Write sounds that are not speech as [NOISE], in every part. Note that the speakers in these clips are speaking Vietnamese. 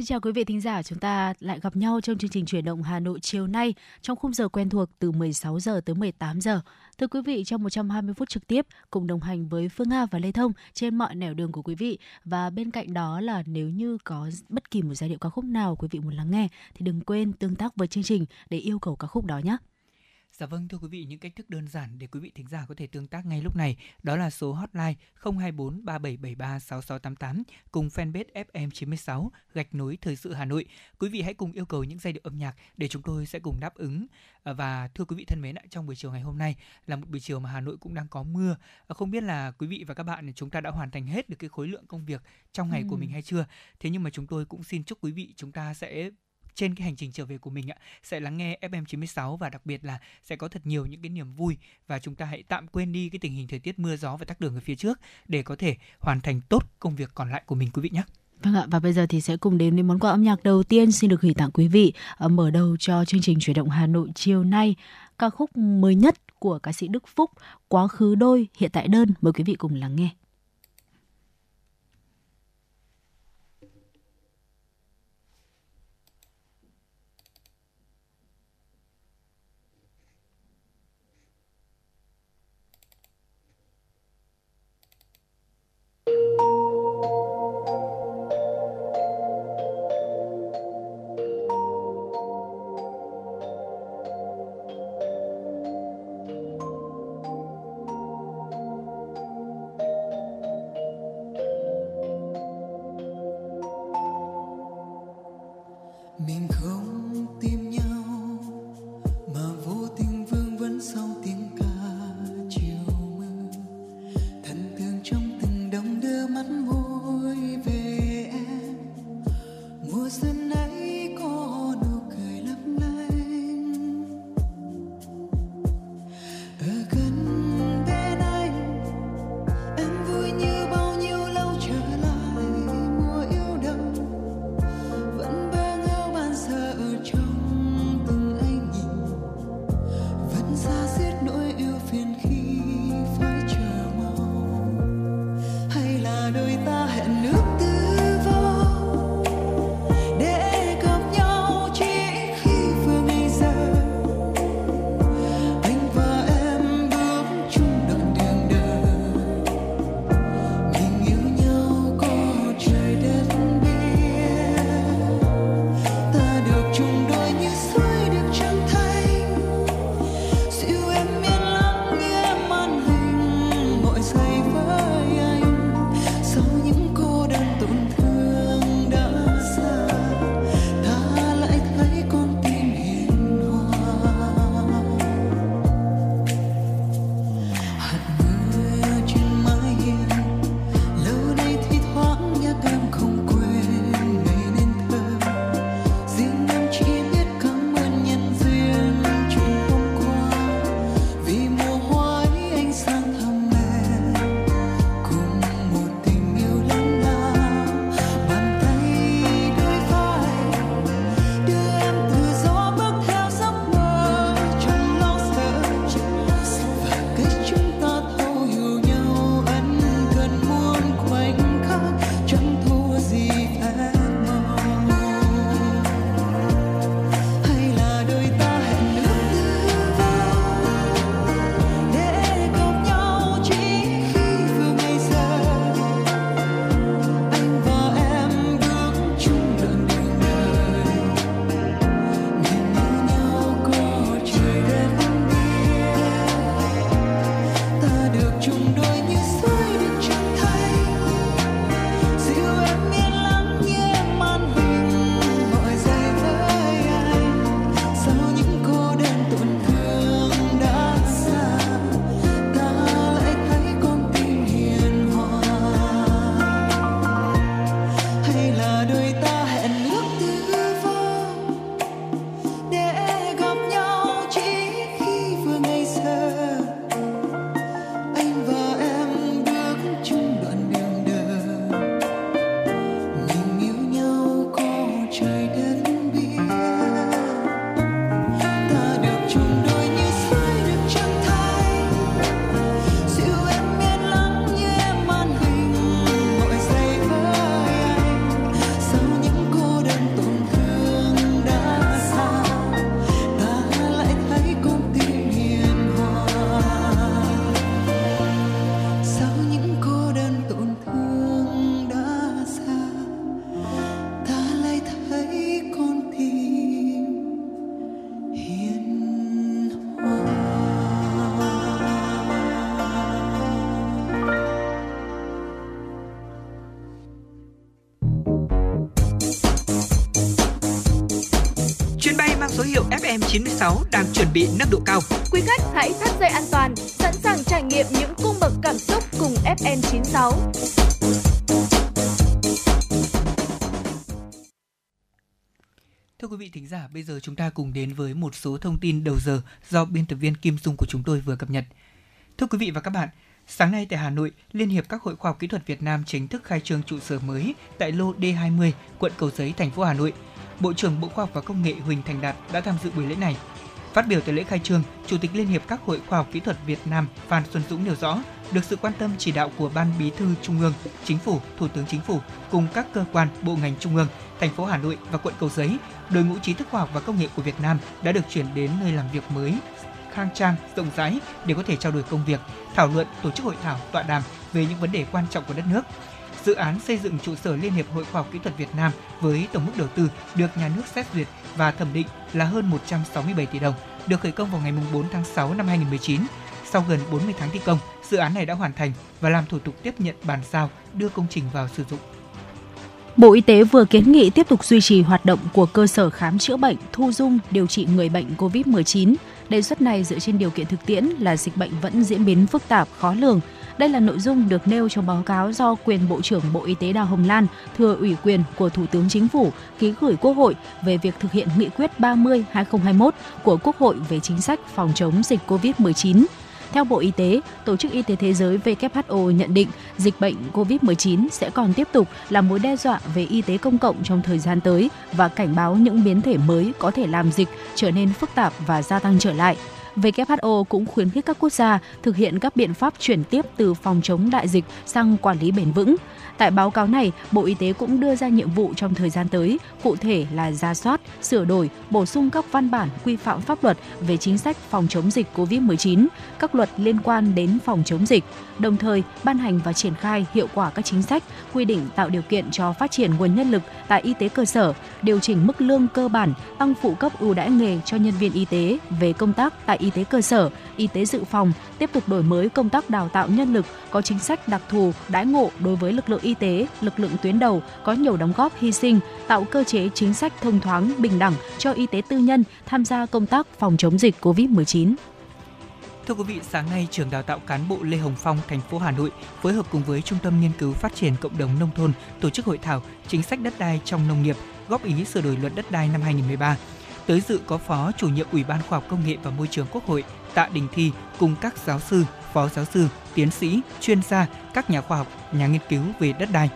Xin chào quý vị thính giả, chúng ta lại gặp nhau trong chương trình chuyển động Hà Nội chiều nay trong khung giờ quen thuộc từ 16 giờ tới 18 giờ. Thưa quý vị, trong 120 phút trực tiếp cùng đồng hành với Phương Nga và Lê Thông trên mọi nẻo đường của quý vị và bên cạnh đó là nếu như có bất kỳ một giai điệu ca khúc nào quý vị muốn lắng nghe thì đừng quên tương tác với chương trình để yêu cầu ca khúc đó nhé. Dạ vâng thưa quý vị, những cách thức đơn giản để quý vị thính giả có thể tương tác ngay lúc này đó là số hotline 024 3773 6688 cùng fanpage FM96 gạch nối thời sự Hà Nội. Quý vị hãy cùng yêu cầu những giai điệu âm nhạc để chúng tôi sẽ cùng đáp ứng. Và thưa quý vị thân mến, trong buổi chiều ngày hôm nay là một buổi chiều mà Hà Nội cũng đang có mưa. Không biết là quý vị và các bạn chúng ta đã hoàn thành hết được cái khối lượng công việc trong ngày ừ. của mình hay chưa? Thế nhưng mà chúng tôi cũng xin chúc quý vị chúng ta sẽ trên cái hành trình trở về của mình ạ sẽ lắng nghe FM 96 và đặc biệt là sẽ có thật nhiều những cái niềm vui và chúng ta hãy tạm quên đi cái tình hình thời tiết mưa gió và tắc đường ở phía trước để có thể hoàn thành tốt công việc còn lại của mình quý vị nhé. Vâng ạ, và bây giờ thì sẽ cùng đến với món quà âm nhạc đầu tiên xin được gửi tặng quý vị ờ, mở đầu cho chương trình chuyển động Hà Nội chiều nay. Ca khúc mới nhất của ca sĩ Đức Phúc, Quá khứ đôi, hiện tại đơn. Mời quý vị cùng lắng nghe. 96 đang chuẩn bị nâng độ cao. Quý khách hãy thắt dây an toàn, sẵn sàng trải nghiệm những cung bậc cảm xúc cùng FM 96. Thưa quý vị thính giả, bây giờ chúng ta cùng đến với một số thông tin đầu giờ do biên tập viên Kim Dung của chúng tôi vừa cập nhật. Thưa quý vị và các bạn, sáng nay tại Hà Nội, Liên hiệp các hội khoa học kỹ thuật Việt Nam chính thức khai trương trụ sở mới tại lô D20, quận Cầu Giấy, thành phố Hà Nội. Bộ trưởng Bộ Khoa học và Công nghệ Huỳnh Thành Đạt đã tham dự buổi lễ này. Phát biểu tại lễ khai trương, Chủ tịch Liên hiệp các hội khoa học kỹ thuật Việt Nam Phan Xuân Dũng nêu rõ, được sự quan tâm chỉ đạo của Ban Bí thư Trung ương, Chính phủ, Thủ tướng Chính phủ cùng các cơ quan, bộ ngành trung ương, thành phố Hà Nội và quận Cầu Giấy, đội ngũ trí thức khoa học và công nghệ của Việt Nam đã được chuyển đến nơi làm việc mới khang trang, rộng rãi để có thể trao đổi công việc, thảo luận, tổ chức hội thảo, tọa đàm về những vấn đề quan trọng của đất nước. Dự án xây dựng trụ sở Liên hiệp Hội Khoa học Kỹ thuật Việt Nam với tổng mức đầu tư được nhà nước xét duyệt và thẩm định là hơn 167 tỷ đồng, được khởi công vào ngày 4 tháng 6 năm 2019. Sau gần 40 tháng thi công, dự án này đã hoàn thành và làm thủ tục tiếp nhận bàn giao đưa công trình vào sử dụng. Bộ Y tế vừa kiến nghị tiếp tục duy trì hoạt động của cơ sở khám chữa bệnh, thu dung, điều trị người bệnh COVID-19. Đề xuất này dựa trên điều kiện thực tiễn là dịch bệnh vẫn diễn biến phức tạp, khó lường. Đây là nội dung được nêu trong báo cáo do quyền Bộ trưởng Bộ Y tế Đào Hồng Lan thừa ủy quyền của Thủ tướng Chính phủ ký gửi Quốc hội về việc thực hiện nghị quyết 30-2021 của Quốc hội về chính sách phòng chống dịch COVID-19 theo Bộ Y tế, Tổ chức Y tế Thế giới WHO nhận định dịch bệnh COVID-19 sẽ còn tiếp tục là mối đe dọa về y tế công cộng trong thời gian tới và cảnh báo những biến thể mới có thể làm dịch trở nên phức tạp và gia tăng trở lại. WHO cũng khuyến khích các quốc gia thực hiện các biện pháp chuyển tiếp từ phòng chống đại dịch sang quản lý bền vững. Tại báo cáo này, Bộ Y tế cũng đưa ra nhiệm vụ trong thời gian tới, cụ thể là ra soát, sửa đổi, bổ sung các văn bản quy phạm pháp luật về chính sách phòng chống dịch COVID-19, các luật liên quan đến phòng chống dịch, đồng thời ban hành và triển khai hiệu quả các chính sách, quy định tạo điều kiện cho phát triển nguồn nhân lực tại y tế cơ sở, điều chỉnh mức lương cơ bản, tăng phụ cấp ưu đãi nghề cho nhân viên y tế về công tác tại y tế cơ sở, y tế dự phòng, tiếp tục đổi mới công tác đào tạo nhân lực, có chính sách đặc thù, đãi ngộ đối với lực lượng y tế, lực lượng tuyến đầu có nhiều đóng góp hy sinh, tạo cơ chế chính sách thông thoáng, bình đẳng cho y tế tư nhân tham gia công tác phòng chống dịch COVID-19. Thưa quý vị, sáng nay, trường đào tạo cán bộ Lê Hồng Phong, thành phố Hà Nội phối hợp cùng với Trung tâm Nghiên cứu Phát triển Cộng đồng Nông thôn tổ chức hội thảo chính sách đất đai trong nông nghiệp, góp ý sửa đổi luật đất đai năm 2013. Tới dự có Phó Chủ nhiệm Ủy ban Khoa học Công nghệ và Môi trường Quốc hội Tạ Đình Thi cùng các giáo sư, phó giáo sư, tiến sĩ, chuyên gia, các nhà khoa học, nhà nghiên cứu về đất đai.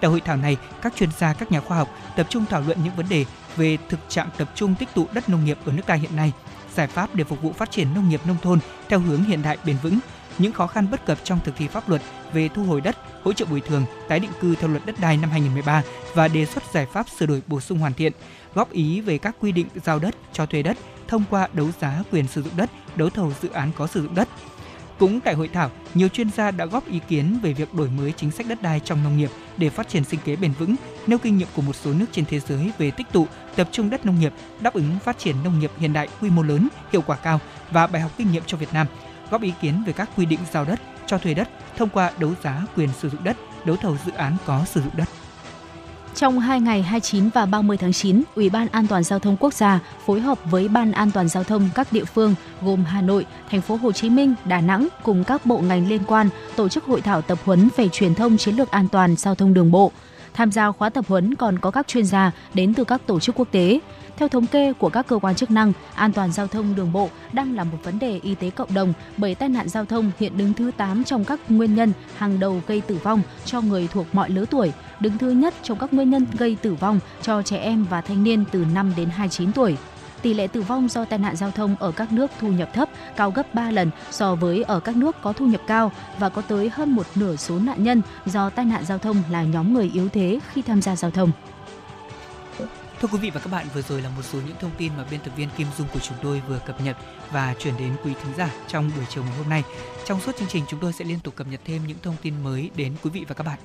Tại hội thảo này, các chuyên gia, các nhà khoa học tập trung thảo luận những vấn đề về thực trạng tập trung tích tụ đất nông nghiệp ở nước ta hiện nay, giải pháp để phục vụ phát triển nông nghiệp nông thôn theo hướng hiện đại bền vững, những khó khăn bất cập trong thực thi pháp luật về thu hồi đất, hỗ trợ bồi thường, tái định cư theo luật đất đai năm 2013 và đề xuất giải pháp sửa đổi bổ sung hoàn thiện, góp ý về các quy định giao đất, cho thuê đất thông qua đấu giá quyền sử dụng đất, đấu thầu dự án có sử dụng đất. Cũng tại hội thảo, nhiều chuyên gia đã góp ý kiến về việc đổi mới chính sách đất đai trong nông nghiệp để phát triển sinh kế bền vững, nêu kinh nghiệm của một số nước trên thế giới về tích tụ, tập trung đất nông nghiệp, đáp ứng phát triển nông nghiệp hiện đại quy mô lớn, hiệu quả cao và bài học kinh nghiệm cho Việt Nam, góp ý kiến về các quy định giao đất, cho thuê đất thông qua đấu giá quyền sử dụng đất, đấu thầu dự án có sử dụng đất. Trong 2 ngày 29 và 30 tháng 9, Ủy ban An toàn giao thông quốc gia phối hợp với Ban An toàn giao thông các địa phương gồm Hà Nội, Thành phố Hồ Chí Minh, Đà Nẵng cùng các bộ ngành liên quan tổ chức hội thảo tập huấn về truyền thông chiến lược an toàn giao thông đường bộ. Tham gia khóa tập huấn còn có các chuyên gia đến từ các tổ chức quốc tế. Theo thống kê của các cơ quan chức năng, an toàn giao thông đường bộ đang là một vấn đề y tế cộng đồng bởi tai nạn giao thông hiện đứng thứ 8 trong các nguyên nhân hàng đầu gây tử vong cho người thuộc mọi lứa tuổi, đứng thứ nhất trong các nguyên nhân gây tử vong cho trẻ em và thanh niên từ 5 đến 29 tuổi tỷ lệ tử vong do tai nạn giao thông ở các nước thu nhập thấp cao gấp 3 lần so với ở các nước có thu nhập cao và có tới hơn một nửa số nạn nhân do tai nạn giao thông là nhóm người yếu thế khi tham gia giao thông. Thưa quý vị và các bạn, vừa rồi là một số những thông tin mà biên tập viên Kim Dung của chúng tôi vừa cập nhật và chuyển đến quý thính giả trong buổi chiều ngày hôm nay. Trong suốt chương trình chúng tôi sẽ liên tục cập nhật thêm những thông tin mới đến quý vị và các bạn.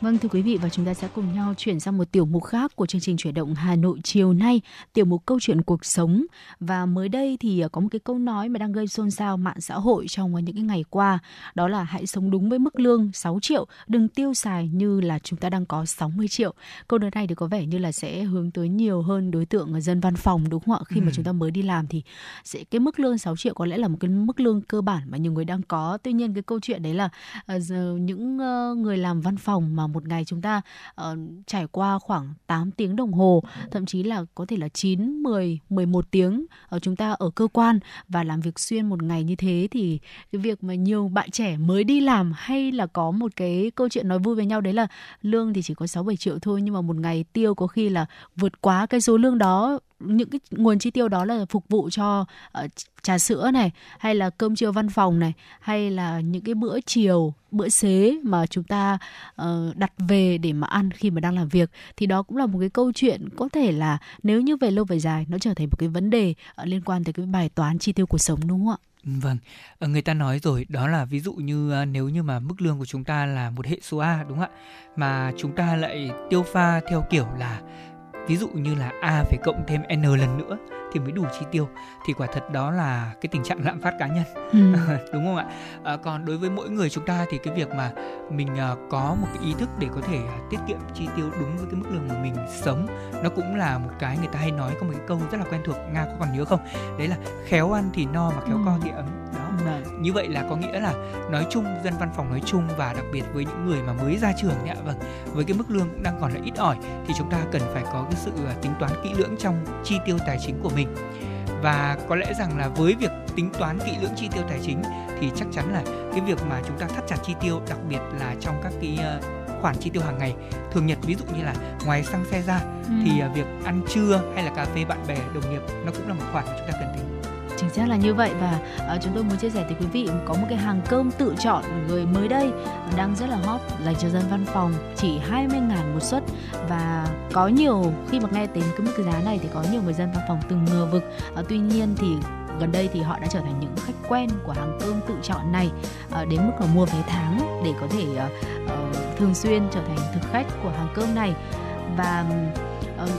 Vâng thưa quý vị và chúng ta sẽ cùng nhau chuyển sang một tiểu mục khác của chương trình chuyển động Hà Nội chiều nay, tiểu mục câu chuyện cuộc sống. Và mới đây thì có một cái câu nói mà đang gây xôn xao mạng xã hội trong những cái ngày qua, đó là hãy sống đúng với mức lương 6 triệu, đừng tiêu xài như là chúng ta đang có 60 triệu. Câu nói này thì có vẻ như là sẽ hướng tới nhiều hơn đối tượng dân văn phòng đúng không ạ? Khi ừ. mà chúng ta mới đi làm thì sẽ cái mức lương 6 triệu có lẽ là một cái mức lương cơ bản mà nhiều người đang có. Tuy nhiên cái câu chuyện đấy là uh, những uh, người làm văn phòng mà một ngày chúng ta uh, trải qua khoảng 8 tiếng đồng hồ, thậm chí là có thể là 9, 10, 11 tiếng ở chúng ta ở cơ quan và làm việc xuyên một ngày như thế thì cái việc mà nhiều bạn trẻ mới đi làm hay là có một cái câu chuyện nói vui với nhau đấy là lương thì chỉ có 6 7 triệu thôi nhưng mà một ngày tiêu có khi là vượt quá cái số lương đó những cái nguồn chi tiêu đó là phục vụ cho uh, trà sữa này hay là cơm trưa văn phòng này hay là những cái bữa chiều bữa xế mà chúng ta uh, đặt về để mà ăn khi mà đang làm việc thì đó cũng là một cái câu chuyện có thể là nếu như về lâu về dài nó trở thành một cái vấn đề uh, liên quan tới cái bài toán chi tiêu cuộc sống đúng không ạ? Vâng, người ta nói rồi đó là ví dụ như nếu như mà mức lương của chúng ta là một hệ số A đúng không ạ? Mà chúng ta lại tiêu pha theo kiểu là ví dụ như là a phải cộng thêm n lần nữa thì mới đủ chi tiêu. Thì quả thật đó là cái tình trạng [LAUGHS] lạm phát cá nhân. Ừ. [LAUGHS] đúng không ạ? À, còn đối với mỗi người chúng ta thì cái việc mà mình uh, có một cái ý thức để có thể uh, tiết kiệm chi tiêu đúng với cái mức lương mà mình sống nó cũng là một cái người ta hay nói có một cái câu rất là quen thuộc nga có còn nhớ không? Đấy là khéo ăn thì no mà khéo ừ. co thì ấm. Đó. Vâng. như vậy là có nghĩa là nói chung dân văn phòng nói chung và đặc biệt với những người mà mới ra trường ạ. Vâng với cái mức lương cũng đang còn là ít ỏi thì chúng ta cần phải có cái sự uh, tính toán kỹ lưỡng trong chi tiêu tài chính của mình và có lẽ rằng là với việc tính toán kỹ lưỡng chi tiêu tài chính thì chắc chắn là cái việc mà chúng ta thắt chặt chi tiêu đặc biệt là trong các cái ờ, khoản chi tiêu hàng ngày thường nhật ví dụ như là ngoài xăng xe ra ừ. thì ờ, việc ăn trưa hay là cà phê bạn bè đồng nghiệp nó cũng là một khoản mà chúng ta cần tính chính xác là như vậy và uh, chúng tôi muốn chia sẻ tới quý vị có một cái hàng cơm tự chọn người mới đây đang rất là hot dành cho dân văn phòng chỉ 20 ngàn một suất. Và có nhiều khi mà nghe đến cái mức giá này thì có nhiều người dân văn phòng từng ngờ vực. Uh, tuy nhiên thì gần đây thì họ đã trở thành những khách quen của hàng cơm tự chọn này uh, đến mức là mua vé tháng để có thể uh, uh, thường xuyên trở thành thực khách của hàng cơm này. Và uh,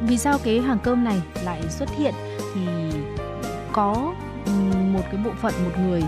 vì sao cái hàng cơm này lại xuất hiện? Có một cái bộ phận một người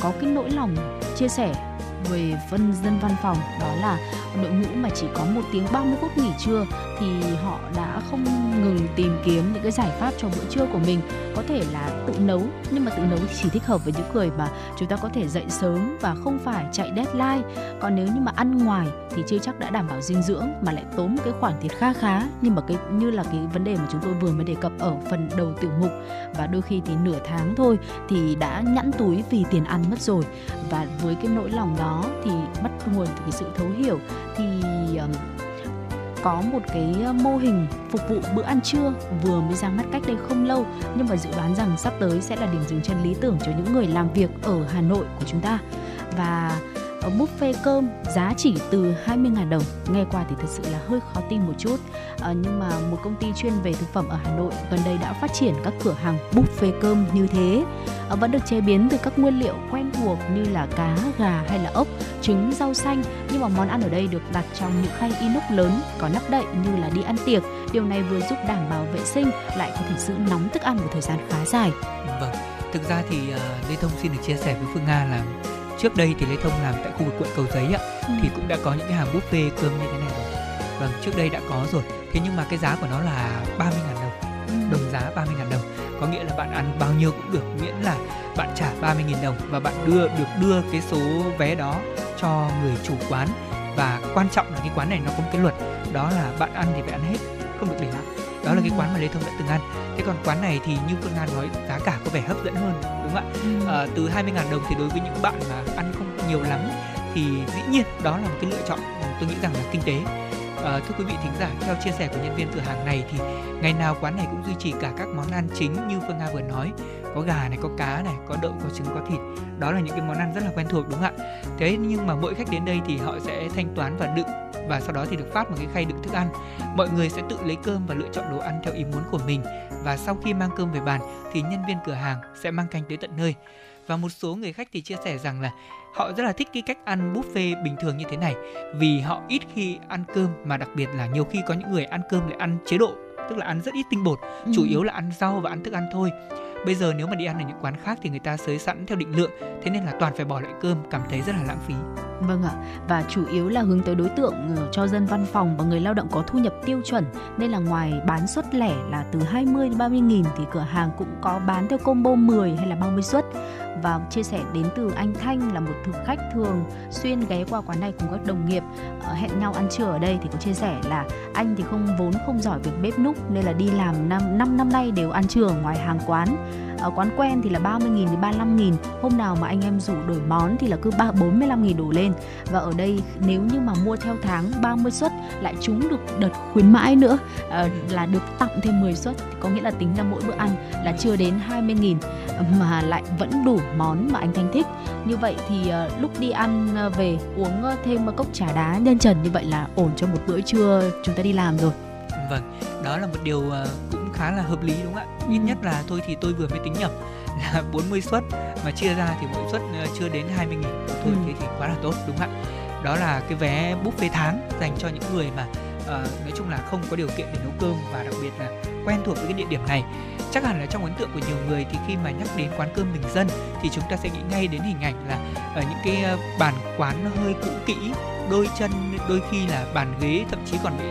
có cái nỗi lòng chia sẻ về phân dân văn phòng, đó là đội ngũ mà chỉ có một tiếng 30 phút nghỉ trưa thì họ đã không ngừng tìm kiếm những cái giải pháp cho bữa trưa của mình. Có thể là tự nấu, nhưng mà tự nấu thì chỉ thích hợp với những người mà chúng ta có thể dậy sớm và không phải chạy deadline. Còn nếu như mà ăn ngoài thì chưa chắc đã đảm bảo dinh dưỡng mà lại tốn một cái khoản tiền kha khá. Nhưng mà cái, như là cái vấn đề mà chúng tôi vừa mới đề cập ở phần đầu tiểu mục, và đôi khi thì nửa tháng thôi thì đã nhẵn túi vì tiền ăn mất rồi. Và với cái nỗi lòng đó thì bắt nguồn từ cái sự thấu hiểu. Thì um, có một cái mô hình phục vụ bữa ăn trưa vừa mới ra mắt cách đây không lâu nhưng mà dự đoán rằng sắp tới sẽ là điểm dừng chân lý tưởng cho những người làm việc ở Hà Nội của chúng ta. Và buffet cơm giá chỉ từ 20.000 đồng. Nghe qua thì thật sự là hơi khó tin một chút. À, nhưng mà một công ty chuyên về thực phẩm ở Hà Nội gần đây đã phát triển các cửa hàng buffet cơm như thế. À, vẫn được chế biến từ các nguyên liệu quen thuộc như là cá gà hay là ốc trứng rau xanh. Nhưng mà món ăn ở đây được đặt trong những khay inox lớn có nắp đậy như là đi ăn tiệc. Điều này vừa giúp đảm bảo vệ sinh lại có thể giữ nóng thức ăn một thời gian khá dài. Vâng thực ra thì uh, Lê Thông xin được chia sẻ với Phương Nga là trước đây thì Lê Thông làm tại khu vực quận Cầu Giấy ạ ừ. thì cũng đã có những cái hàng buffet cơm như thế này rồi. Vâng trước đây đã có rồi. Thế nhưng mà cái giá của nó là 30 ngàn đồng ừ. đồng giá 30 ngàn đồng. Có nghĩa là bạn ăn bao nhiêu cũng được miễn là bạn trả 30 nghìn đồng và bạn đưa được đưa cái số vé đó cho người chủ quán. Và quan trọng là cái quán này nó có một cái luật đó là bạn ăn thì phải ăn hết không được để lại đó là cái quán mà lê thông đã từng ăn. Thế còn quán này thì như phương an nói giá cả có vẻ hấp dẫn hơn đúng không ạ? À, từ 20 ngàn đồng thì đối với những bạn mà ăn không nhiều lắm thì dĩ nhiên đó là một cái lựa chọn tôi nghĩ rằng là kinh tế. À, thưa quý vị thính giả, theo chia sẻ của nhân viên cửa hàng này thì ngày nào quán này cũng duy trì cả các món ăn chính như Phương Nga vừa nói, có gà này, có cá này, có đậu, có trứng, có thịt. Đó là những cái món ăn rất là quen thuộc đúng không ạ? Thế nhưng mà mỗi khách đến đây thì họ sẽ thanh toán và đựng và sau đó thì được phát một cái khay đựng thức ăn. Mọi người sẽ tự lấy cơm và lựa chọn đồ ăn theo ý muốn của mình và sau khi mang cơm về bàn thì nhân viên cửa hàng sẽ mang canh tới tận nơi và một số người khách thì chia sẻ rằng là họ rất là thích cái cách ăn buffet bình thường như thế này vì họ ít khi ăn cơm mà đặc biệt là nhiều khi có những người ăn cơm lại ăn chế độ tức là ăn rất ít tinh bột ừ. chủ yếu là ăn rau và ăn thức ăn thôi bây giờ nếu mà đi ăn ở những quán khác thì người ta xới sẵn theo định lượng thế nên là toàn phải bỏ lại cơm cảm thấy rất là lãng phí. Vâng ạ, và chủ yếu là hướng tới đối tượng ờ, cho dân văn phòng và người lao động có thu nhập tiêu chuẩn nên là ngoài bán suất lẻ là từ 20 đến 30 nghìn thì cửa hàng cũng có bán theo combo 10 hay là 30 suất và chia sẻ đến từ anh Thanh là một thực khách thường xuyên ghé qua quán này cùng các đồng nghiệp. Ờ, hẹn nhau ăn trưa ở đây thì có chia sẻ là anh thì không, vốn không giỏi việc bếp núc nên là đi làm năm năm năm nay đều ăn trưa ở ngoài hàng quán ở quán quen thì là 30.000 đến 35.000 hôm nào mà anh em rủ đổi món thì là cứ 3, 45.000 đổ lên. Và ở đây nếu như mà mua theo tháng 30 suất lại trúng được đợt khuyến mãi nữa uh, là được tặng thêm 10 suất có nghĩa là tính ra mỗi bữa ăn là chưa đến 20.000 mà lại vẫn đủ món mà anh Thanh thích. Như vậy thì uh, lúc đi ăn uh, về uống uh, thêm một cốc trà đá nhân trần như vậy là ổn cho một bữa trưa chúng ta đi làm rồi. Vâng đó là một điều cũng khá là hợp lý đúng không ạ? Ít nhất là tôi thì tôi vừa mới tính nhầm [LAUGHS] là 40 suất mà chia ra thì mỗi suất uh, chưa đến 20 nghìn. Thôi ừ. thế thì quá là tốt đúng không ạ? Đó là cái vé buffet tháng dành cho những người mà uh, nói chung là không có điều kiện để nấu cơm và đặc biệt là quen thuộc với cái địa điểm này. Chắc hẳn là trong ấn tượng của nhiều người thì khi mà nhắc đến quán cơm bình dân thì chúng ta sẽ nghĩ ngay đến hình ảnh là ở những cái ờ, bàn quán hơi cũ kỹ đôi chân đôi khi là bàn ghế thậm chí còn bị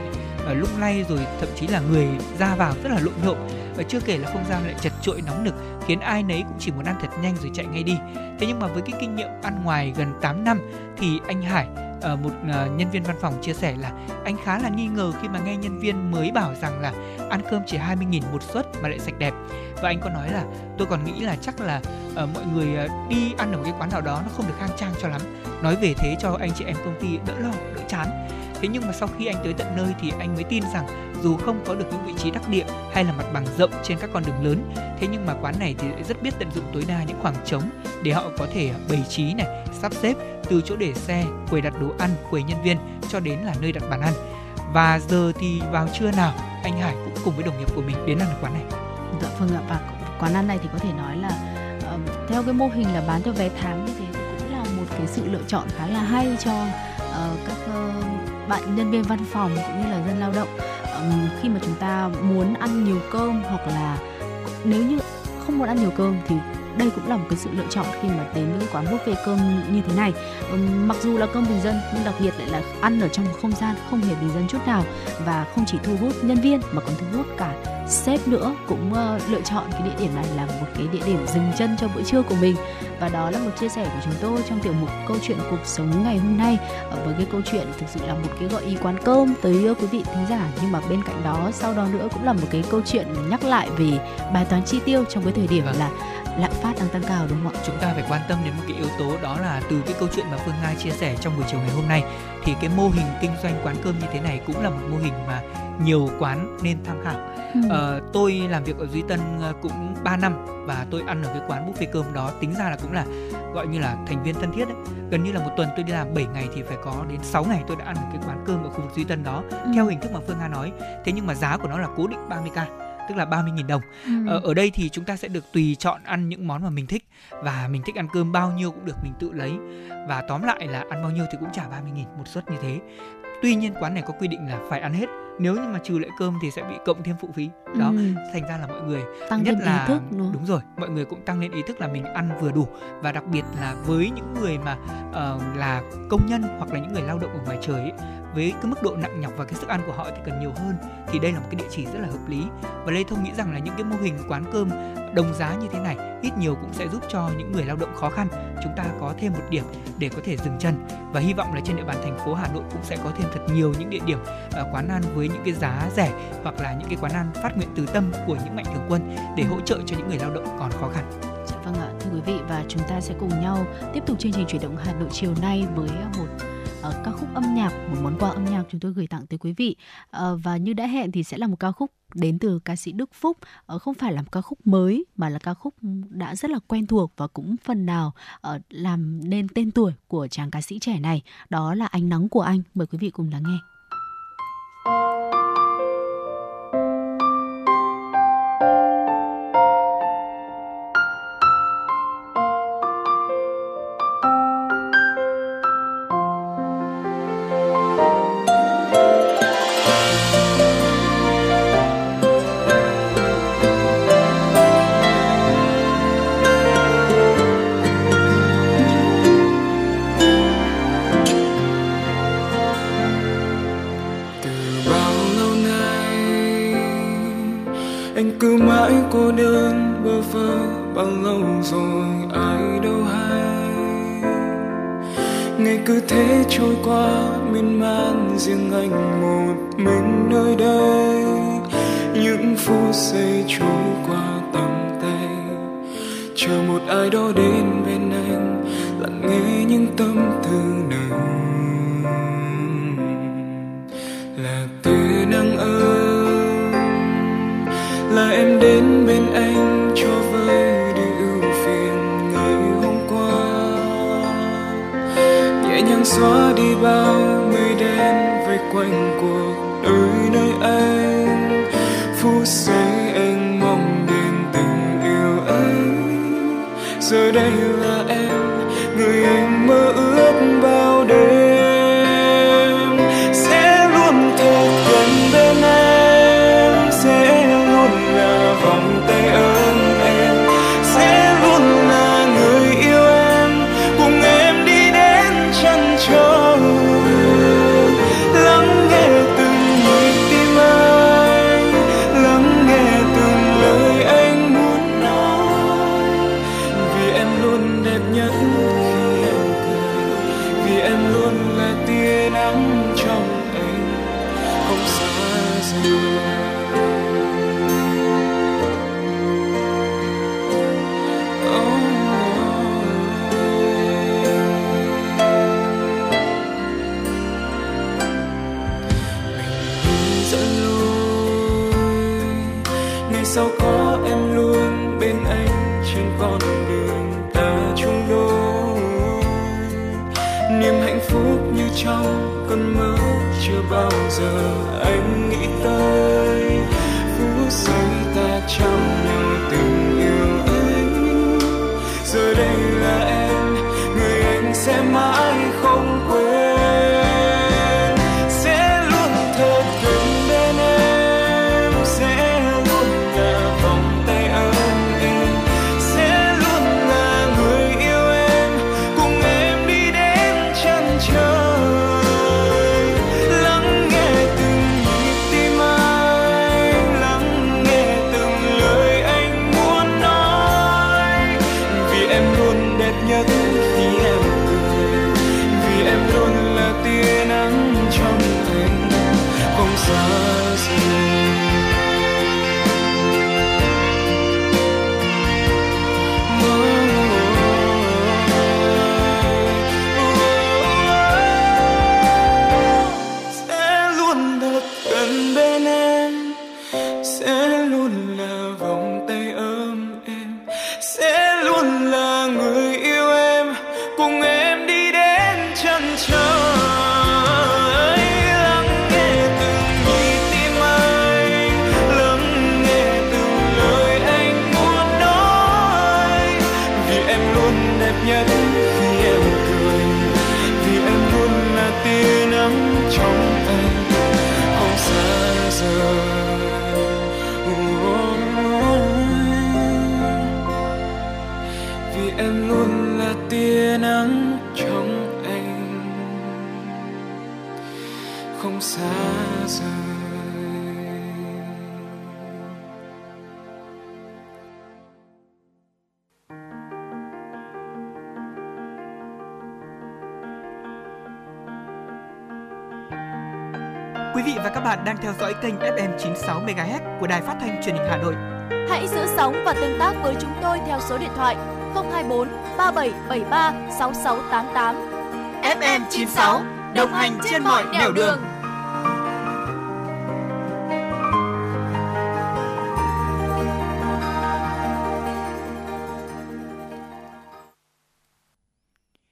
Ờ, lung lay rồi thậm chí là người ra vào rất là lộn nhộn. Và chưa kể là không gian lại chật trội nóng nực khiến ai nấy cũng chỉ muốn ăn thật nhanh rồi chạy ngay đi. Thế nhưng mà với cái kinh nghiệm ăn ngoài gần 8 năm thì anh Hải ờ, một ờ, nhân viên văn phòng chia sẻ là anh khá là nghi ngờ khi mà nghe nhân viên mới bảo rằng là ăn cơm chỉ 20.000 một suất mà lại sạch đẹp. Và anh có nói là tôi còn nghĩ là chắc là uh, mọi người uh, đi ăn ở một cái quán nào đó nó không được khang trang cho lắm. Nói về thế cho anh chị em công ty đỡ lo đỡ chán thế nhưng mà sau khi anh tới tận nơi thì anh mới tin rằng dù không có được những vị trí đắc địa hay là mặt bằng rộng trên các con đường lớn thế nhưng mà quán này thì rất biết tận dụng tối đa những khoảng trống để họ có thể bày trí này sắp xếp từ chỗ để xe quầy đặt đồ ăn quầy nhân viên cho đến là nơi đặt bàn ăn. Và giờ thì vào trưa nào anh Hải cũng cùng với đồng nghiệp của mình đến ăn ở quán này. Dạ vâng ạ và quán ăn này thì có thể nói là uh, theo cái mô hình là bán theo vé tháng như thế cũng là một cái sự lựa chọn khá là hay cho bạn nhân viên văn phòng cũng như là dân lao động um, khi mà chúng ta muốn ăn nhiều cơm hoặc là nếu như không muốn ăn nhiều cơm thì đây cũng là một cái sự lựa chọn khi mà đến những quán buffet cơm như thế này. Mặc dù là cơm bình dân nhưng đặc biệt lại là ăn ở trong một không gian không hề bình dân chút nào và không chỉ thu hút nhân viên mà còn thu hút cả sếp nữa cũng uh, lựa chọn cái địa điểm này là một cái địa điểm dừng chân cho bữa trưa của mình. Và đó là một chia sẻ của chúng tôi trong tiểu mục câu chuyện cuộc sống ngày hôm nay uh, với cái câu chuyện thực sự là một cái gợi ý quán cơm tới uh, quý vị thính giả. Nhưng mà bên cạnh đó sau đó nữa cũng là một cái câu chuyện nhắc lại về bài toán chi tiêu trong cái thời điểm vâng. là lạm phát đang tăng cao đúng không ạ? Chúng ta phải quan tâm đến một cái yếu tố đó là từ cái câu chuyện mà Phương Nga chia sẻ trong buổi chiều ngày hôm nay thì cái mô hình kinh doanh quán cơm như thế này cũng là một mô hình mà nhiều quán nên tham khảo. Ừ. Ờ, tôi làm việc ở Duy Tân ờ, cũng 3 năm và tôi ăn ở cái quán buffet cơm đó tính ra là cũng là gọi như là thành viên thân thiết đấy. Gần như là một tuần tôi đi làm 7 ngày thì phải có đến 6 ngày tôi đã ăn ở cái quán cơm ở khu vực Duy Tân đó ừ. theo hình thức mà Phương Nga nói. Thế nhưng mà giá của nó là cố định 30k tức là 30.000 đồng. Ừ. Ờ, ở đây thì chúng ta sẽ được tùy chọn ăn những món mà mình thích và mình thích ăn cơm bao nhiêu cũng được mình tự lấy và tóm lại là ăn bao nhiêu thì cũng trả 30.000 một suất như thế. Tuy nhiên quán này có quy định là phải ăn hết nếu như mà trừ lại cơm thì sẽ bị cộng thêm phụ phí đó ừ. thành ra là mọi người tăng nhất là ý thức đúng. đúng rồi mọi người cũng tăng lên ý thức là mình ăn vừa đủ và đặc biệt là với những người mà uh, là công nhân hoặc là những người lao động ở ngoài trời ấy, với cái mức độ nặng nhọc và cái sức ăn của họ thì cần nhiều hơn thì đây là một cái địa chỉ rất là hợp lý và Lê Thông nghĩ rằng là những cái mô hình quán cơm đồng giá như thế này ít nhiều cũng sẽ giúp cho những người lao động khó khăn chúng ta có thêm một điểm để có thể dừng chân và hy vọng là trên địa bàn thành phố Hà Nội cũng sẽ có thêm thật nhiều những địa điểm à, quán ăn với những cái giá rẻ hoặc là những cái quán ăn phát nguyện từ tâm của những mạnh thường quân để hỗ trợ cho những người lao động còn khó khăn. Dạ vâng ạ, thưa quý vị và chúng ta sẽ cùng nhau tiếp tục chương trình chuyển động Hà Nội chiều nay với một uh, ca khúc âm nhạc một món quà âm nhạc chúng tôi gửi tặng tới quý vị. Uh, và như đã hẹn thì sẽ là một ca khúc đến từ ca sĩ Đức Phúc. Uh, không phải là một ca khúc mới mà là ca khúc đã rất là quen thuộc và cũng phần nào uh, làm nên tên tuổi của chàng ca sĩ trẻ này. Đó là ánh nắng của anh. Mời quý vị cùng lắng nghe. Bao lâu rồi, ai đâu hay. Ngày cứ thế trôi qua, miên man riêng anh một mình nơi đây. Những phút giây trôi qua tầm tay, chờ một ai đó đến bên anh, lặng nghe những tâm tư nồng. Là từ nắng ấm, là em đến bên anh cho vơi nhẹ xóa đi bao mây đen vây quanh cuộc đời nơi anh. Phút giây anh mong đến tình yêu ấy. Giờ đây là Sao có em luôn bên anh trên con đường ta chung đôi. Niềm hạnh phúc như trong cơn mơ chưa bao giờ anh nghĩ tới. Phút giây ta trao đang theo dõi kênh FM 96 MHz của Đài Phát thanh Truyền hình Hà Nội. Hãy giữ sóng và tương tác với chúng tôi theo số điện thoại 024 3773 6688. FM 96 đồng hành trên mọi nẻo đường.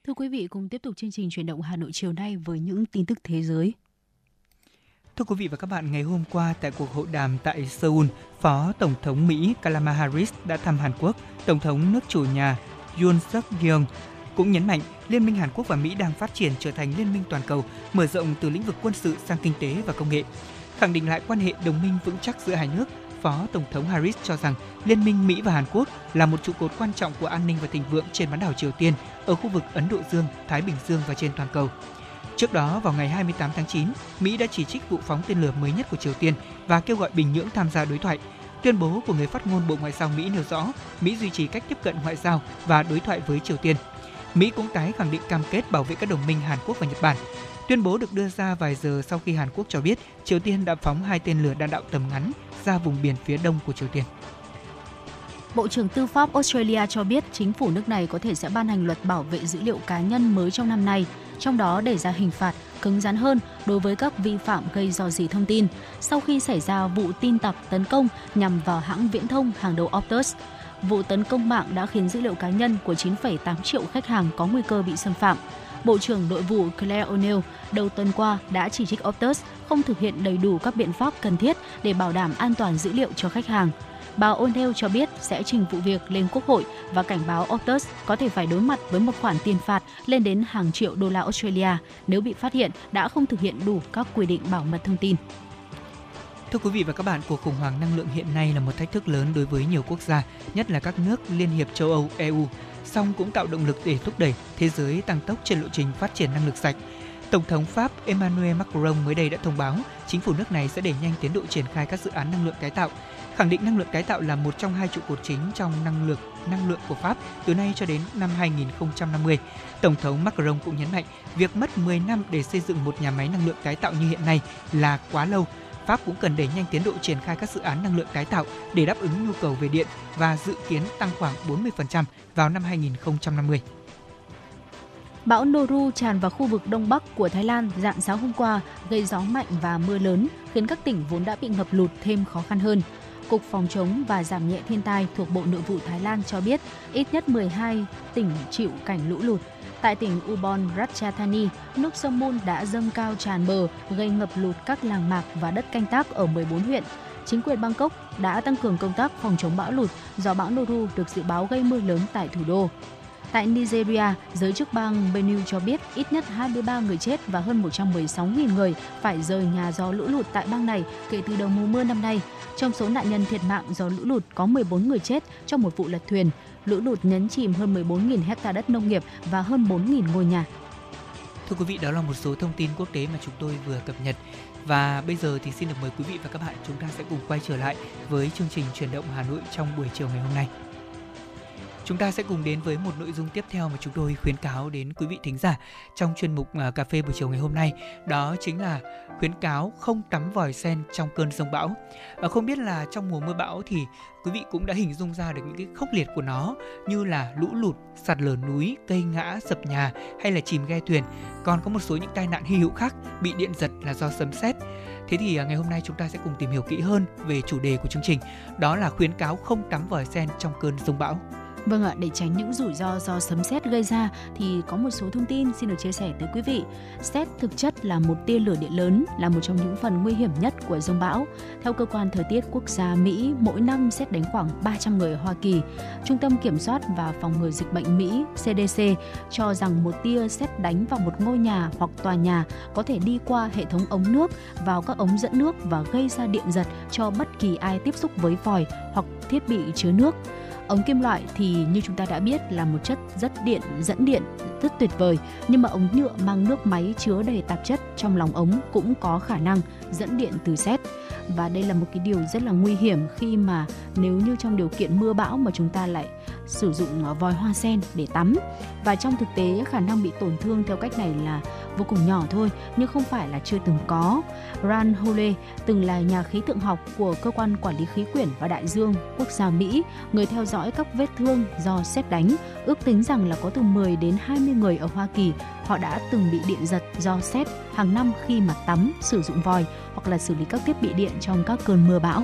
Thưa quý vị, cùng tiếp tục chương trình chuyển động Hà Nội chiều nay với những tin tức thế giới. Thưa quý vị và các bạn, ngày hôm qua tại cuộc hội đàm tại Seoul, Phó Tổng thống Mỹ Kamala Harris đã thăm Hàn Quốc. Tổng thống nước chủ nhà Yoon suk yeol cũng nhấn mạnh Liên minh Hàn Quốc và Mỹ đang phát triển trở thành liên minh toàn cầu, mở rộng từ lĩnh vực quân sự sang kinh tế và công nghệ. Khẳng định lại quan hệ đồng minh vững chắc giữa hai nước, Phó Tổng thống Harris cho rằng Liên minh Mỹ và Hàn Quốc là một trụ cột quan trọng của an ninh và thịnh vượng trên bán đảo Triều Tiên, ở khu vực Ấn Độ Dương, Thái Bình Dương và trên toàn cầu. Trước đó, vào ngày 28 tháng 9, Mỹ đã chỉ trích vụ phóng tên lửa mới nhất của Triều Tiên và kêu gọi Bình Nhưỡng tham gia đối thoại. Tuyên bố của người phát ngôn Bộ Ngoại giao Mỹ nêu rõ Mỹ duy trì cách tiếp cận ngoại giao và đối thoại với Triều Tiên. Mỹ cũng tái khẳng định cam kết bảo vệ các đồng minh Hàn Quốc và Nhật Bản. Tuyên bố được đưa ra vài giờ sau khi Hàn Quốc cho biết Triều Tiên đã phóng hai tên lửa đạn đạo tầm ngắn ra vùng biển phía đông của Triều Tiên. Bộ trưởng Tư pháp Australia cho biết chính phủ nước này có thể sẽ ban hành luật bảo vệ dữ liệu cá nhân mới trong năm nay, trong đó để ra hình phạt cứng rắn hơn đối với các vi phạm gây dò dỉ thông tin sau khi xảy ra vụ tin tặc tấn công nhằm vào hãng viễn thông hàng đầu Optus. Vụ tấn công mạng đã khiến dữ liệu cá nhân của 9,8 triệu khách hàng có nguy cơ bị xâm phạm. Bộ trưởng Nội vụ Claire O'Neill đầu tuần qua đã chỉ trích Optus không thực hiện đầy đủ các biện pháp cần thiết để bảo đảm an toàn dữ liệu cho khách hàng. Bà O'Neill cho biết sẽ trình vụ việc lên Quốc hội và cảnh báo Optus có thể phải đối mặt với một khoản tiền phạt lên đến hàng triệu đô la Australia nếu bị phát hiện đã không thực hiện đủ các quy định bảo mật thông tin. Thưa quý vị và các bạn, cuộc khủng hoảng năng lượng hiện nay là một thách thức lớn đối với nhiều quốc gia, nhất là các nước Liên hiệp châu Âu EU, song cũng tạo động lực để thúc đẩy thế giới tăng tốc trên lộ trình phát triển năng lượng sạch. Tổng thống Pháp Emmanuel Macron mới đây đã thông báo chính phủ nước này sẽ đẩy nhanh tiến độ triển khai các dự án năng lượng tái tạo khẳng định năng lượng tái tạo là một trong hai trụ cột chính trong năng lượng năng lượng của Pháp từ nay cho đến năm 2050. Tổng thống Macron cũng nhấn mạnh việc mất 10 năm để xây dựng một nhà máy năng lượng tái tạo như hiện nay là quá lâu. Pháp cũng cần đẩy nhanh tiến độ triển khai các dự án năng lượng tái tạo để đáp ứng nhu cầu về điện và dự kiến tăng khoảng 40% vào năm 2050. Bão Noru tràn vào khu vực đông bắc của Thái Lan dạng sáng hôm qua, gây gió mạnh và mưa lớn, khiến các tỉnh vốn đã bị ngập lụt thêm khó khăn hơn. Cục Phòng chống và Giảm nhẹ thiên tai thuộc Bộ Nội vụ Thái Lan cho biết ít nhất 12 tỉnh chịu cảnh lũ lụt. Tại tỉnh Ubon Ratchathani, nước sông Mun đã dâng cao tràn bờ, gây ngập lụt các làng mạc và đất canh tác ở 14 huyện. Chính quyền Bangkok đã tăng cường công tác phòng chống bão lụt do bão Noru được dự báo gây mưa lớn tại thủ đô. Tại Nigeria, giới chức bang Benue cho biết ít nhất 23 người chết và hơn 116.000 người phải rời nhà do lũ lụt tại bang này kể từ đầu mùa mưa năm nay. Trong số nạn nhân thiệt mạng do lũ lụt có 14 người chết trong một vụ lật thuyền. Lũ lụt nhấn chìm hơn 14.000 hecta đất nông nghiệp và hơn 4.000 ngôi nhà. Thưa quý vị, đó là một số thông tin quốc tế mà chúng tôi vừa cập nhật. Và bây giờ thì xin được mời quý vị và các bạn chúng ta sẽ cùng quay trở lại với chương trình truyền động Hà Nội trong buổi chiều ngày hôm nay. Chúng ta sẽ cùng đến với một nội dung tiếp theo mà chúng tôi khuyến cáo đến quý vị thính giả trong chuyên mục à, cà phê buổi chiều ngày hôm nay. Đó chính là khuyến cáo không tắm vòi sen trong cơn rông bão. Và không biết là trong mùa mưa bão thì quý vị cũng đã hình dung ra được những cái khốc liệt của nó như là lũ lụt, sạt lở núi, cây ngã, sập nhà hay là chìm ghe thuyền. Còn có một số những tai nạn hy hữu khác bị điện giật là do sấm sét. Thế thì à, ngày hôm nay chúng ta sẽ cùng tìm hiểu kỹ hơn về chủ đề của chương trình, đó là khuyến cáo không tắm vòi sen trong cơn rông bão. Vâng ạ, để tránh những rủi ro do sấm sét gây ra thì có một số thông tin xin được chia sẻ tới quý vị. Sét thực chất là một tia lửa điện lớn, là một trong những phần nguy hiểm nhất của rông bão. Theo cơ quan thời tiết quốc gia Mỹ, mỗi năm sét đánh khoảng 300 người ở Hoa Kỳ. Trung tâm Kiểm soát và Phòng ngừa Dịch bệnh Mỹ CDC cho rằng một tia sét đánh vào một ngôi nhà hoặc tòa nhà có thể đi qua hệ thống ống nước vào các ống dẫn nước và gây ra điện giật cho bất kỳ ai tiếp xúc với vòi hoặc thiết bị chứa nước. Ống kim loại thì như chúng ta đã biết là một chất rất điện, dẫn điện rất tuyệt vời, nhưng mà ống nhựa mang nước máy chứa đầy tạp chất trong lòng ống cũng có khả năng dẫn điện từ sét. Và đây là một cái điều rất là nguy hiểm khi mà nếu như trong điều kiện mưa bão mà chúng ta lại sử dụng vòi hoa sen để tắm. Và trong thực tế khả năng bị tổn thương theo cách này là vô cùng nhỏ thôi nhưng không phải là chưa từng có. Ran Hole từng là nhà khí tượng học của cơ quan quản lý khí quyển và đại dương quốc gia Mỹ, người theo dõi các vết thương do xét đánh, ước tính rằng là có từ 10 đến 20 người ở Hoa Kỳ họ đã từng bị điện giật do xét hàng năm khi mà tắm, sử dụng vòi hoặc là xử lý các thiết bị điện trong các cơn mưa bão.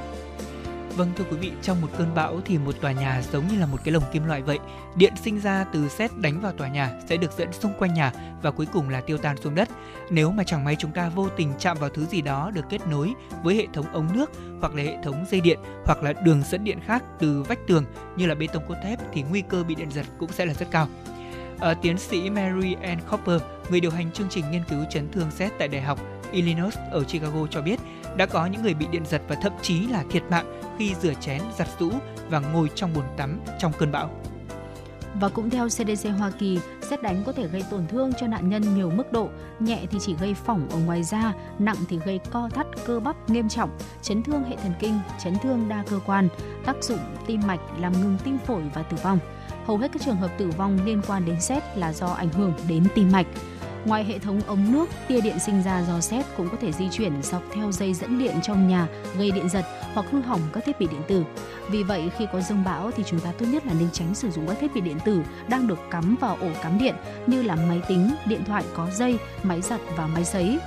Vâng thưa quý vị, trong một cơn bão thì một tòa nhà giống như là một cái lồng kim loại vậy. Điện sinh ra từ sét đánh vào tòa nhà sẽ được dẫn xung quanh nhà và cuối cùng là tiêu tan xuống đất. Nếu mà chẳng may chúng ta vô tình chạm vào thứ gì đó được kết nối với hệ thống ống nước hoặc là hệ thống dây điện hoặc là đường dẫn điện khác từ vách tường như là bê tông cốt thép thì nguy cơ bị điện giật cũng sẽ là rất cao. À, tiến sĩ Mary Ann Copper, người điều hành chương trình nghiên cứu chấn thương sét tại Đại học Illinois ở Chicago cho biết đã có những người bị điện giật và thậm chí là thiệt mạng khi rửa chén, giặt rũ và ngồi trong bồn tắm trong cơn bão. Và cũng theo CDC Hoa Kỳ, xét đánh có thể gây tổn thương cho nạn nhân nhiều mức độ, nhẹ thì chỉ gây phỏng ở ngoài da, nặng thì gây co thắt cơ bắp nghiêm trọng, chấn thương hệ thần kinh, chấn thương đa cơ quan, tác dụng tim mạch làm ngừng tim phổi và tử vong. Hầu hết các trường hợp tử vong liên quan đến xét là do ảnh hưởng đến tim mạch. Ngoài hệ thống ống nước, tia điện sinh ra do sét cũng có thể di chuyển dọc theo dây dẫn điện trong nhà, gây điện giật hoặc hư hỏng các thiết bị điện tử. Vì vậy, khi có rông bão thì chúng ta tốt nhất là nên tránh sử dụng các thiết bị điện tử đang được cắm vào ổ cắm điện như là máy tính, điện thoại có dây, máy giặt và máy sấy.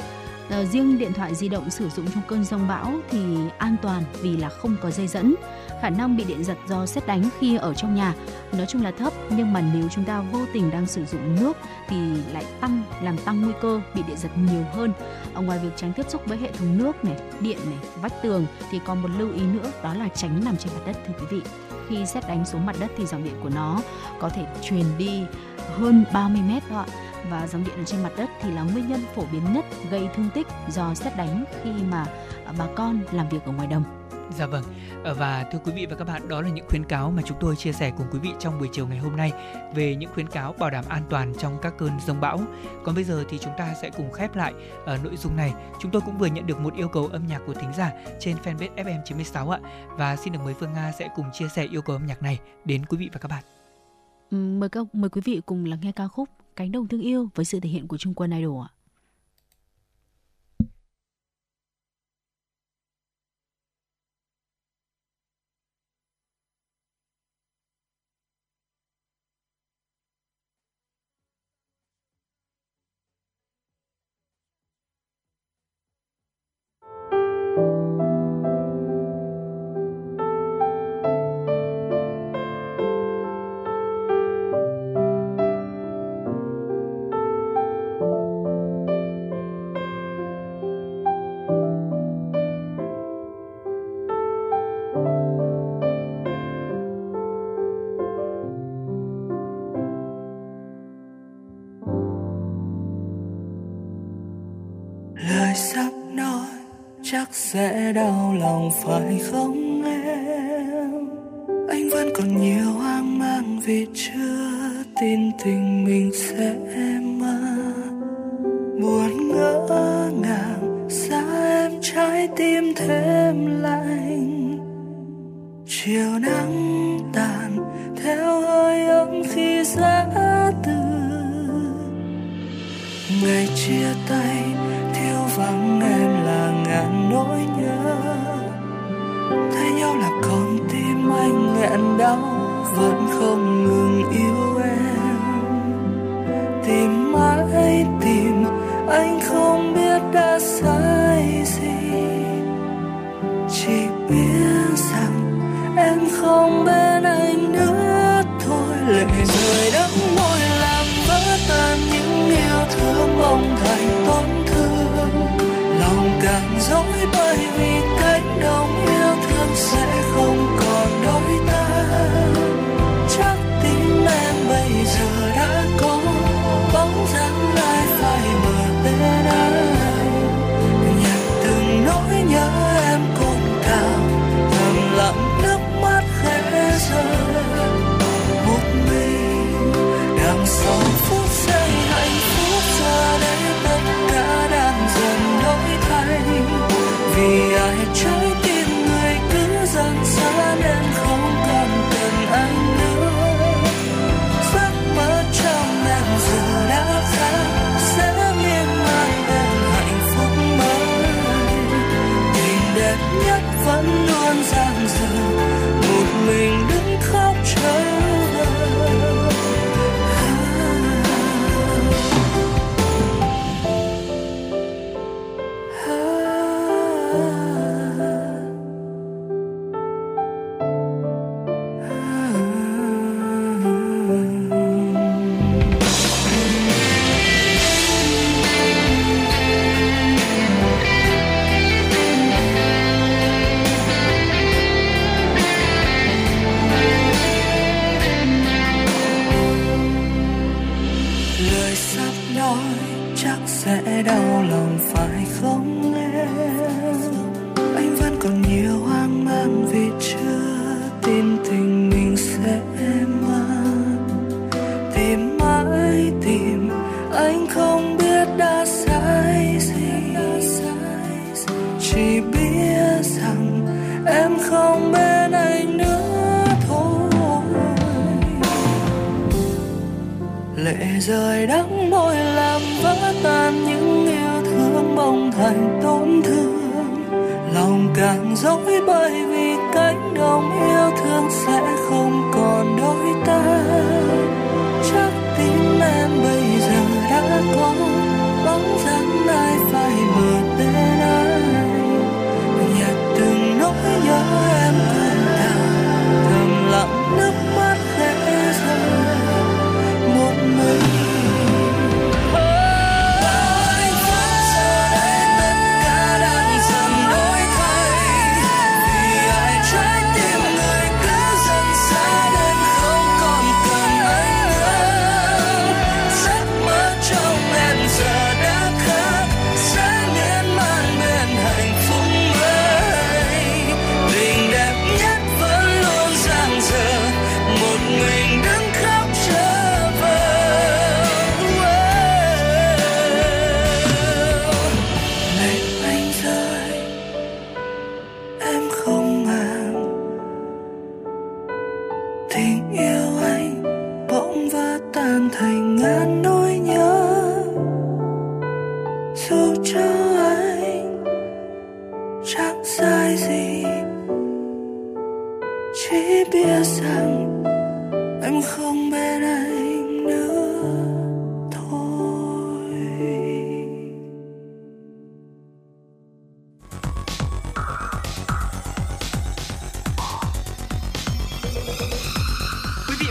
À, riêng điện thoại di động sử dụng trong cơn rông bão thì an toàn vì là không có dây dẫn khả năng bị điện giật do xét đánh khi ở trong nhà. Nói chung là thấp, nhưng mà nếu chúng ta vô tình đang sử dụng nước thì lại tăng, làm tăng nguy cơ bị điện giật nhiều hơn. Ở ngoài việc tránh tiếp xúc với hệ thống nước này, điện này, vách tường thì còn một lưu ý nữa, đó là tránh nằm trên mặt đất, thưa quý vị. Khi xét đánh xuống mặt đất thì dòng điện của nó có thể truyền đi hơn 30 mét đó ạ. Và dòng điện ở trên mặt đất thì là nguyên nhân phổ biến nhất gây thương tích do xét đánh khi mà bà con làm việc ở ngoài đồng. Dạ vâng. Ờ, và thưa quý vị và các bạn, đó là những khuyến cáo mà chúng tôi chia sẻ cùng quý vị trong buổi chiều ngày hôm nay về những khuyến cáo bảo đảm an toàn trong các cơn rông bão. Còn bây giờ thì chúng ta sẽ cùng khép lại ở nội dung này. Chúng tôi cũng vừa nhận được một yêu cầu âm nhạc của thính giả trên fanpage FM96 ạ. Và xin được mời Phương Nga sẽ cùng chia sẻ yêu cầu âm nhạc này đến quý vị và các bạn. Ừ, mời các mời quý vị cùng lắng nghe ca khúc Cánh đồng thương yêu với sự thể hiện của Trung Quân Idol ạ. Sẽ đau lòng, phải không em? Anh vẫn còn nhiều hoang mang vì chưa tin tình mình sẽ mơ. Buồn ngỡ ngàng xa em trái tim thêm lạnh? Chiều nắng tàn, theo hơi ấm khi giá từ. Ngày chia tay thiếu vắng em là ngàn nỗi thấy nhau là con tim anh nghẹn đau, vẫn không ngừng yêu em. Tìm mãi, tìm, anh không biết đã sai gì. Chỉ biết rằng em không bên anh nữa thôi, lệ rơi đắng môi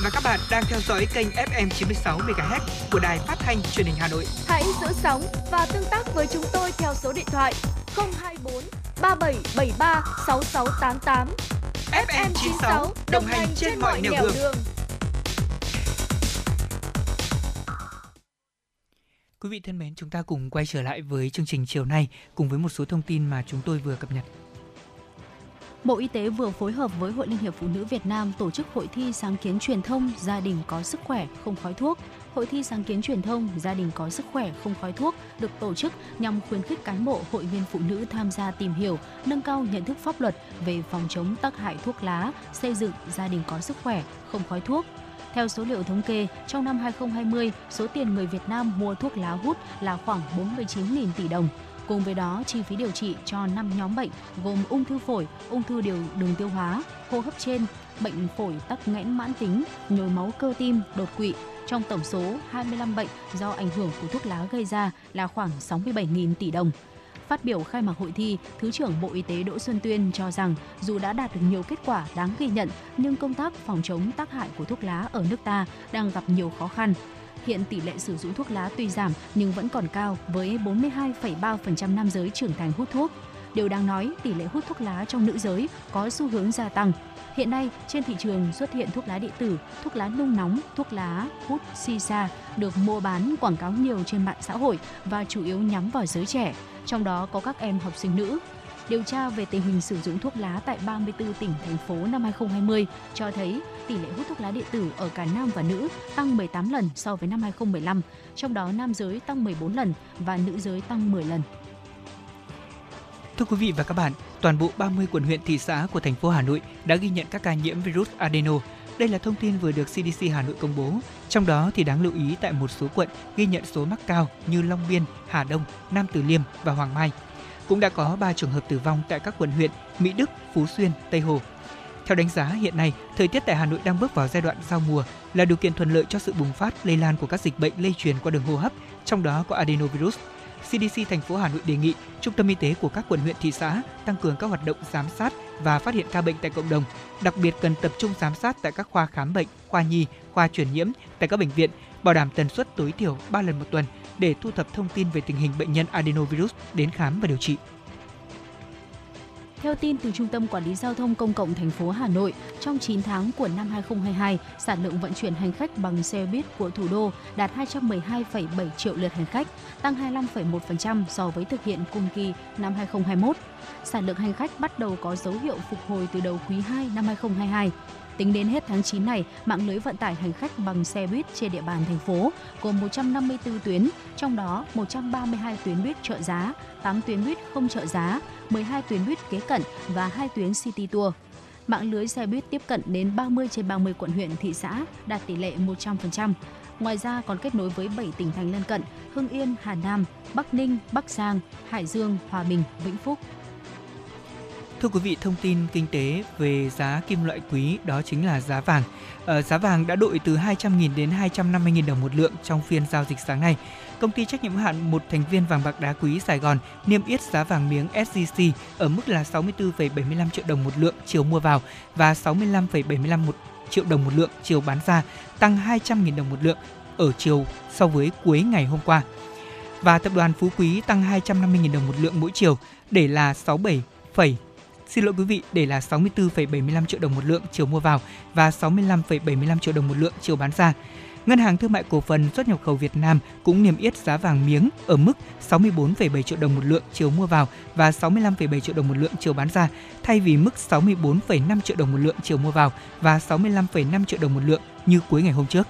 và các bạn đang theo dõi kênh FM 96 MHz của đài phát thanh truyền hình Hà Nội. Hãy giữ sóng và tương tác với chúng tôi theo số điện thoại 024 3773 6688. FM 96 đồng hành trên mọi nẻo đường. Quý vị thân mến, chúng ta cùng quay trở lại với chương trình chiều nay cùng với một số thông tin mà chúng tôi vừa cập nhật. Bộ Y tế vừa phối hợp với Hội Liên hiệp Phụ nữ Việt Nam tổ chức hội thi sáng kiến truyền thông Gia đình có sức khỏe không khói thuốc. Hội thi sáng kiến truyền thông Gia đình có sức khỏe không khói thuốc được tổ chức nhằm khuyến khích cán bộ hội viên phụ nữ tham gia tìm hiểu, nâng cao nhận thức pháp luật về phòng chống tác hại thuốc lá, xây dựng gia đình có sức khỏe không khói thuốc. Theo số liệu thống kê, trong năm 2020, số tiền người Việt Nam mua thuốc lá hút là khoảng 49.000 tỷ đồng. Cùng với đó, chi phí điều trị cho 5 nhóm bệnh gồm ung thư phổi, ung thư điều đường tiêu hóa, hô hấp trên, bệnh phổi tắc nghẽn mãn tính, nhồi máu cơ tim, đột quỵ. Trong tổng số 25 bệnh do ảnh hưởng của thuốc lá gây ra là khoảng 67.000 tỷ đồng. Phát biểu khai mạc hội thi, Thứ trưởng Bộ Y tế Đỗ Xuân Tuyên cho rằng dù đã đạt được nhiều kết quả đáng ghi nhận, nhưng công tác phòng chống tác hại của thuốc lá ở nước ta đang gặp nhiều khó khăn. Hiện tỷ lệ sử dụng thuốc lá tuy giảm nhưng vẫn còn cao với 42,3% nam giới trưởng thành hút thuốc. Điều đáng nói, tỷ lệ hút thuốc lá trong nữ giới có xu hướng gia tăng. Hiện nay, trên thị trường xuất hiện thuốc lá điện tử, thuốc lá nung nóng, thuốc lá hút si sa được mua bán quảng cáo nhiều trên mạng xã hội và chủ yếu nhắm vào giới trẻ, trong đó có các em học sinh nữ. Điều tra về tình hình sử dụng thuốc lá tại 34 tỉnh, thành phố năm 2020 cho thấy tỷ lệ hút thuốc lá điện tử ở cả nam và nữ tăng 18 lần so với năm 2015, trong đó nam giới tăng 14 lần và nữ giới tăng 10 lần. Thưa quý vị và các bạn, toàn bộ 30 quận huyện thị xã của thành phố Hà Nội đã ghi nhận các ca nhiễm virus adeno. Đây là thông tin vừa được CDC Hà Nội công bố. Trong đó thì đáng lưu ý tại một số quận ghi nhận số mắc cao như Long Biên, Hà Đông, Nam Từ Liêm và Hoàng Mai. Cũng đã có 3 trường hợp tử vong tại các quận huyện Mỹ Đức, Phú Xuyên, Tây Hồ. Theo đánh giá hiện nay, thời tiết tại Hà Nội đang bước vào giai đoạn giao mùa là điều kiện thuận lợi cho sự bùng phát lây lan của các dịch bệnh lây truyền qua đường hô hấp, trong đó có adenovirus. CDC thành phố Hà Nội đề nghị trung tâm y tế của các quận huyện thị xã tăng cường các hoạt động giám sát và phát hiện ca bệnh tại cộng đồng, đặc biệt cần tập trung giám sát tại các khoa khám bệnh, khoa nhi, khoa truyền nhiễm tại các bệnh viện, bảo đảm tần suất tối thiểu 3 lần một tuần để thu thập thông tin về tình hình bệnh nhân adenovirus đến khám và điều trị. Theo tin từ Trung tâm Quản lý Giao thông Công cộng thành phố Hà Nội, trong 9 tháng của năm 2022, sản lượng vận chuyển hành khách bằng xe buýt của thủ đô đạt 212,7 triệu lượt hành khách, tăng 25,1% so với thực hiện cùng kỳ năm 2021. Sản lượng hành khách bắt đầu có dấu hiệu phục hồi từ đầu quý 2 năm 2022. Tính đến hết tháng 9 này, mạng lưới vận tải hành khách bằng xe buýt trên địa bàn thành phố gồm 154 tuyến, trong đó 132 tuyến buýt trợ giá, 8 tuyến buýt không trợ giá, 12 tuyến buýt kế cận và 2 tuyến City Tour. Mạng lưới xe buýt tiếp cận đến 30 trên 30 quận huyện thị xã đạt tỷ lệ 100%. Ngoài ra còn kết nối với 7 tỉnh thành lân cận Hưng Yên, Hà Nam, Bắc Ninh, Bắc Giang, Hải Dương, Hòa Bình, Vĩnh Phúc. Thưa quý vị, thông tin kinh tế về giá kim loại quý đó chính là giá vàng. À, giá vàng đã đội từ 200.000 đến 250.000 đồng một lượng trong phiên giao dịch sáng nay. Công ty trách nhiệm hữu hạn một thành viên vàng bạc đá quý Sài Gòn niêm yết giá vàng miếng SJC ở mức là 64,75 triệu đồng một lượng chiều mua vào và 65,75 triệu đồng một lượng chiều bán ra, tăng 200.000 đồng một lượng ở chiều so với cuối ngày hôm qua. Và tập đoàn Phú Quý tăng 250.000 đồng một lượng mỗi chiều để là 67, xin lỗi quý vị, để là 64,75 triệu đồng một lượng chiều mua vào và 65,75 triệu đồng một lượng chiều bán ra. Ngân hàng Thương mại Cổ phần Xuất nhập khẩu Việt Nam cũng niêm yết giá vàng miếng ở mức 64,7 triệu đồng một lượng chiều mua vào và 65,7 triệu đồng một lượng chiều bán ra, thay vì mức 64,5 triệu đồng một lượng chiều mua vào và 65,5 triệu đồng một lượng như cuối ngày hôm trước.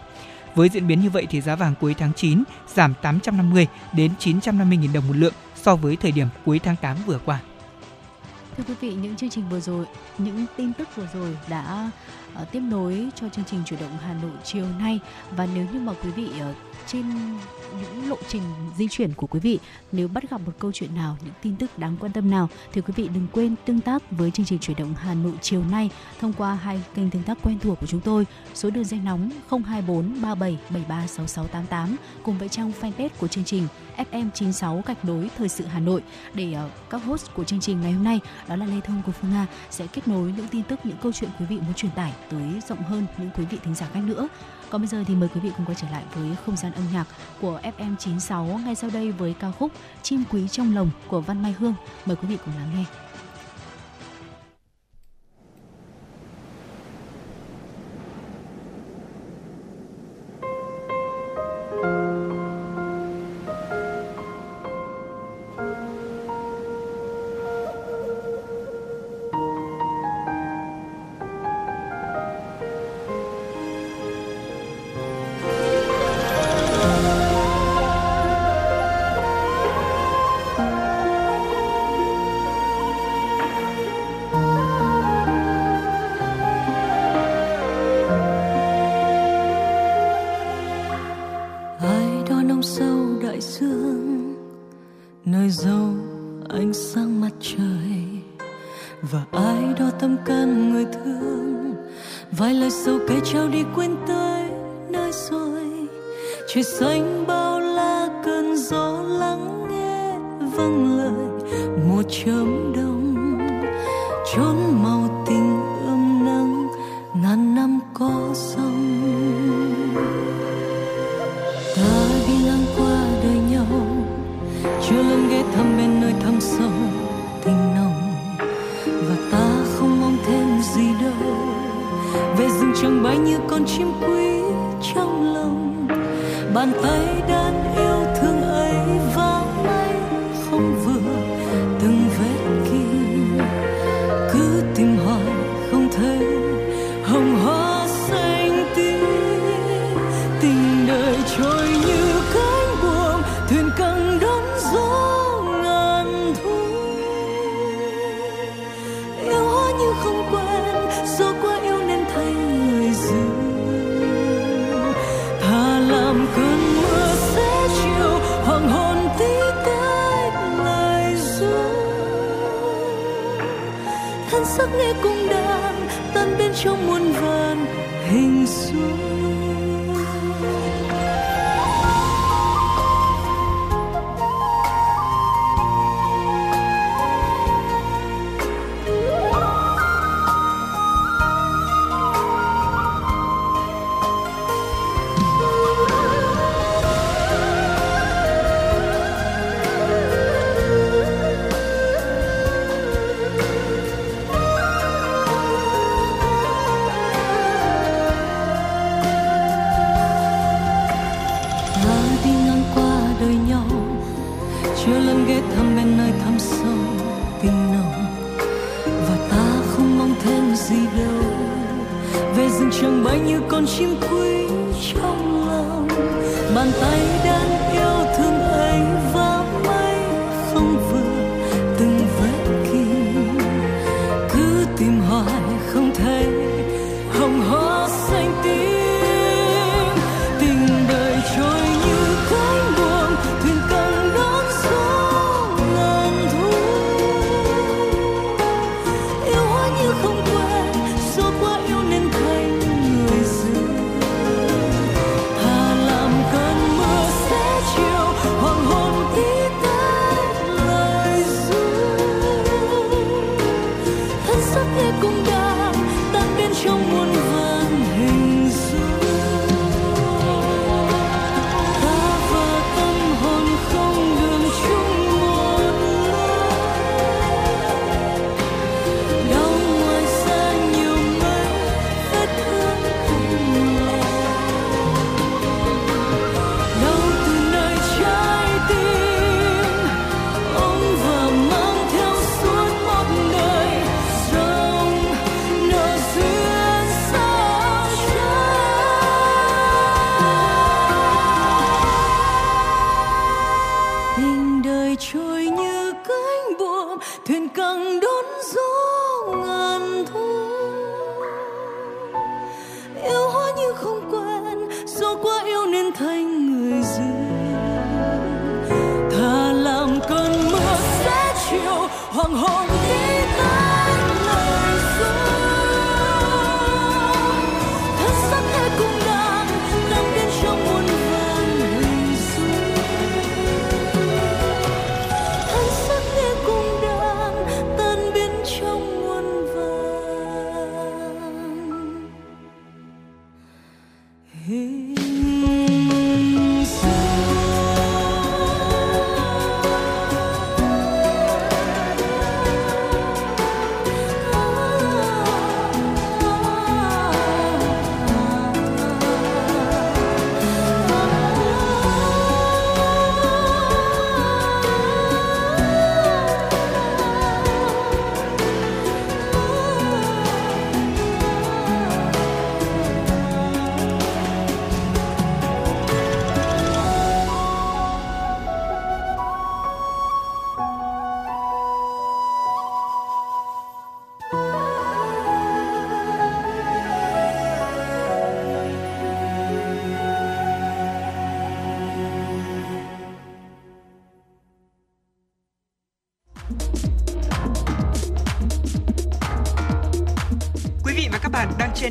Với diễn biến như vậy thì giá vàng cuối tháng 9 giảm 850 đến 950 000 đồng một lượng so với thời điểm cuối tháng 8 vừa qua. Thưa quý vị, những chương trình vừa rồi, những tin tức vừa rồi đã uh, tiếp nối cho chương trình chủ động Hà Nội chiều nay. Và nếu như mà quý vị uh, trên những lộ trình di chuyển của quý vị. Nếu bắt gặp một câu chuyện nào, những tin tức đáng quan tâm nào, thì quý vị đừng quên tương tác với chương trình chuyển động Hà Nội chiều nay thông qua hai kênh tương tác quen thuộc của chúng tôi. Số đường dây nóng 024 3773 6688 cùng với trang fanpage của chương trình FM96 gạch nối thời sự Hà Nội. Để ờ, các host của chương trình ngày hôm nay, đó là Lê Thông của Phương Nga, sẽ kết nối những tin tức, những câu chuyện quý vị muốn truyền tải tới rộng hơn những quý vị thính giả khác nữa còn bây giờ thì mời quý vị cùng quay trở lại với không gian âm nhạc của FM96 ngay sau đây với ca khúc Chim quý trong lồng của Văn Mai Hương. Mời quý vị cùng lắng nghe.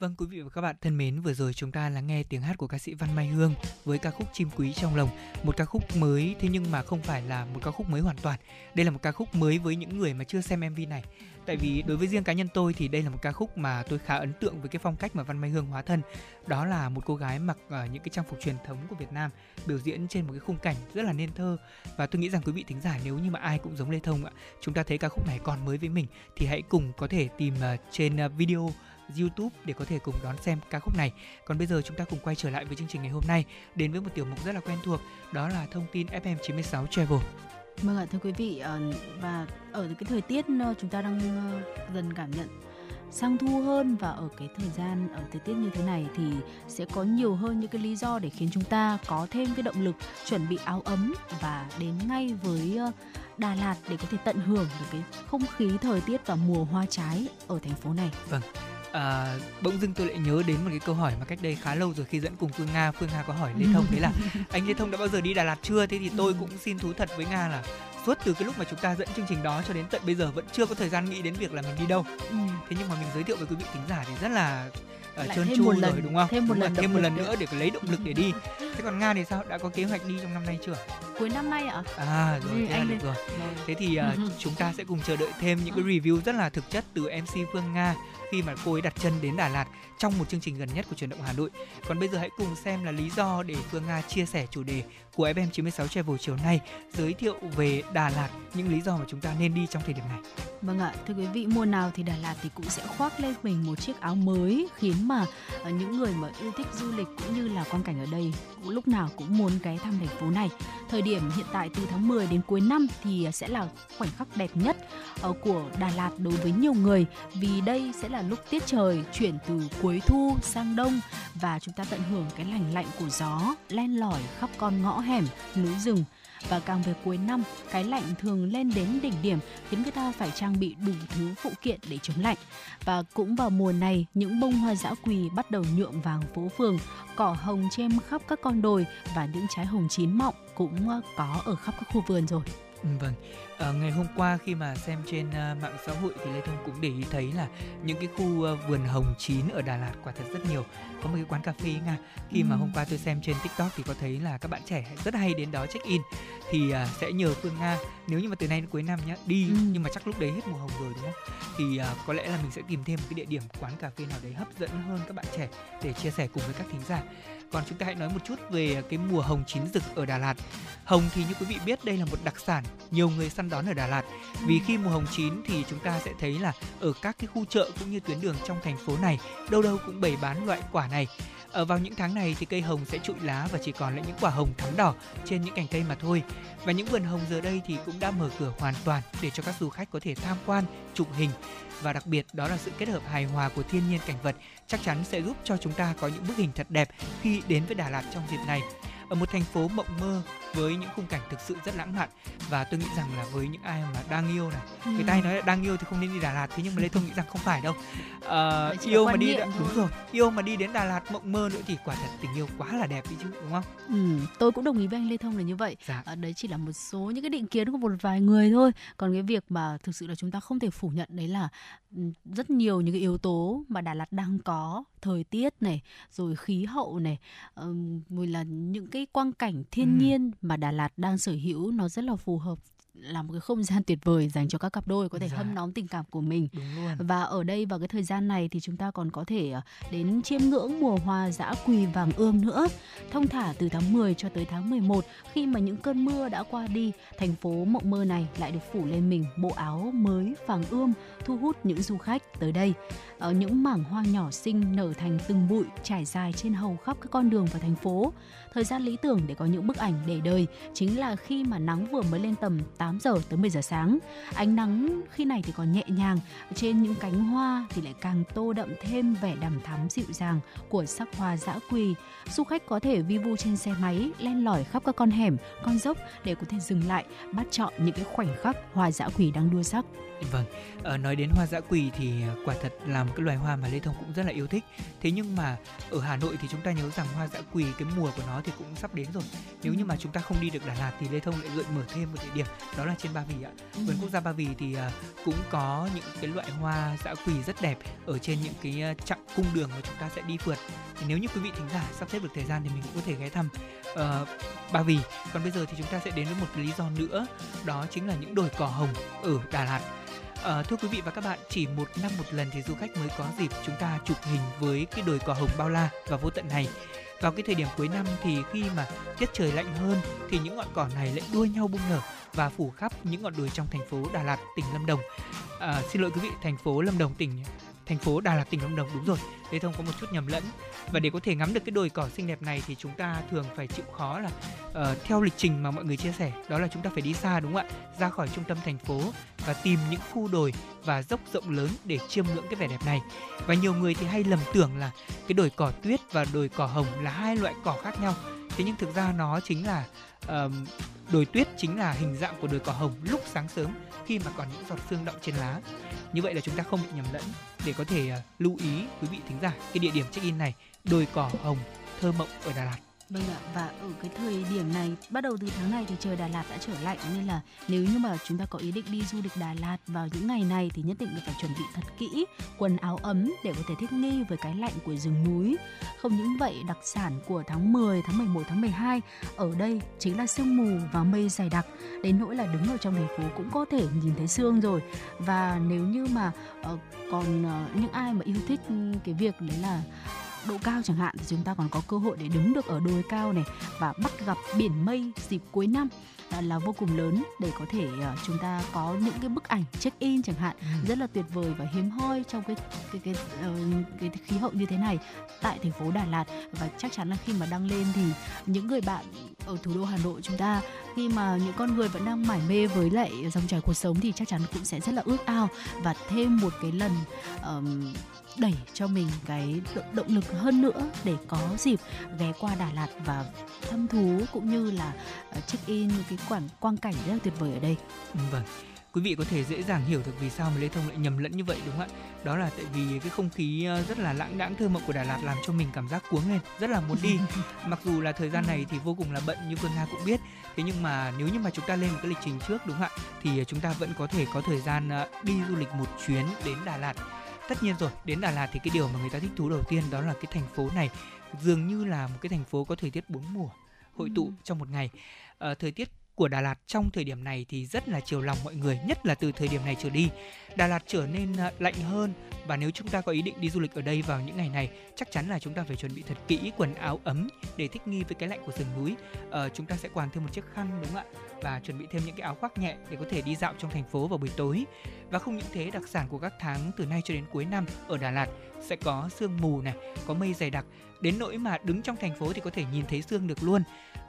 Vâng quý vị và các bạn thân mến, vừa rồi chúng ta lắng nghe tiếng hát của ca sĩ Văn Mai Hương với ca khúc Chim Quý trong lòng, một ca khúc mới thế nhưng mà không phải là một ca khúc mới hoàn toàn. Đây là một ca khúc mới với những người mà chưa xem MV này. Tại vì đối với riêng cá nhân tôi thì đây là một ca khúc mà tôi khá ấn tượng với cái phong cách mà Văn Mai Hương hóa thân. Đó là một cô gái mặc uh, những cái trang phục truyền thống của Việt Nam biểu diễn trên một cái khung cảnh rất là nên thơ và tôi nghĩ rằng quý vị thính giả nếu như mà ai cũng giống Lê Thông ạ, chúng ta thấy ca khúc này còn mới với mình thì hãy cùng có thể tìm uh, trên uh, video YouTube để có thể cùng đón xem ca khúc này. Còn bây giờ chúng ta cùng quay trở lại với chương trình ngày hôm nay đến với một tiểu mục rất là quen thuộc, đó là thông tin FM96 Travel. Vâng ạ, thưa quý vị, ờ, và ở cái thời tiết ờ, chúng ta đang ờ, dần cảm nhận sang thu hơn và ở cái thời gian ở thời tiết như thế này thì sẽ có nhiều hơn những cái lý do để khiến chúng ta có thêm cái động lực chuẩn bị áo ấm và đến ngay với Đà Lạt để có thể tận hưởng được cái không khí thời tiết và mùa hoa trái ở thành phố này. À, bỗng dưng tôi lại nhớ đến một cái câu hỏi mà cách đây khá lâu rồi khi dẫn cùng Phương Nga, Phương Nga có hỏi Lê Thông đấy là [LAUGHS] anh Lê Thông đã bao giờ đi Đà Lạt chưa? Thế thì tôi cũng xin thú thật với Nga là suốt từ cái lúc mà chúng ta dẫn chương trình đó cho đến tận bây giờ vẫn chưa có thời gian nghĩ đến việc là mình đi đâu. Ừ. Thế nhưng mà mình giới thiệu với quý vị thính giả thì rất là uh, trơn tru rồi lần, đúng không? thêm một Đúng lần rồi, thêm một lần nữa. để lấy động lực để đi. [LAUGHS] Thế còn Nga thì sao? Đã có kế hoạch đi trong năm nay chưa? Cuối năm nay ạ? À rồi, Ừ, thế là anh được rồi. Vâng. Thế thì uh, [LAUGHS] chúng ta sẽ cùng chờ đợi thêm những cái review rất là thực chất từ MC Phương Nga khi mà cô ấy đặt chân đến Đà Lạt trong một chương trình gần nhất của truyền động Hà Nội. Còn bây giờ hãy cùng xem là lý do để Phương Nga chia sẻ chủ đề của FM96 Travel chiều nay giới thiệu về Đà Lạt, những lý do mà chúng ta nên đi trong thời điểm này. Vâng ạ, thưa quý vị, mùa nào thì Đà Lạt thì cũng sẽ khoác lên mình một chiếc áo mới khiến mà ờ, những người mà yêu thích du lịch cũng như là quan cảnh ở đây cũng lúc nào cũng muốn ghé thăm thành phố này. Thời điểm hiện tại từ tháng 10 đến cuối năm thì ờ, sẽ là khoảnh khắc đẹp nhất ờ, của Đà Lạt đối với nhiều người vì đây sẽ là lúc tiết trời chuyển từ cuối thu sang đông và chúng ta tận hưởng cái lành lạnh của gió len lỏi khắp con ngõ hẻm, núi rừng. Và càng về cuối năm cái lạnh thường lên đến đỉnh điểm khiến người ta phải trang bị đủ thứ phụ kiện để chống lạnh. Và cũng vào mùa này những bông hoa dã quỳ bắt đầu nhuộm vàng phố phường cỏ hồng chêm khắp các con đồi và những trái hồng chín mọng cũng ờ, có ở khắp các khu vườn rồi vâng, Ờ, ngày hôm qua khi mà xem trên ờ, mạng xã hội thì Lê Thông cũng để ý thấy là những cái khu ờ, vườn hồng chín ở Đà Lạt quả thật rất nhiều. Có một cái quán cà phê nga khi mà Ừ. hôm qua tôi xem trên TikTok thì có thấy là các bạn trẻ rất hay đến đó check in thì à, sẽ nhờ Phương Nga nếu như mà từ nay đến cuối năm nhá đi Ừ. nhưng mà chắc lúc đấy hết mùa hồng rồi đúng không? Thì à, có lẽ là mình sẽ tìm thêm một cái địa điểm quán cà phê nào đấy hấp dẫn hơn các bạn trẻ để chia sẻ cùng với các thính giả. Còn chúng ta hãy nói một chút về cái mùa hồng chín rực ở Đà Lạt. Hồng thì như quý vị biết đây là một đặc sản nhiều người săn đón ở Đà Lạt. Vì khi mùa hồng chín thì chúng ta sẽ thấy là ở các cái khu chợ cũng như tuyến đường trong thành phố này đâu đâu cũng bày bán loại quả này. Ở vào những tháng này thì cây hồng sẽ trụi lá và chỉ còn lại những quả hồng thắm đỏ trên những cành cây mà thôi. Và những vườn hồng giờ đây thì cũng đã mở cửa hoàn toàn để cho các du khách có thể tham quan, chụp hình và đặc biệt đó là sự kết hợp hài hòa của thiên nhiên cảnh vật chắc chắn sẽ giúp cho chúng ta có những bức hình thật đẹp khi đến với Đà Lạt trong dịp này. Ở một thành phố mộng mơ với những khung cảnh thực sự rất lãng mạn và tôi nghĩ rằng là với những ai mà đang yêu này ừ. người ta hay nói là đang yêu thì không nên đi Đà Lạt thế nhưng mà Lê Thông nghĩ rằng không phải đâu à, yêu mà đi đã, đúng rồi yêu mà đi đến Đà Lạt mộng mơ nữa thì quả thật tình yêu quá là đẹp đi chứ đúng không? Ừ, tôi cũng đồng ý với anh Lê Thông là như vậy. Dạ. À, đấy chỉ là một số những cái định kiến của một vài người thôi. Còn cái việc mà thực sự là chúng ta không thể phủ nhận đấy là ừ, rất nhiều những cái yếu tố mà Đà Lạt đang có thời tiết này rồi khí hậu này rồi là những cái quang cảnh thiên ừ. nhiên mà Đà Lạt đang sở hữu nó rất là phù hợp là một cái không gian tuyệt vời dành cho các cặp đôi có thể dạ. hâm nóng tình cảm của mình. Và ở đây vào cái thời gian này thì chúng ta còn có thể ờ, đến chiêm ngưỡng mùa hoa dã quỳ vàng ươm nữa. Thông thả từ tháng 10 cho tới tháng 11 khi mà những cơn mưa đã qua đi thành phố mộng mơ này lại được phủ lên mình bộ áo mới vàng ươm thu hút những du khách tới đây. Ở những mảng hoa nhỏ xinh nở thành từng bụi trải dài trên hầu khắp các con đường vào thành phố. Thời gian lý tưởng để có những bức ảnh để đời chính là khi mà nắng vừa mới lên tầm 8 giờ tới 10 giờ sáng. Ánh nắng khi này thì còn nhẹ nhàng, trên những cánh hoa thì lại càng tô đậm thêm vẻ đằm thắm dịu dàng của sắc hoa dã quỳ. Du khách có thể vi vu trên xe máy, len lỏi khắp các con hẻm, con dốc để có thể dừng lại, bắt chọn những cái khoảnh khắc hoa dã quỳ đang đua sắc. Vâng, ờ, nói đến hoa dã quỳ thì quả thật là một cái loài hoa mà Lê Thông cũng rất là yêu thích. Thế nhưng mà ở Hà Nội thì chúng ta nhớ rằng hoa dã quỳ cái mùa của nó thì cũng sắp đến rồi. Nếu như mà chúng ta không đi được Đà Lạt thì Lê Thông lại gợi mở thêm một địa điểm đó là trên Ba Vì ạ. Ừ. Vườn quốc gia Ba Vì thì uh, cũng có những cái loại hoa dã quỳ rất đẹp ở trên những cái chặng cung đường mà chúng ta sẽ đi phượt. Thì nếu như quý vị thính giả sắp xếp được thời gian thì mình cũng có thể ghé thăm uh, Ba Vì. Còn bây giờ thì chúng ta sẽ đến với một lý do nữa, đó chính là những đồi cỏ hồng ở Đà Lạt À, thưa quý vị và các bạn, chỉ một năm một lần thì du khách mới có dịp chúng ta chụp hình với cái đồi cỏ hồng bao la và vô tận này. Vào cái thời điểm cuối năm thì khi mà tiết trời lạnh hơn thì những ngọn cỏ này lại đua nhau bung nở và phủ khắp những ngọn đồi trong thành phố Đà Lạt, tỉnh Lâm Đồng. À, xin lỗi quý vị, thành phố Lâm Đồng, tỉnh thành phố Đà Lạt, tỉnh Lâm Đồng đúng rồi. Lê Thông có một chút nhầm lẫn. Và để có thể ngắm được cái đồi cỏ xinh đẹp này thì chúng ta thường phải chịu khó là uh, theo lịch trình mà mọi người chia sẻ đó là chúng ta phải đi xa đúng không ạ? Ra khỏi trung tâm thành phố và tìm những khu đồi và dốc rộng lớn để chiêm ngưỡng cái vẻ đẹp này. Và nhiều người thì hay lầm tưởng là cái đồi cỏ tuyết và đồi cỏ hồng là hai loại cỏ khác nhau. Thế nhưng thực ra nó chính là uh, đồi tuyết chính là hình dạng của đồi cỏ hồng lúc sáng sớm khi mà còn những giọt sương động trên lá. Như vậy là chúng ta không bị nhầm lẫn. Để có thể à, lưu ý quý vị thính giả, cái địa điểm check in này, đồi cỏ hồng thơ mộng ở Đà Lạt. Vâng ạ, và ở cái thời điểm này, bắt đầu từ tháng này thì trời Đà Lạt đã trở lạnh nên là nếu như mà chúng ta có ý định đi du lịch Đà Lạt vào những ngày này thì nhất định là phải chuẩn bị thật kỹ quần áo ấm để có thể thích nghi với cái lạnh của rừng núi. Không những vậy, đặc sản của tháng 10, tháng 11, tháng 12 ở đây chính là sương mù và mây dày đặc. Đến nỗi là đứng ở trong thành phố cũng có thể nhìn thấy sương rồi. Và nếu như mà uh, còn uh, những ai mà yêu thích cái việc đấy là độ cao chẳng hạn thì chúng ta còn có cơ hội để đứng được ở đồi cao này và bắt gặp biển mây dịp cuối năm. Là vô cùng lớn để có thể uh, chúng ta có những cái bức ảnh check in chẳng hạn ừ. rất là tuyệt vời và hiếm hoi trong cái cái cái, uh, cái khí hậu như thế này tại thành phố Đà Lạt. Và chắc chắn là khi mà đăng lên thì những người bạn ở thủ đô Hà Nội chúng ta khi mà những con người vẫn đang mải mê với lại dòng chảy cuộc sống thì chắc chắn cũng sẽ rất là ước ao. Và thêm một cái lần um, đẩy cho mình cái động lực hơn nữa để có dịp ghé qua Đà Lạt và thăm thú cũng như là ờ, check in cái quảng quang cảnh rất là tuyệt vời ở đây. Ừ, vâng quý vị có thể dễ dàng hiểu được vì sao mà Lê Thông lại nhầm lẫn như vậy đúng không ạ? Đó là tại vì cái không khí ờ, rất là lãng đãng thơ mộng của Đà Lạt làm cho mình cảm giác cuống lên, rất là muốn đi. [LAUGHS] Mặc dù là thời gian này thì vô cùng là bận như Phương Nga cũng biết, thế nhưng mà nếu như mà chúng ta lên một cái lịch trình trước đúng không ạ? Thì chúng ta vẫn có thể có thời gian ờ, đi du lịch một chuyến đến Đà Lạt tất nhiên rồi đến Đà Lạt thì cái điều mà người ta thích thú đầu tiên đó là cái thành phố này dường như là một cái thành phố có thời tiết bốn mùa hội tụ ừ. trong một ngày à, thời tiết của Đà Lạt trong thời điểm này thì rất là chiều lòng mọi người, nhất là từ thời điểm này trở đi. Đà Lạt trở nên à, lạnh hơn và nếu chúng ta có ý định đi du lịch ở đây vào những ngày này, chắc chắn là chúng ta phải chuẩn bị thật kỹ quần áo ấm để thích nghi với cái lạnh của sườn núi. Ờ, chúng ta sẽ quàng thêm một chiếc khăn đúng không ạ? Và chuẩn bị thêm những cái áo khoác nhẹ để có thể đi dạo trong thành phố vào buổi tối. Và không những thế, đặc sản của các tháng từ nay cho đến cuối năm ở Đà Lạt sẽ có sương mù này, có mây dày đặc đến nỗi mà đứng trong thành phố thì có thể nhìn thấy sương được luôn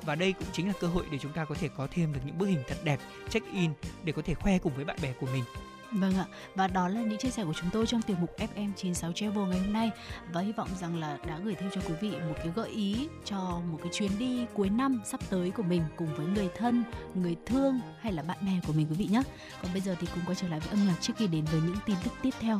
và đây cũng chính là cơ hội để chúng ta có thể có thêm được những bức hình thật đẹp check in để có thể khoe cùng với bạn bè của mình Vâng ạ, và đó là những chia sẻ của chúng tôi trong tiểu mục FM96 Travel ngày hôm nay và hy vọng rằng là đã gửi thêm cho quý vị một cái gợi ý cho một cái chuyến đi cuối năm sắp tới của mình cùng với người thân, người thương hay là bạn bè của mình quý vị nhé. Còn bây giờ thì cùng quay trở lại với âm nhạc trước khi đến với những tin tức tiếp theo.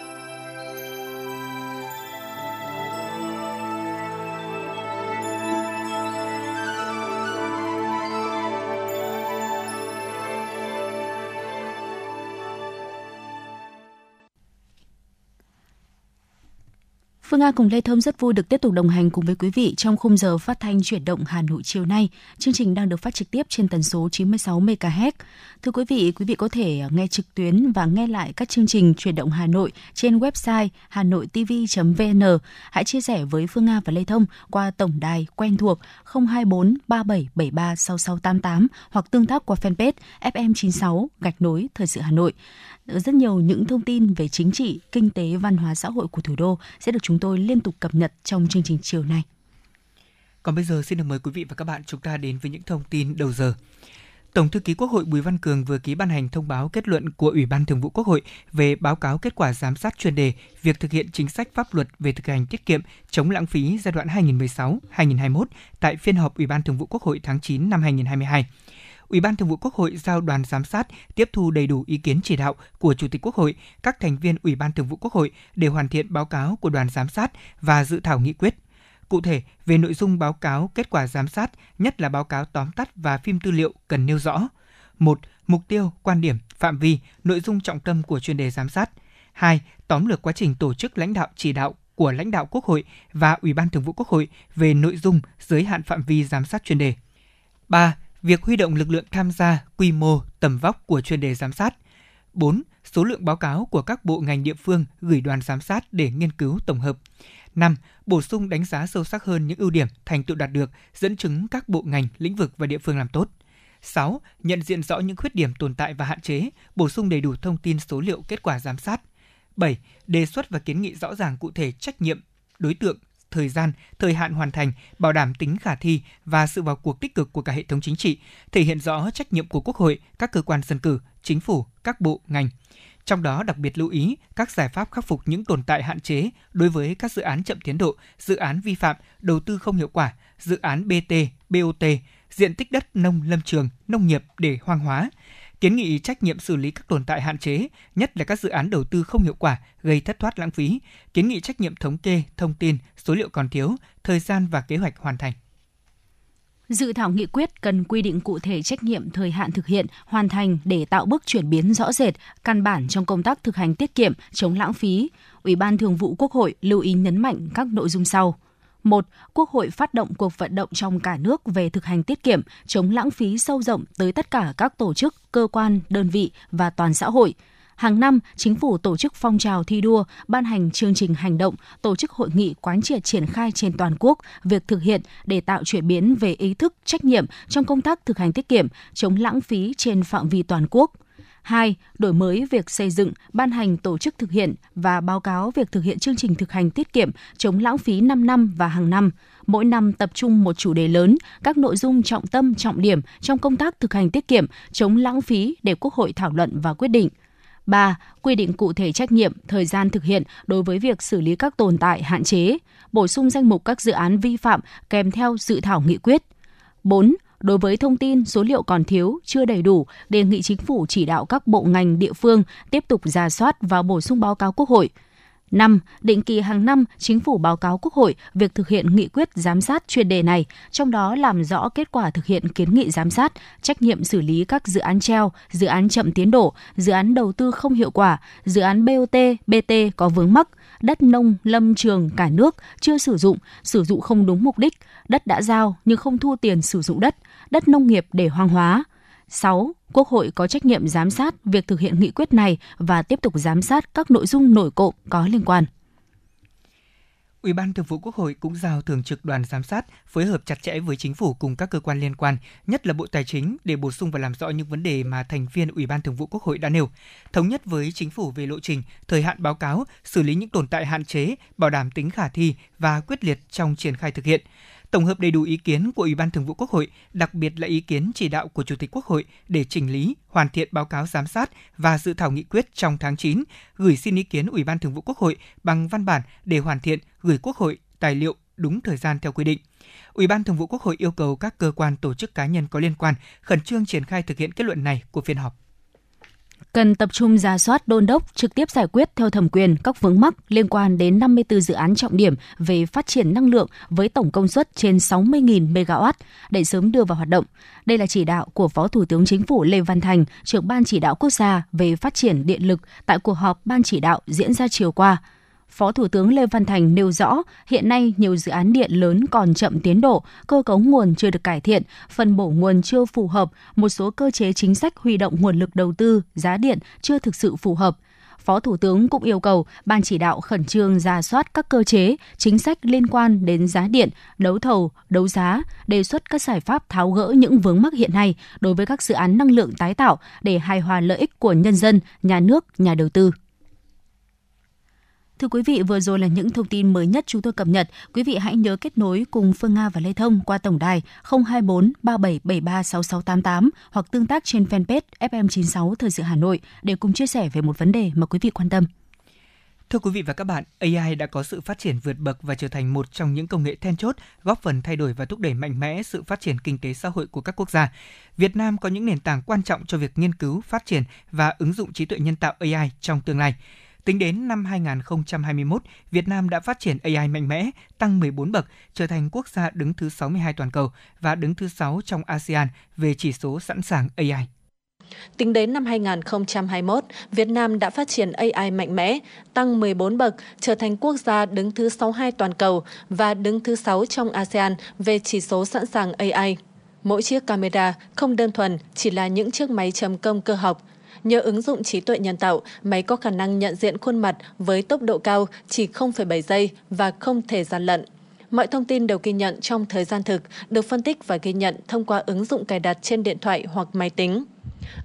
Phương Nga cùng Lê Thông rất vui được tiếp tục đồng hành cùng với quý vị trong khung giờ phát thanh chuyển động Hà Nội chiều nay. Chương trình đang được phát trực tiếp trên tần số 96 MHz. Thưa quý vị, quý vị có thể nghe trực tuyến và nghe lại các chương trình chuyển động Hà Nội trên website hanoitv.vn. Hãy chia sẻ với Phương Nga và Lê Thông qua tổng đài quen thuộc 024 3773 6688 hoặc tương tác qua fanpage FM96 gạch nối thời sự Hà Nội rất nhiều những thông tin về chính trị, kinh tế, văn hóa xã hội của thủ đô sẽ được chúng tôi liên tục cập nhật trong chương trình chiều nay. Còn bây giờ xin được mời quý vị và các bạn chúng ta đến với những thông tin đầu giờ. Tổng thư ký Quốc hội Bùi Văn Cường vừa ký ban hành thông báo kết luận của Ủy ban Thường vụ Quốc hội về báo cáo kết quả giám sát chuyên đề việc thực hiện chính sách pháp luật về thực hành tiết kiệm chống lãng phí giai đoạn 2016-2021 tại phiên họp Ủy ban Thường vụ Quốc hội tháng 9 năm 2022. Ủy ban Thường vụ Quốc hội giao đoàn giám sát tiếp thu đầy đủ ý kiến chỉ đạo của Chủ tịch Quốc hội, các thành viên Ủy ban Thường vụ Quốc hội để hoàn thiện báo cáo của đoàn giám sát và dự thảo nghị quyết. Cụ thể, về nội dung báo cáo kết quả giám sát, nhất là báo cáo tóm tắt và phim tư liệu cần nêu rõ. 1. Mục tiêu, quan điểm, phạm vi, nội dung trọng tâm của chuyên đề giám sát. 2. Tóm lược quá trình tổ chức lãnh đạo chỉ đạo của lãnh đạo Quốc hội và Ủy ban Thường vụ Quốc hội về nội dung, giới hạn phạm vi giám sát chuyên đề. 3 việc huy động lực lượng tham gia, quy mô, tầm vóc của chuyên đề giám sát. 4. Số lượng báo cáo của các bộ ngành địa phương gửi đoàn giám sát để nghiên cứu tổng hợp. 5. Bổ sung đánh giá sâu sắc hơn những ưu điểm, thành tựu đạt được, dẫn chứng các bộ ngành, lĩnh vực và địa phương làm tốt. 6. Nhận diện rõ những khuyết điểm tồn tại và hạn chế, bổ sung đầy đủ thông tin số liệu kết quả giám sát. 7. Đề xuất và kiến nghị rõ ràng cụ thể trách nhiệm, đối tượng, thời gian, thời hạn hoàn thành, bảo đảm tính khả thi và sự vào cuộc tích cực của cả hệ thống chính trị, thể hiện rõ trách nhiệm của Quốc hội, các cơ quan dân cử, chính phủ, các bộ, ngành. Trong đó đặc biệt lưu ý các giải pháp khắc phục những tồn tại hạn chế đối với các dự án chậm tiến độ, dự án vi phạm, đầu tư không hiệu quả, dự án BT, BOT, diện tích đất nông lâm trường, nông nghiệp để hoang hóa, kiến nghị trách nhiệm xử lý các tồn tại hạn chế, nhất là các dự án đầu tư không hiệu quả, gây thất thoát lãng phí, kiến nghị trách nhiệm thống kê, thông tin, số liệu còn thiếu, thời gian và kế hoạch hoàn thành. Dự thảo nghị quyết cần quy định cụ thể trách nhiệm thời hạn thực hiện, hoàn thành để tạo bước chuyển biến rõ rệt, căn bản trong công tác thực hành tiết kiệm, chống lãng phí. Ủy ban Thường vụ Quốc hội lưu ý nhấn mạnh các nội dung sau. 1. Quốc hội phát động cuộc vận động trong cả nước về thực hành tiết kiệm, chống lãng phí sâu rộng tới tất cả các tổ chức, cơ quan, đơn vị và toàn xã hội. Hàng năm, chính phủ tổ chức phong trào thi đua, ban hành chương trình hành động, tổ chức hội nghị quán triệt triển khai trên toàn quốc việc thực hiện để tạo chuyển biến về ý thức, trách nhiệm trong công tác thực hành tiết kiệm, chống lãng phí trên phạm vi toàn quốc – 2. Đổi mới việc xây dựng, ban hành tổ chức thực hiện và báo cáo việc thực hiện chương trình thực hành tiết kiệm chống lãng phí 5 năm và hàng năm. Mỗi năm tập trung một chủ đề lớn, các nội dung trọng tâm, trọng điểm trong công tác thực hành tiết kiệm, chống lãng phí để Quốc hội thảo luận và quyết định. 3. Quy định cụ thể trách nhiệm, thời gian thực hiện đối với việc xử lý các tồn tại, hạn chế, bổ sung danh mục các dự án vi phạm kèm theo dự thảo nghị quyết. 4 Đối với thông tin, số liệu còn thiếu, chưa đầy đủ, đề nghị chính phủ chỉ đạo các bộ ngành địa phương tiếp tục ra soát và bổ sung báo cáo Quốc hội. 5. Định kỳ hàng năm, chính phủ báo cáo Quốc hội việc thực hiện nghị quyết giám sát chuyên đề này, trong đó làm rõ kết quả thực hiện kiến nghị giám sát, trách nhiệm xử lý các dự án treo, dự án chậm tiến độ, dự án đầu tư không hiệu quả, dự án BOT, BT có vướng mắc, đất nông, lâm trường cả nước chưa sử dụng, sử dụng không đúng mục đích, đất đã giao nhưng không thu tiền sử dụng đất, đất nông nghiệp để hoang hóa. 6. Quốc hội có trách nhiệm giám sát việc thực hiện nghị quyết này và tiếp tục giám sát các nội dung nổi cộng có liên quan. Ủy ban Thường vụ Quốc hội cũng giao thường trực đoàn giám sát phối hợp chặt chẽ với chính phủ cùng các cơ quan liên quan, nhất là Bộ Tài chính để bổ sung và làm rõ những vấn đề mà thành viên Ủy ban Thường vụ Quốc hội đã nêu, thống nhất với chính phủ về lộ trình, thời hạn báo cáo, xử lý những tồn tại hạn chế, bảo đảm tính khả thi và quyết liệt trong triển khai thực hiện tổng hợp đầy đủ ý kiến của Ủy ban Thường vụ Quốc hội, đặc biệt là ý kiến chỉ đạo của Chủ tịch Quốc hội để chỉnh lý, hoàn thiện báo cáo giám sát và dự thảo nghị quyết trong tháng 9, gửi xin ý kiến Ủy ban Thường vụ Quốc hội bằng văn bản để hoàn thiện gửi Quốc hội tài liệu đúng thời gian theo quy định. Ủy ban Thường vụ Quốc hội yêu cầu các cơ quan tổ chức cá nhân có liên quan khẩn trương triển khai thực hiện kết luận này của phiên họp cần tập trung ra soát đôn đốc trực tiếp giải quyết theo thẩm quyền các vướng mắc liên quan đến 54 dự án trọng điểm về phát triển năng lượng với tổng công suất trên 60.000 MW để sớm đưa vào hoạt động. Đây là chỉ đạo của Phó Thủ tướng Chính phủ Lê Văn Thành, trưởng Ban chỉ đạo quốc gia về phát triển điện lực tại cuộc họp Ban chỉ đạo diễn ra chiều qua. Phó Thủ tướng Lê Văn Thành nêu rõ, hiện nay nhiều dự án điện lớn còn chậm tiến độ, cơ cấu nguồn chưa được cải thiện, phân bổ nguồn chưa phù hợp, một số cơ chế chính sách huy động nguồn lực đầu tư, giá điện chưa thực sự phù hợp. Phó Thủ tướng cũng yêu cầu Ban chỉ đạo khẩn trương ra soát các cơ chế, chính sách liên quan đến giá điện, đấu thầu, đấu giá, đề xuất các giải pháp tháo gỡ những vướng mắc hiện nay đối với các dự án năng lượng tái tạo để hài hòa lợi ích của nhân dân, nhà nước, nhà đầu tư. Thưa quý vị, vừa rồi là những thông tin mới nhất chúng tôi cập nhật. Quý vị hãy nhớ kết nối cùng Phương Nga và Lê Thông qua tổng đài 024 3773 6688 hoặc tương tác trên fanpage FM96 Thời sự Hà Nội để cùng chia sẻ về một vấn đề mà quý vị quan tâm. Thưa quý vị và các bạn, AI đã có sự phát triển vượt bậc và trở thành một trong những công nghệ then chốt góp phần thay đổi và thúc đẩy mạnh mẽ sự phát triển kinh tế xã hội của các quốc gia. Việt Nam có những nền tảng quan trọng cho việc nghiên cứu, phát triển và ứng dụng trí tuệ nhân tạo AI trong tương lai. Tính đến năm 2021, Việt Nam đã phát triển AI mạnh mẽ, tăng 14 bậc, trở thành quốc gia đứng thứ 62 toàn cầu và đứng thứ 6 trong ASEAN về chỉ số sẵn sàng AI. Tính đến năm 2021, Việt Nam đã phát triển AI mạnh mẽ, tăng 14 bậc, trở thành quốc gia đứng thứ 62 toàn cầu và đứng thứ 6 trong ASEAN về chỉ số sẵn sàng AI. Mỗi chiếc camera không đơn thuần chỉ là những chiếc máy chấm công cơ học, Nhờ ứng dụng trí tuệ nhân tạo, máy có khả năng nhận diện khuôn mặt với tốc độ cao chỉ 0,7 giây và không thể gian lận. Mọi thông tin đều ghi nhận trong thời gian thực, được phân tích và ghi nhận thông qua ứng dụng cài đặt trên điện thoại hoặc máy tính.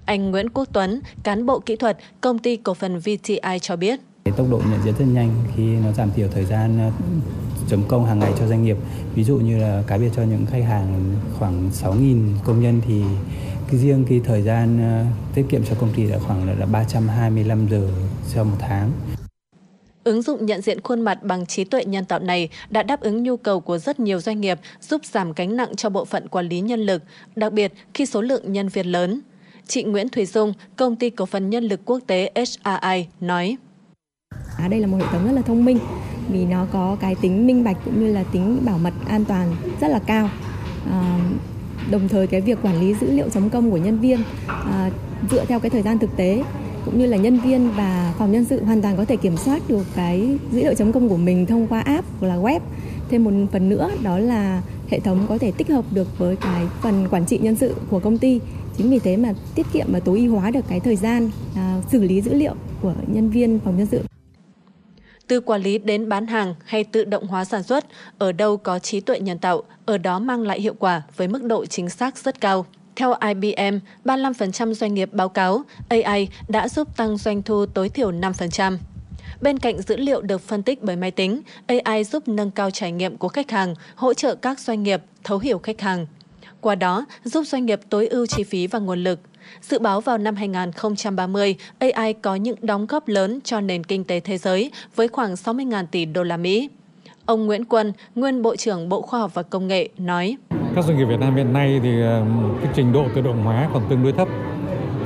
Anh Nguyễn Quốc Tuấn, cán bộ kỹ thuật, công ty cổ phần VTI cho biết. Tốc độ nhận diện rất nhanh khi nó giảm thiểu thời gian ờ, chấm công hàng ngày cho doanh nghiệp. Ví dụ như là cá biệt cho những khách hàng khoảng 6.000 công nhân thì cái riêng cái thời gian uh, tiết kiệm cho công ty là khoảng là, là 325 giờ cho một tháng. Ứng dụng nhận diện khuôn mặt bằng trí tuệ nhân tạo này đã đáp ứng nhu cầu của rất nhiều doanh nghiệp, giúp giảm gánh nặng cho bộ phận quản lý nhân lực, đặc biệt khi số lượng nhân viên lớn. Chị Nguyễn Thùy Dung, công ty cổ phần nhân lực quốc tế HRI nói: À, đây là một hệ thống rất là thông minh vì nó có cái tính minh bạch cũng như là tính bảo mật an toàn rất là cao. À, đồng thời cái việc quản lý dữ liệu chấm công của nhân viên à, dựa theo cái thời gian thực tế cũng như là nhân viên và phòng nhân sự hoàn toàn có thể kiểm soát được cái dữ liệu chấm công của mình thông qua app hoặc là web. Thêm một phần nữa đó là hệ thống có thể tích hợp được với cái phần quản trị nhân sự của công ty. Chính vì thế mà tiết kiệm và tối ưu hóa được cái thời gian à, xử lý dữ liệu của nhân viên phòng nhân sự từ quản lý đến bán hàng hay tự động hóa sản xuất, ở đâu có trí tuệ nhân tạo, ở đó mang lại hiệu quả với mức độ chính xác rất cao. Theo IBM, 35% doanh nghiệp báo cáo AI đã giúp tăng doanh thu tối thiểu 5%. Bên cạnh dữ liệu được phân tích bởi máy tính, AI giúp nâng cao trải nghiệm của khách hàng, hỗ trợ các doanh nghiệp thấu hiểu khách hàng. Qua đó, giúp doanh nghiệp tối ưu chi phí và nguồn lực. Dự báo vào năm 2030, AI có những đóng góp lớn cho nền kinh tế thế giới với khoảng 60.000 tỷ đô la Mỹ. Ông Nguyễn Quân, nguyên Bộ trưởng Bộ Khoa học và Công nghệ nói: Các doanh nghiệp Việt Nam hiện nay thì ờ, cái trình độ tự động hóa còn tương đối thấp,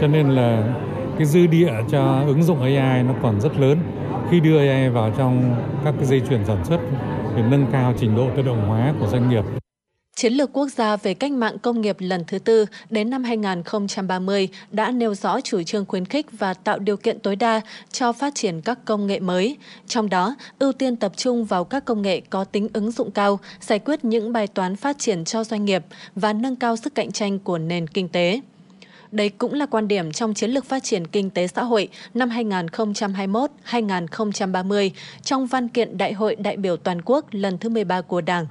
cho nên là cái dư địa cho ứng dụng AI nó còn rất lớn. Khi đưa AI vào trong các cái dây chuyền sản xuất để nâng cao trình độ tự động hóa của doanh nghiệp Chiến lược quốc gia về cách mạng công nghiệp lần thứ tư đến năm 2030 đã nêu rõ chủ trương khuyến khích và tạo điều kiện tối đa cho phát triển các công nghệ mới, trong đó ưu tiên tập trung vào các công nghệ có tính ứng dụng cao, giải quyết những bài toán phát triển cho doanh nghiệp và nâng cao sức cạnh tranh của nền kinh tế. Đây cũng là quan điểm trong chiến lược phát triển kinh tế xã hội năm 2021-2030 trong văn kiện Đại hội đại biểu toàn quốc lần thứ 13 của Đảng.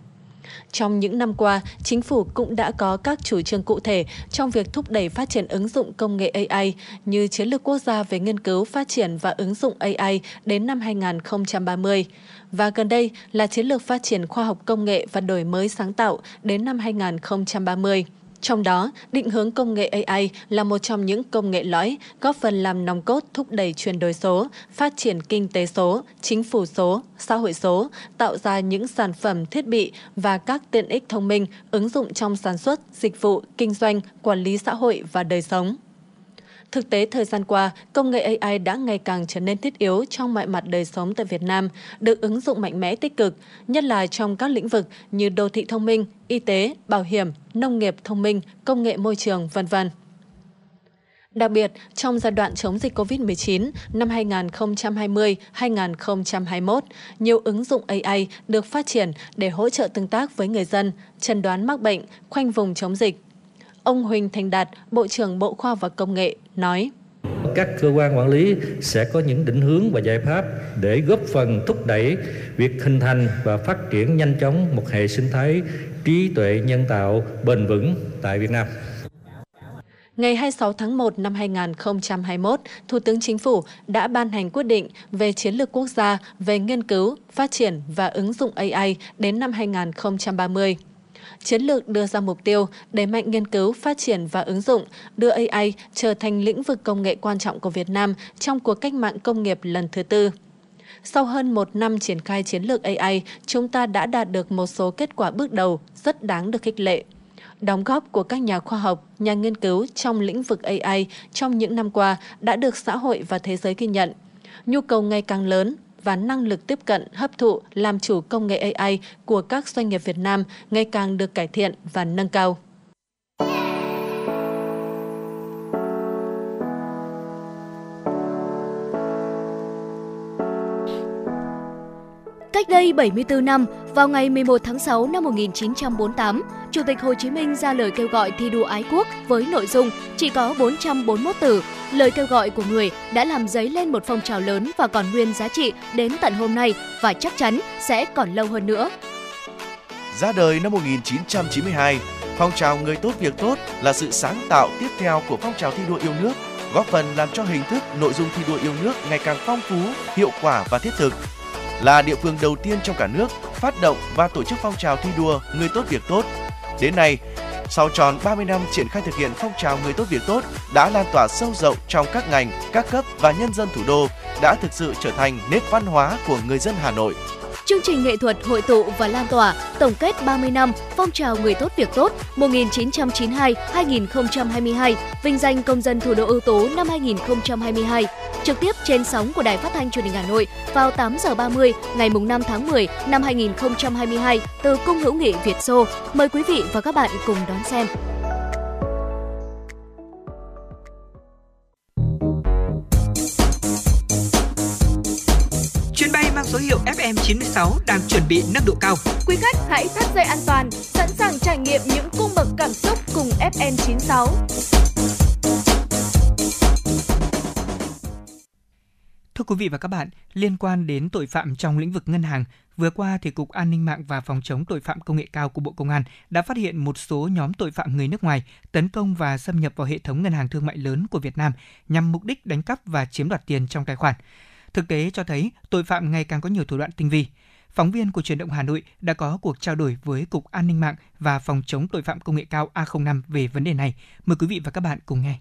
Trong những năm qua, chính phủ cũng đã có các chủ trương cụ thể trong việc thúc đẩy phát triển ứng dụng công nghệ AI như Chiến lược quốc gia về nghiên cứu, phát triển và ứng dụng AI đến năm 2030 và gần đây là Chiến lược phát triển khoa học công nghệ và đổi mới sáng tạo đến năm 2030. Trong đó, định hướng công nghệ AI là một trong những công nghệ lõi góp phần làm nòng cốt thúc đẩy chuyển đổi số, phát triển kinh tế số, chính phủ số, xã hội số, tạo ra những sản phẩm thiết bị và các tiện ích thông minh ứng dụng trong sản xuất, dịch vụ, kinh doanh, quản lý xã hội và đời sống. Thực tế thời gian qua, công nghệ AI đã ngày càng trở nên thiết yếu trong mọi mặt đời sống tại Việt Nam, được ứng dụng mạnh mẽ tích cực, nhất là trong các lĩnh vực như đô thị thông minh, y tế, bảo hiểm, nông nghiệp thông minh, công nghệ môi trường, vân vân. Đặc biệt, trong giai đoạn chống dịch COVID-19 năm 2020-2021, nhiều ứng dụng AI được phát triển để hỗ trợ tương tác với người dân, chẩn đoán mắc bệnh, khoanh vùng chống dịch. Ông Huỳnh Thành Đạt, Bộ trưởng Bộ Khoa và Công nghệ, nói các cơ quan quản lý sẽ có những định hướng và giải pháp để góp phần thúc đẩy việc hình thành và phát triển nhanh chóng một hệ sinh thái trí tuệ nhân tạo bền vững tại Việt Nam. Ngày 26 tháng 1 năm 2021, Thủ tướng Chính phủ đã ban hành quyết định về chiến lược quốc gia về nghiên cứu, phát triển và ứng dụng AI đến năm 2030. Chiến lược đưa ra mục tiêu đẩy mạnh nghiên cứu, phát triển và ứng dụng, đưa AI trở thành lĩnh vực công nghệ quan trọng của Việt Nam trong cuộc cách mạng công nghiệp lần thứ tư. Sau hơn một năm triển khai chiến lược AI, chúng ta đã đạt được một số kết quả bước đầu rất đáng được khích lệ. Đóng góp của các nhà khoa học, nhà nghiên cứu trong lĩnh vực AI trong những năm qua đã được xã hội và thế giới ghi nhận. Nhu cầu ngày càng lớn và năng lực tiếp cận, hấp thụ, làm chủ công nghệ AI của các doanh nghiệp Việt Nam ngày càng được cải thiện và nâng cao. Cách đây 74 năm, vào ngày 11 tháng 6 năm 1948, Chủ tịch Hồ Chí Minh ra lời kêu gọi thi đua ái quốc với nội dung chỉ có 441 từ. Lời kêu gọi của người đã làm dấy lên một phong trào lớn và còn nguyên giá trị đến tận hôm nay và chắc chắn sẽ còn lâu hơn nữa. Ra đời năm 1992, phong trào người tốt việc tốt là sự sáng tạo tiếp theo của phong trào thi đua yêu nước, góp phần làm cho hình thức nội dung thi đua yêu nước ngày càng phong phú, hiệu quả và thiết thực là địa phương đầu tiên trong cả nước phát động và tổ chức phong trào thi đua người tốt việc tốt. Đến nay, sau tròn 30 năm triển khai thực hiện phong trào người tốt việc tốt đã lan tỏa sâu rộng trong các ngành, các cấp và nhân dân thủ đô, đã thực sự trở thành nét văn hóa của người dân Hà Nội. Chương trình nghệ thuật hội tụ và lan tỏa tổng kết 30 năm phong trào người tốt việc tốt 1992-2022, vinh danh công dân thủ đô ưu tú năm 2022 trực tiếp trên sóng của Đài Phát thanh Truyền hình Hà Nội vào 8 giờ 30 ngày mùng 5 tháng 10 năm 2022 từ Cung hữu nghị Việt Xô. Mời quý vị và các bạn cùng đón xem. Số hiệu FM96 đang chuẩn bị nâng độ cao. Quý khách hãy thắt dây an toàn, sẵn sàng trải nghiệm những cung bậc cảm xúc cùng FM96. Thưa quý vị và các bạn, liên quan đến tội phạm trong lĩnh vực ngân hàng, vừa qua thì Cục An ninh mạng và Phòng chống tội phạm công nghệ cao của Bộ Công an đã phát hiện một số nhóm tội phạm người nước ngoài tấn công và xâm nhập vào hệ thống ngân hàng thương mại lớn của Việt Nam nhằm mục đích đánh cắp và chiếm đoạt tiền trong tài khoản. Thực tế cho thấy tội phạm ngày càng có nhiều thủ đoạn tinh vi. Phóng viên của truyền động Hà Nội đã có cuộc trao đổi với Cục An ninh mạng và Phòng chống tội phạm công nghệ cao A05 về vấn đề này. Mời quý vị và các bạn cùng nghe.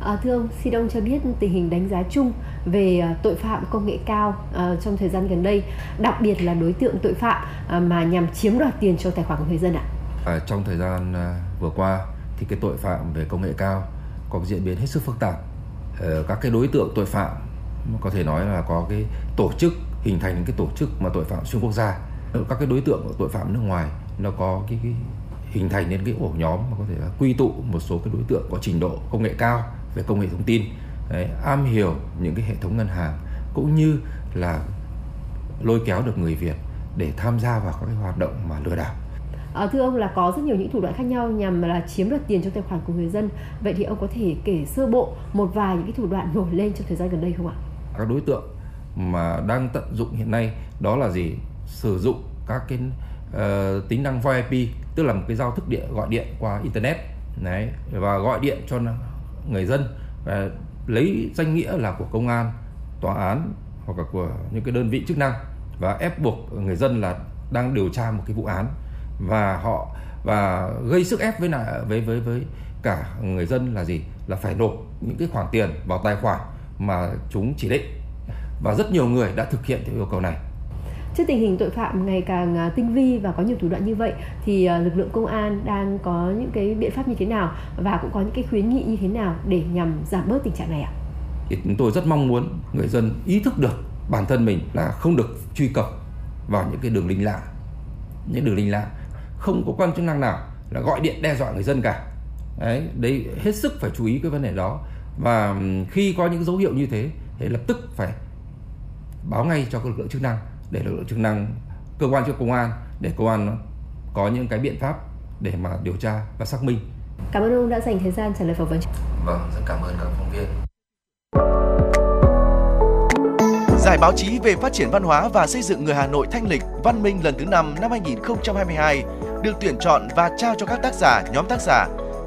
À, thưa ông, xin ông cho biết tình hình đánh giá chung về uh, tội phạm công nghệ cao uh, trong thời gian gần đây, đặc biệt là đối tượng tội phạm uh, mà nhằm chiếm đoạt tiền trong tài khoản của người dân ạ. À, trong thời gian uh, vừa qua thì cái tội phạm về công nghệ cao có diễn biến hết sức phức tạp. Ờ, các cái đối tượng tội phạm có thể nói là có cái tổ chức hình thành cái tổ chức mà tội phạm xuyên quốc gia. Ờ, các cái đối tượng của tội phạm nước ngoài nó có cái, cái hình thành nên cái ổ nhóm mà có thể là quy tụ một số cái đối tượng có trình độ công nghệ cao về công nghệ thông tin đấy, am hiểu những cái hệ thống ngân hàng cũng như là lôi kéo được người Việt để tham gia vào các cái hoạt động mà lừa đảo. À, thưa ông là có rất nhiều những thủ đoạn khác nhau nhằm là chiếm đoạt tiền trong tài khoản của người dân. Vậy thì ông có thể kể sơ bộ một vài những cái thủ đoạn nổi lên trong thời gian gần đây không ạ? Các đối tượng mà đang tận dụng hiện nay đó là gì? Sử dụng các cái uh, tính năng VIP tức là một cái giao thức điện gọi điện qua internet đấy và gọi điện cho người dân và lấy danh nghĩa là của công an tòa án hoặc là của những cái đơn vị chức năng và ép buộc người dân là đang điều tra một cái vụ án và họ và gây sức ép với lại với với với cả người dân là gì là phải nộp những cái khoản tiền vào tài khoản mà chúng chỉ định và rất nhiều người đã thực hiện theo yêu cầu này Trước tình hình tội phạm ngày càng à, tinh vi và có nhiều thủ đoạn như vậy thì à, lực lượng công an đang có những cái biện pháp như thế nào và cũng có những cái khuyến nghị như thế nào để nhằm giảm bớt tình trạng này ạ? Thì chúng tôi rất mong muốn người dân ý thức được bản thân mình là không được truy cập vào những cái đường link lạ. Những đường link lạ không có quan chức năng nào là gọi điện đe dọa người dân cả đấy đấy hết sức phải chú ý cái vấn đề đó và khi có những dấu hiệu như thế thì lập tức phải báo ngay cho lực lượng chức năng để lực lượng chức năng cơ quan cho công an để công an có những cái biện pháp để mà điều tra và xác minh. Cảm ơn ông đã dành thời gian trả lời phỏng vấn. Vâng, rất cảm ơn các phóng viên. Giải báo chí về phát triển văn hóa và xây dựng người Hà Nội thanh lịch, văn minh lần thứ 5 năm 2022 được tuyển chọn và trao cho các tác giả, nhóm tác giả,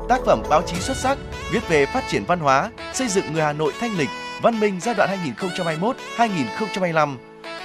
tác phẩm báo chí xuất sắc viết về phát triển văn hóa, xây dựng người Hà Nội thanh lịch, văn minh giai đoạn 2021-2025,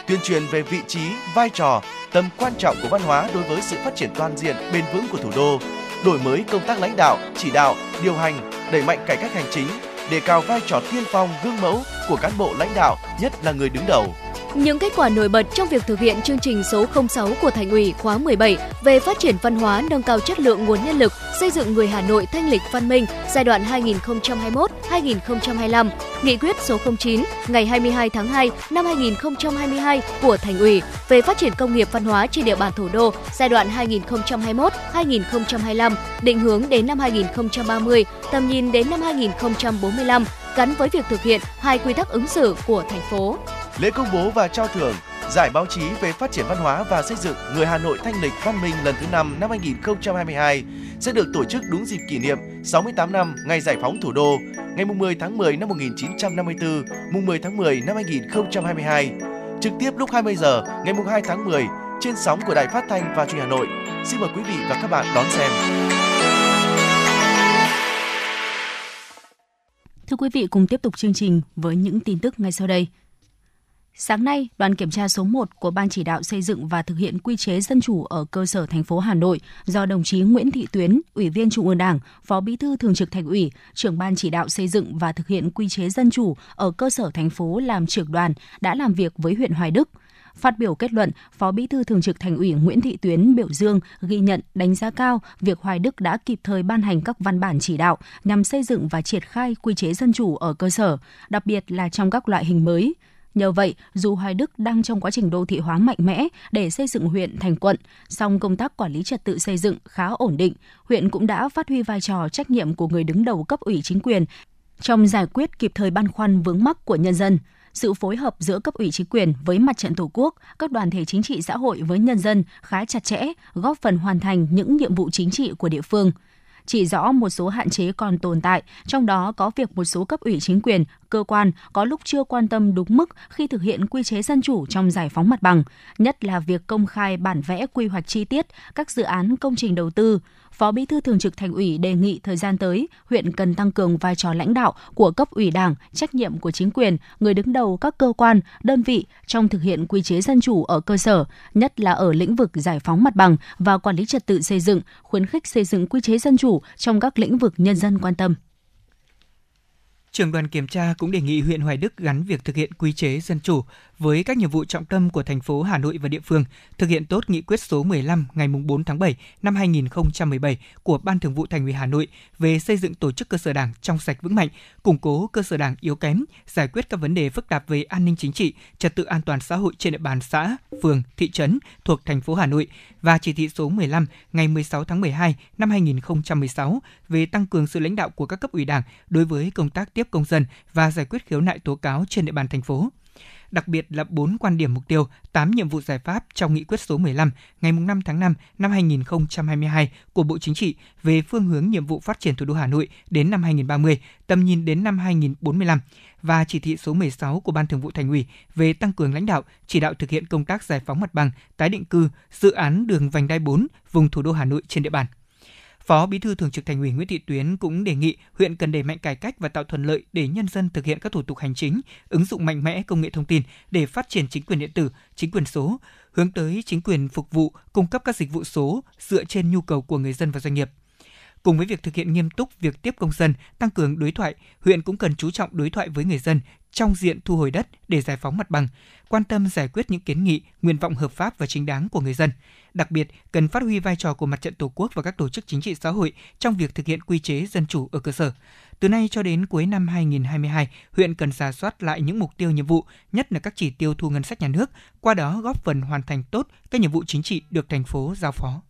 tuyên truyền về vị trí, vai trò, tầm quan trọng của văn hóa đối với sự phát triển toàn diện, bền vững của thủ đô, đổi mới công tác lãnh đạo, chỉ đạo, điều hành, đẩy mạnh cải cách hành chính, đề cao vai trò tiên phong, gương mẫu của cán bộ lãnh đạo, nhất là người đứng đầu. Những kết quả nổi bật trong việc thực hiện chương trình số 06 của Thành ủy khóa 17 về phát triển văn hóa, nâng cao chất lượng nguồn nhân lực, xây dựng người Hà Nội thanh lịch văn minh giai đoạn 2021-2025, Nghị quyết số 09 ngày 22 tháng 2 năm 2022 của Thành ủy về phát triển công nghiệp văn hóa trên địa bàn thủ đô giai đoạn 2021-2025, định hướng đến năm 2030, tầm nhìn đến năm 2045 gắn với việc thực hiện hai quy tắc ứng xử của thành phố lễ công bố và trao thưởng Giải báo chí về phát triển văn hóa và xây dựng người Hà Nội thanh lịch văn minh lần thứ 5 năm 2022 sẽ được tổ chức đúng dịp kỷ niệm 68 năm ngày giải phóng thủ đô, ngày 10 tháng 10 năm 1954, mùng 10 tháng 10 năm 2022. Trực tiếp lúc 20 giờ ngày 2 tháng 10 trên sóng của Đài Phát thanh và Truyền hình Hà Nội. Xin mời quý vị và các bạn đón xem. Thưa quý vị, cùng tiếp tục chương trình với những tin tức ngay sau đây. Sáng nay, đoàn kiểm tra số 1 của Ban chỉ đạo xây dựng và thực hiện quy chế dân chủ ở cơ sở thành phố Hà Nội do đồng chí Nguyễn Thị Tuyến, Ủy viên Trung ương Đảng, Phó Bí thư Thường trực Thành ủy, trưởng Ban chỉ đạo xây dựng và thực hiện quy chế dân chủ ở cơ sở thành phố làm trưởng đoàn đã làm việc với huyện Hoài Đức. Phát biểu kết luận, Phó Bí thư Thường trực Thành ủy Nguyễn Thị Tuyến biểu dương, ghi nhận, đánh giá cao việc Hoài Đức đã kịp thời ban hành các văn bản chỉ đạo nhằm xây dựng và triển khai quy chế dân chủ ở cơ sở, đặc biệt là trong các loại hình mới. Nhờ vậy, dù Hoài Đức đang trong quá trình đô thị hóa mạnh mẽ để xây dựng huyện thành quận, song công tác quản lý trật tự xây dựng khá ổn định, huyện cũng đã phát huy vai trò trách nhiệm của người đứng đầu cấp ủy chính quyền trong giải quyết kịp thời băn khoăn vướng mắc của nhân dân. Sự phối hợp giữa cấp ủy chính quyền với mặt trận Tổ quốc, các đoàn thể chính trị xã hội với nhân dân khá chặt chẽ, góp phần hoàn thành những nhiệm vụ chính trị của địa phương chỉ rõ một số hạn chế còn tồn tại, trong đó có việc một số cấp ủy chính quyền, cơ quan có lúc chưa quan tâm đúng mức khi thực hiện quy chế dân chủ trong giải phóng mặt bằng, nhất là việc công khai bản vẽ quy hoạch chi tiết các dự án công trình đầu tư, Phó Bí thư Thường trực Thành ủy đề nghị thời gian tới, huyện cần tăng cường vai trò lãnh đạo của cấp ủy Đảng, trách nhiệm của chính quyền, người đứng đầu các cơ quan, đơn vị trong thực hiện quy chế dân chủ ở cơ sở, nhất là ở lĩnh vực giải phóng mặt bằng và quản lý trật tự xây dựng, khuyến khích xây dựng quy chế dân chủ trong các lĩnh vực nhân dân quan tâm. Trưởng đoàn kiểm tra cũng đề nghị huyện Hoài Đức gắn việc thực hiện quy chế dân chủ với các nhiệm vụ trọng tâm của thành phố Hà Nội và địa phương, thực hiện tốt nghị quyết số 15 ngày 4 tháng 7 năm 2017 của Ban Thường vụ Thành ủy Hà Nội về xây dựng tổ chức cơ sở Đảng trong sạch vững mạnh, củng cố cơ sở Đảng yếu kém, giải quyết các vấn đề phức tạp về an ninh chính trị, trật tự an toàn xã hội trên địa bàn xã, phường, thị trấn thuộc thành phố Hà Nội và chỉ thị số 15 ngày 16 tháng 12 năm 2016 về tăng cường sự lãnh đạo của các cấp ủy Đảng đối với công tác tiếp công dân và giải quyết khiếu nại tố cáo trên địa bàn thành phố đặc biệt là 4 quan điểm mục tiêu, 8 nhiệm vụ giải pháp trong nghị quyết số 15 ngày 5 tháng 5 năm 2022 của Bộ Chính trị về phương hướng nhiệm vụ phát triển thủ đô Hà Nội đến năm 2030, tầm nhìn đến năm 2045 và chỉ thị số 16 của Ban Thường vụ Thành ủy về tăng cường lãnh đạo, chỉ đạo thực hiện công tác giải phóng mặt bằng, tái định cư, dự án đường vành đai 4 vùng thủ đô Hà Nội trên địa bàn. Phó Bí thư Thường trực Thành ủy Nguyễn Thị Tuyến cũng đề nghị huyện cần đẩy mạnh cải cách và tạo thuận lợi để nhân dân thực hiện các thủ tục hành chính, ứng dụng mạnh mẽ công nghệ thông tin để phát triển chính quyền điện tử, chính quyền số, hướng tới chính quyền phục vụ cung cấp các dịch vụ số dựa trên nhu cầu của người dân và doanh nghiệp. Cùng với việc thực hiện nghiêm túc việc tiếp công dân, tăng cường đối thoại, huyện cũng cần chú trọng đối thoại với người dân trong diện thu hồi đất để giải phóng mặt bằng, quan tâm giải quyết những kiến nghị, nguyện vọng hợp pháp và chính đáng của người dân. Đặc biệt, cần phát huy vai trò của mặt trận Tổ quốc và các tổ chức chính trị xã hội trong việc thực hiện quy chế dân chủ ở cơ sở. Từ nay cho đến cuối năm 2022, huyện cần giả soát lại những mục tiêu nhiệm vụ, nhất là các chỉ tiêu thu ngân sách nhà nước, qua đó góp phần hoàn thành tốt các nhiệm vụ chính trị được thành phố giao phó.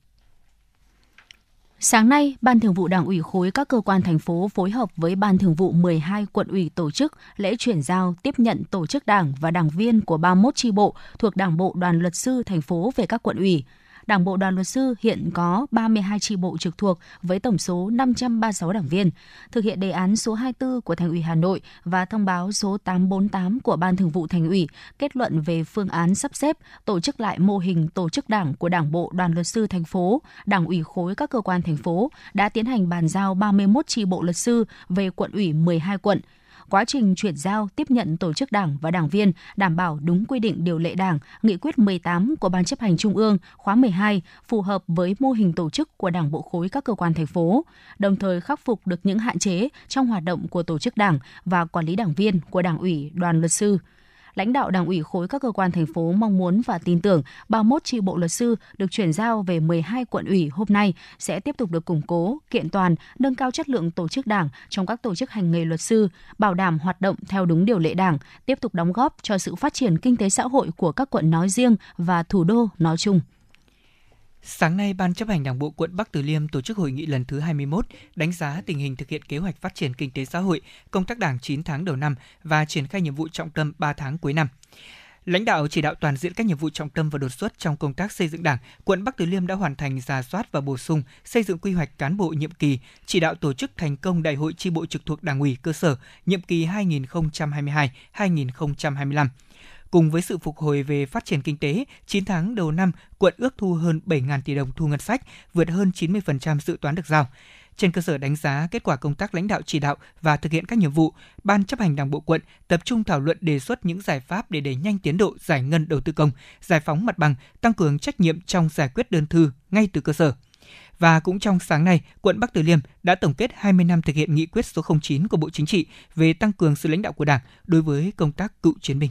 Sáng nay, Ban Thường vụ Đảng ủy khối các cơ quan thành phố phối hợp với Ban Thường vụ 12 quận ủy tổ chức lễ chuyển giao tiếp nhận tổ chức đảng và đảng viên của 31 chi bộ thuộc Đảng bộ Đoàn luật sư thành phố về các quận ủy. Đảng bộ đoàn luật sư hiện có 32 chi bộ trực thuộc với tổng số 536 đảng viên. Thực hiện đề án số 24 của Thành ủy Hà Nội và thông báo số 848 của Ban Thường vụ Thành ủy kết luận về phương án sắp xếp tổ chức lại mô hình tổ chức đảng của Đảng bộ đoàn luật sư thành phố, Đảng ủy khối các cơ quan thành phố đã tiến hành bàn giao 31 chi bộ luật sư về quận ủy 12 quận quá trình chuyển giao tiếp nhận tổ chức đảng và đảng viên đảm bảo đúng quy định điều lệ đảng, nghị quyết 18 của Ban chấp hành Trung ương khóa 12 phù hợp với mô hình tổ chức của đảng bộ khối các cơ quan thành phố, đồng thời khắc phục được những hạn chế trong hoạt động của tổ chức đảng và quản lý đảng viên của đảng ủy, đoàn luật sư lãnh đạo Đảng ủy khối các cơ quan thành phố mong muốn và tin tưởng 31 chi bộ luật sư được chuyển giao về 12 quận ủy hôm nay sẽ tiếp tục được củng cố, kiện toàn, nâng cao chất lượng tổ chức Đảng trong các tổ chức hành nghề luật sư, bảo đảm hoạt động theo đúng điều lệ Đảng, tiếp tục đóng góp cho sự phát triển kinh tế xã hội của các quận nói riêng và thủ đô nói chung. Sáng nay, Ban chấp hành Đảng bộ quận Bắc Từ Liêm tổ chức hội nghị lần thứ 21 đánh giá tình hình thực hiện kế hoạch phát triển kinh tế xã hội, công tác Đảng 9 tháng đầu năm và triển khai nhiệm vụ trọng tâm 3 tháng cuối năm. Lãnh đạo chỉ đạo toàn diện các nhiệm vụ trọng tâm và đột xuất trong công tác xây dựng Đảng, quận Bắc Từ Liêm đã hoàn thành giả soát và bổ sung xây dựng quy hoạch cán bộ nhiệm kỳ, chỉ đạo tổ chức thành công đại hội chi bộ trực thuộc Đảng ủy cơ sở nhiệm kỳ 2022-2025 Cùng với sự phục hồi về phát triển kinh tế, 9 tháng đầu năm, quận ước thu hơn 7.000 tỷ đồng thu ngân sách, vượt hơn 90% dự toán được giao. Trên cơ sở đánh giá kết quả công tác lãnh đạo chỉ đạo và thực hiện các nhiệm vụ, Ban chấp hành Đảng bộ quận tập trung thảo luận đề xuất những giải pháp để đẩy nhanh tiến độ giải ngân đầu tư công, giải phóng mặt bằng, tăng cường trách nhiệm trong giải quyết đơn thư ngay từ cơ sở. Và cũng trong sáng nay, quận Bắc Từ Liêm đã tổng kết 20 năm thực hiện nghị quyết số 09 của Bộ Chính trị về tăng cường sự lãnh đạo của Đảng đối với công tác cựu chiến binh.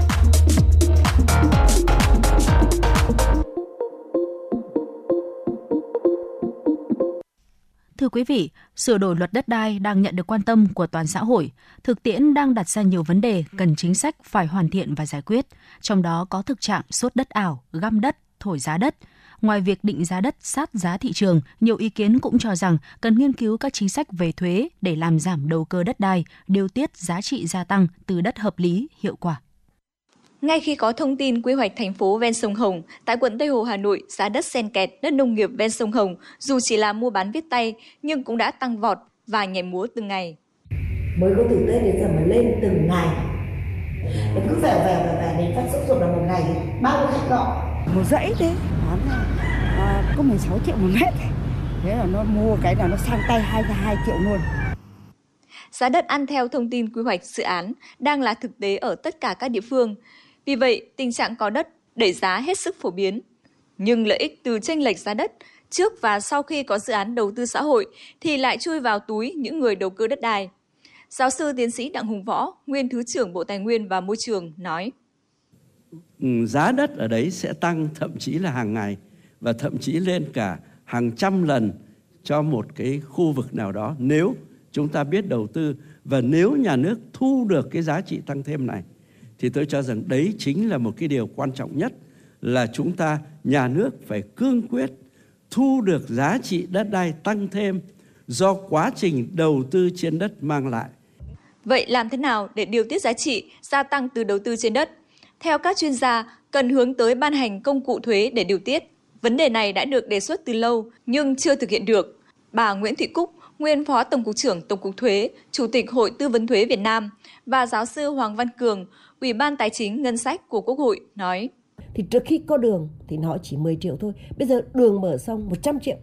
Thưa quý vị, sửa đổi luật đất đai đang nhận được quan tâm của toàn xã hội. Thực tiễn đang đặt ra nhiều vấn đề cần chính sách phải hoàn thiện và giải quyết, trong đó có thực trạng sốt đất ảo, găm đất, thổi giá đất. Ngoài việc định giá đất sát giá thị trường, nhiều ý kiến cũng cho rằng cần nghiên cứu các chính sách về thuế để làm giảm đầu cơ đất đai, điều tiết giá trị gia tăng từ đất hợp lý, hiệu quả. Ngay khi có thông tin quy hoạch thành phố ven sông Hồng, tại quận Tây Hồ, Hà Nội, giá đất sen kẹt, đất nông nghiệp ven sông Hồng dù chỉ là mua bán viết tay nhưng cũng đã tăng vọt và nhảy múa từng ngày. Mới có từ Tết đến giờ mà lên từng ngày. Em cứ vèo vèo vèo vèo đến phát sốt ruột là một ngày bao nhiêu khách gọi. Một dãy đấy, bán là à, có 16 triệu một mét. Thế là nó mua cái là nó sang tay 22 triệu luôn. Giá đất ăn theo thông tin quy hoạch dự án đang là thực tế ở tất cả các địa phương. Vì vậy, tình trạng có đất đẩy giá hết sức phổ biến. Nhưng lợi ích từ tranh lệch giá đất trước và sau khi có dự án đầu tư xã hội thì lại chui vào túi những người đầu cơ đất đai. Giáo sư tiến sĩ Đặng Hùng Võ, nguyên Thứ trưởng Bộ Tài nguyên và Môi trường nói. Ừ, giá đất ở đấy sẽ tăng thậm chí là hàng ngày và thậm chí lên cả hàng trăm lần cho một cái khu vực nào đó nếu chúng ta biết đầu tư và nếu nhà nước thu được cái giá trị tăng thêm này thì tôi cho rằng đấy chính là một cái điều quan trọng nhất là chúng ta nhà nước phải cương quyết thu được giá trị đất đai tăng thêm do quá trình đầu tư trên đất mang lại. Vậy làm thế nào để điều tiết giá trị gia tăng từ đầu tư trên đất? Theo các chuyên gia, cần hướng tới ban hành công cụ thuế để điều tiết. Vấn đề này đã được đề xuất từ lâu nhưng chưa thực hiện được. Bà Nguyễn Thị Cúc, nguyên Phó Tổng cục trưởng Tổng cục Thuế, Chủ tịch Hội Tư vấn Thuế Việt Nam và giáo sư Hoàng Văn Cường, Ủy ban Tài chính Ngân sách của Quốc hội nói. Thì trước khi có đường thì nó chỉ 10 triệu thôi. Bây giờ đường mở xong 100 triệu.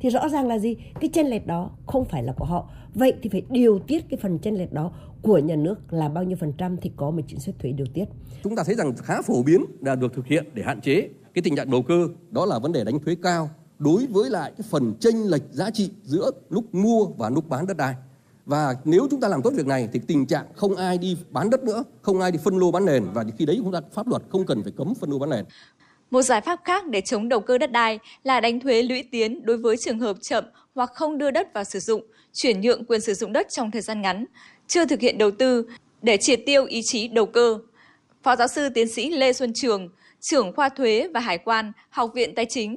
Thì rõ ràng là gì? Cái chênh lệch đó không phải là của họ. Vậy thì phải điều tiết cái phần chênh lệch đó của nhà nước là bao nhiêu phần trăm thì có một chính sách thuế điều tiết. Chúng ta thấy rằng khá phổ biến là được thực hiện để hạn chế cái tình trạng đầu cơ. Đó là vấn đề đánh thuế cao đối với lại cái phần chênh lệch giá trị giữa lúc mua và lúc bán đất đai. Và nếu chúng ta làm tốt việc này thì tình trạng không ai đi bán đất nữa, không ai đi phân lô bán nền và khi đấy chúng ta pháp luật không cần phải cấm phân lô bán nền. Một giải pháp khác để chống đầu cơ đất đai là đánh thuế lũy tiến đối với trường hợp chậm hoặc không đưa đất vào sử dụng, chuyển nhượng quyền sử dụng đất trong thời gian ngắn, chưa thực hiện đầu tư để triệt tiêu ý chí đầu cơ. Phó giáo sư tiến sĩ Lê Xuân Trường, trưởng khoa thuế và hải quan, Học viện Tài chính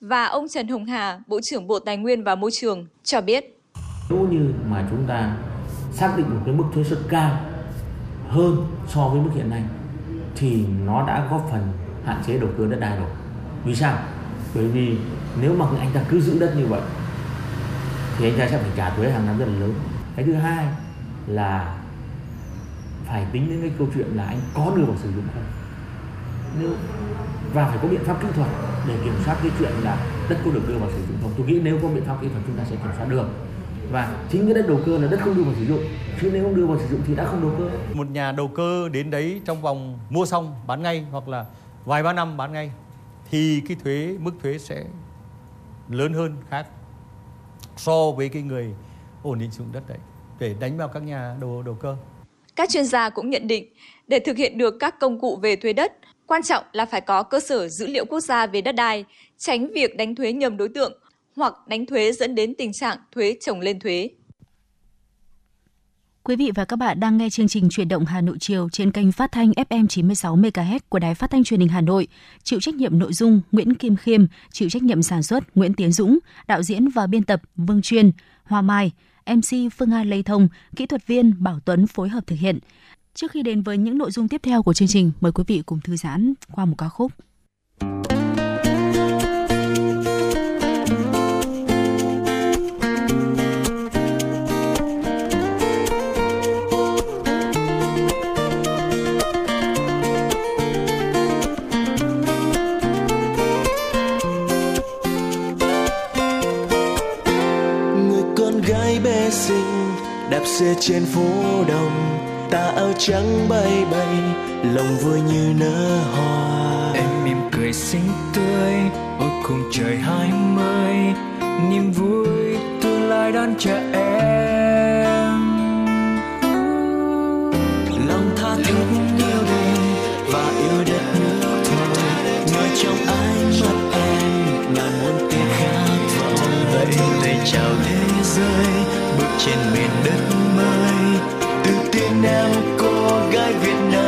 và ông Trần Hồng Hà, Bộ trưởng Bộ Tài nguyên và Môi trường cho biết. Nếu như mà chúng ta xác định một cái mức thuế suất cao hơn so với mức hiện nay, thì nó đã góp phần hạn chế đầu cơ đất đai rồi. Vì sao? Bởi vì nếu mà anh ta cứ giữ đất như vậy, thì anh ta sẽ phải trả thuế hàng năm rất là lớn. Cái thứ hai là phải tính đến cái câu chuyện là anh có đưa vào sử dụng không nếu, và phải có biện pháp kỹ thuật để kiểm soát cái chuyện là đất có được đưa vào sử dụng không tôi nghĩ nếu có biện pháp kỹ thuật, chúng ta sẽ kiểm soát được và chính cái đất đầu cơ là đất không đưa vào sử dụng. Chứ nếu không đưa vào sử dụng thì đã không đầu cơ. Một nhà đầu cơ đến đấy trong vòng mua xong bán ngay hoặc là vài ba năm bán ngay thì cái thuế mức thuế sẽ lớn hơn khác so với cái người ổn định sử dụng đất đấy. Để đánh vào các nhà đầu đầu cơ. Các chuyên gia cũng nhận định, để thực hiện được các công cụ về thuế đất, quan trọng là phải có cơ sở dữ liệu quốc gia về đất đai, tránh việc đánh thuế nhầm đối tượng hoặc đánh thuế dẫn đến tình trạng thuế chồng lên thuế. Quý vị và các bạn đang nghe chương trình Chuyển động Hà Nội chiều trên kênh phát thanh FM 96 MHz của Đài Phát thanh Truyền hình Hà Nội. Chịu trách nhiệm nội dung Nguyễn Kim Khiêm, chịu trách nhiệm sản xuất Nguyễn Tiến Dũng, đạo diễn và biên tập Vương Chuyên, Hoa Mai. MC Phương Nga Lê Thông, kỹ thuật viên Bảo Tuấn phối hợp thực hiện. Trước khi đến với những nội dung tiếp theo của chương trình, mời quý vị cùng thư giãn qua một ca khúc. Xe trên phố đông tà áo trắng bay bay lòng vui như nở hoa. Em mỉm cười xinh tươi ôi cùng trời hai mươi niềm vui tương lai đón chờ em. Lòng tha thiết chào thế giới bước trên miền đất em cô gái Việt Nam.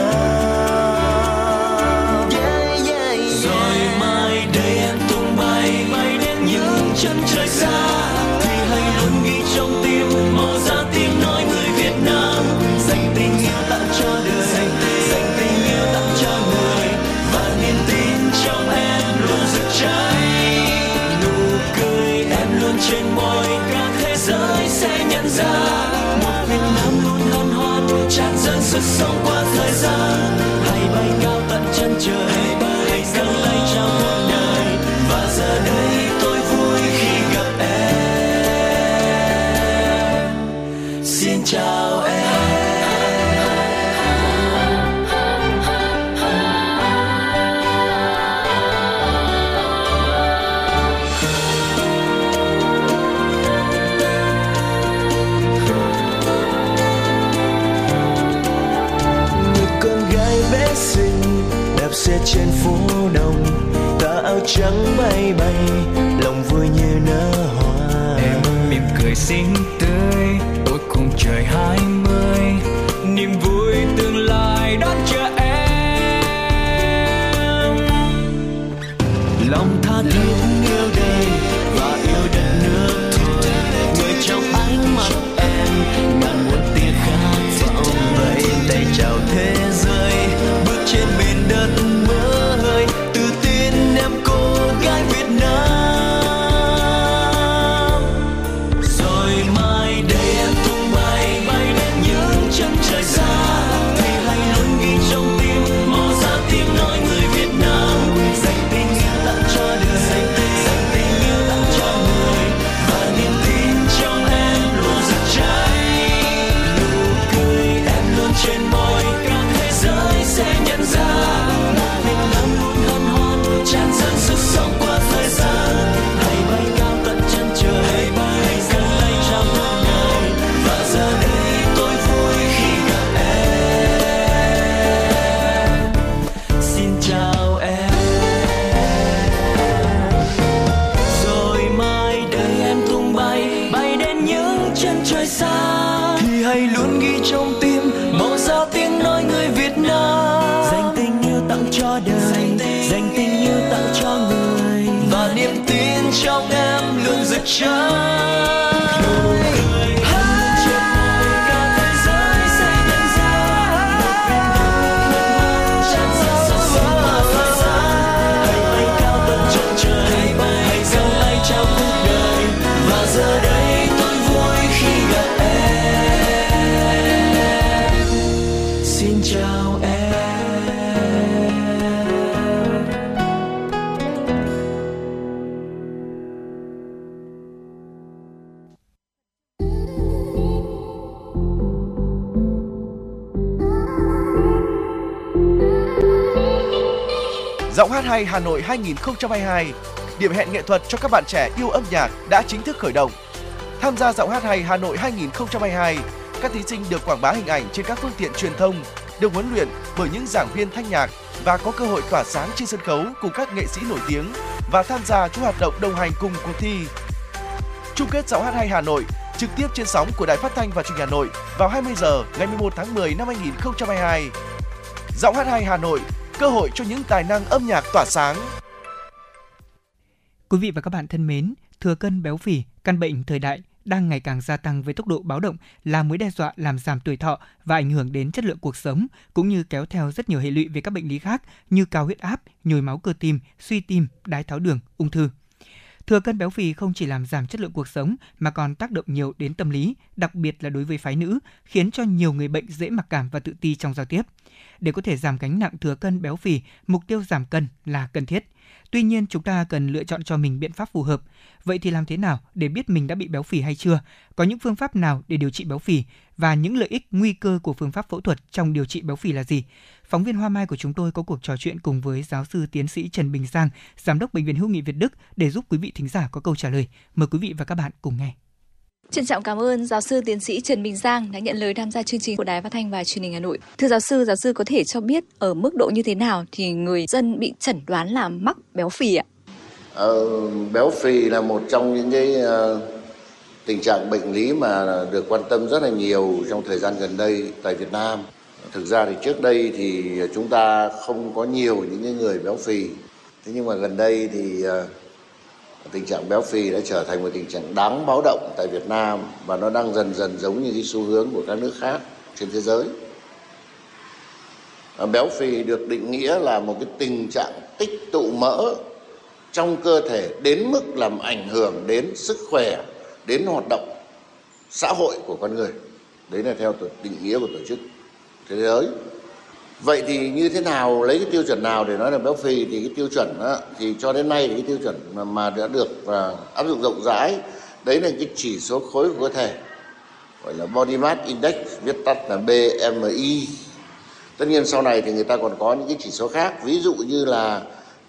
Ra. Một mình hâm luôn hân hoan tràn dâng sức sống qua trên phố đông tà áo trắng bay bay, lòng vui như nở hoa. Em mỉm cười xinh tươi ôi cùng trời hai mươi, niềm vui tương lai đón chờ em. Lòng tha thiết yêu hay Hà Nội 2022, điểm hẹn nghệ thuật cho các bạn trẻ yêu âm nhạc đã chính thức khởi động. Tham gia Giọng hát hay Hà Nội 2022, các thí sinh được quảng bá hình ảnh trên các phương tiện truyền thông, được huấn luyện bởi những giảng viên thanh nhạc và có cơ hội tỏa sáng trên sân khấu cùng các nghệ sĩ nổi tiếng và tham gia chuỗi hoạt động đồng hành cùng cuộc thi. Chung kết Giọng hát hay Hà Nội trực tiếp trên sóng của Đài Phát thanh và Truyền hình Hà Nội vào 20 giờ ngày 11 tháng 10 năm 2022. Giọng hát hay Hà Nội cơ hội cho những tài năng âm nhạc tỏa sáng. Quý vị và các bạn thân mến, thừa cân béo phì, căn bệnh thời đại đang ngày càng gia tăng với tốc độ báo động là mối đe dọa làm giảm tuổi thọ và ảnh hưởng đến chất lượng cuộc sống, cũng như kéo theo rất nhiều hệ lụy về các bệnh lý khác như cao huyết áp, nhồi máu cơ tim, suy tim, đái tháo đường, ung thư. Thừa cân béo phì không chỉ làm giảm chất lượng cuộc sống mà còn tác động nhiều đến tâm lý, đặc biệt là đối với phái nữ, khiến cho nhiều người bệnh dễ mặc cảm và tự ti trong giao tiếp. Để có thể giảm gánh nặng thừa cân béo phì, mục tiêu giảm cân là cần thiết. Tuy nhiên, chúng ta cần lựa chọn cho mình biện pháp phù hợp. Vậy thì làm thế nào để biết mình đã bị béo phì hay chưa? Có những phương pháp nào để điều trị béo phì và những lợi ích nguy cơ của phương pháp phẫu thuật trong điều trị béo phì là gì? Phóng viên Hoa Mai của chúng tôi có cuộc trò chuyện cùng với giáo sư tiến sĩ Trần Bình Giang, giám đốc bệnh viện Hữu nghị Việt Đức để giúp quý vị thính giả có câu trả lời. Mời quý vị và các bạn cùng nghe. Trân trọng cảm ơn giáo sư tiến sĩ Trần Bình Giang đã nhận lời tham gia chương trình của Đài Phát thanh và Truyền hình Hà Nội. Thưa giáo sư, giáo sư có thể cho biết ở mức độ như thế nào thì người dân bị chẩn đoán là mắc béo phì ạ? Ờ, béo phì là một trong những cái uh, tình trạng bệnh lý mà được quan tâm rất là nhiều trong thời gian gần đây tại Việt Nam. Thực ra thì trước đây thì chúng ta không có nhiều những cái người béo phì. Thế nhưng mà gần đây thì uh, tình trạng béo phì đã trở thành một tình trạng đáng báo động tại Việt Nam và nó đang dần dần giống như cái xu hướng của các nước khác trên thế giới. Béo phì được định nghĩa là một cái tình trạng tích tụ mỡ trong cơ thể đến mức làm ảnh hưởng đến sức khỏe, đến hoạt động xã hội của con người. Đấy là theo định nghĩa của tổ chức thế giới vậy thì như thế nào lấy cái tiêu chuẩn nào để nói là béo phì thì cái tiêu chuẩn đó, thì cho đến nay thì cái tiêu chuẩn mà, mà đã được uh, áp dụng rộng rãi đấy là cái chỉ số khối của cơ thể gọi là body mass index viết tắt là BMI tất nhiên sau này thì người ta còn có những cái chỉ số khác ví dụ như là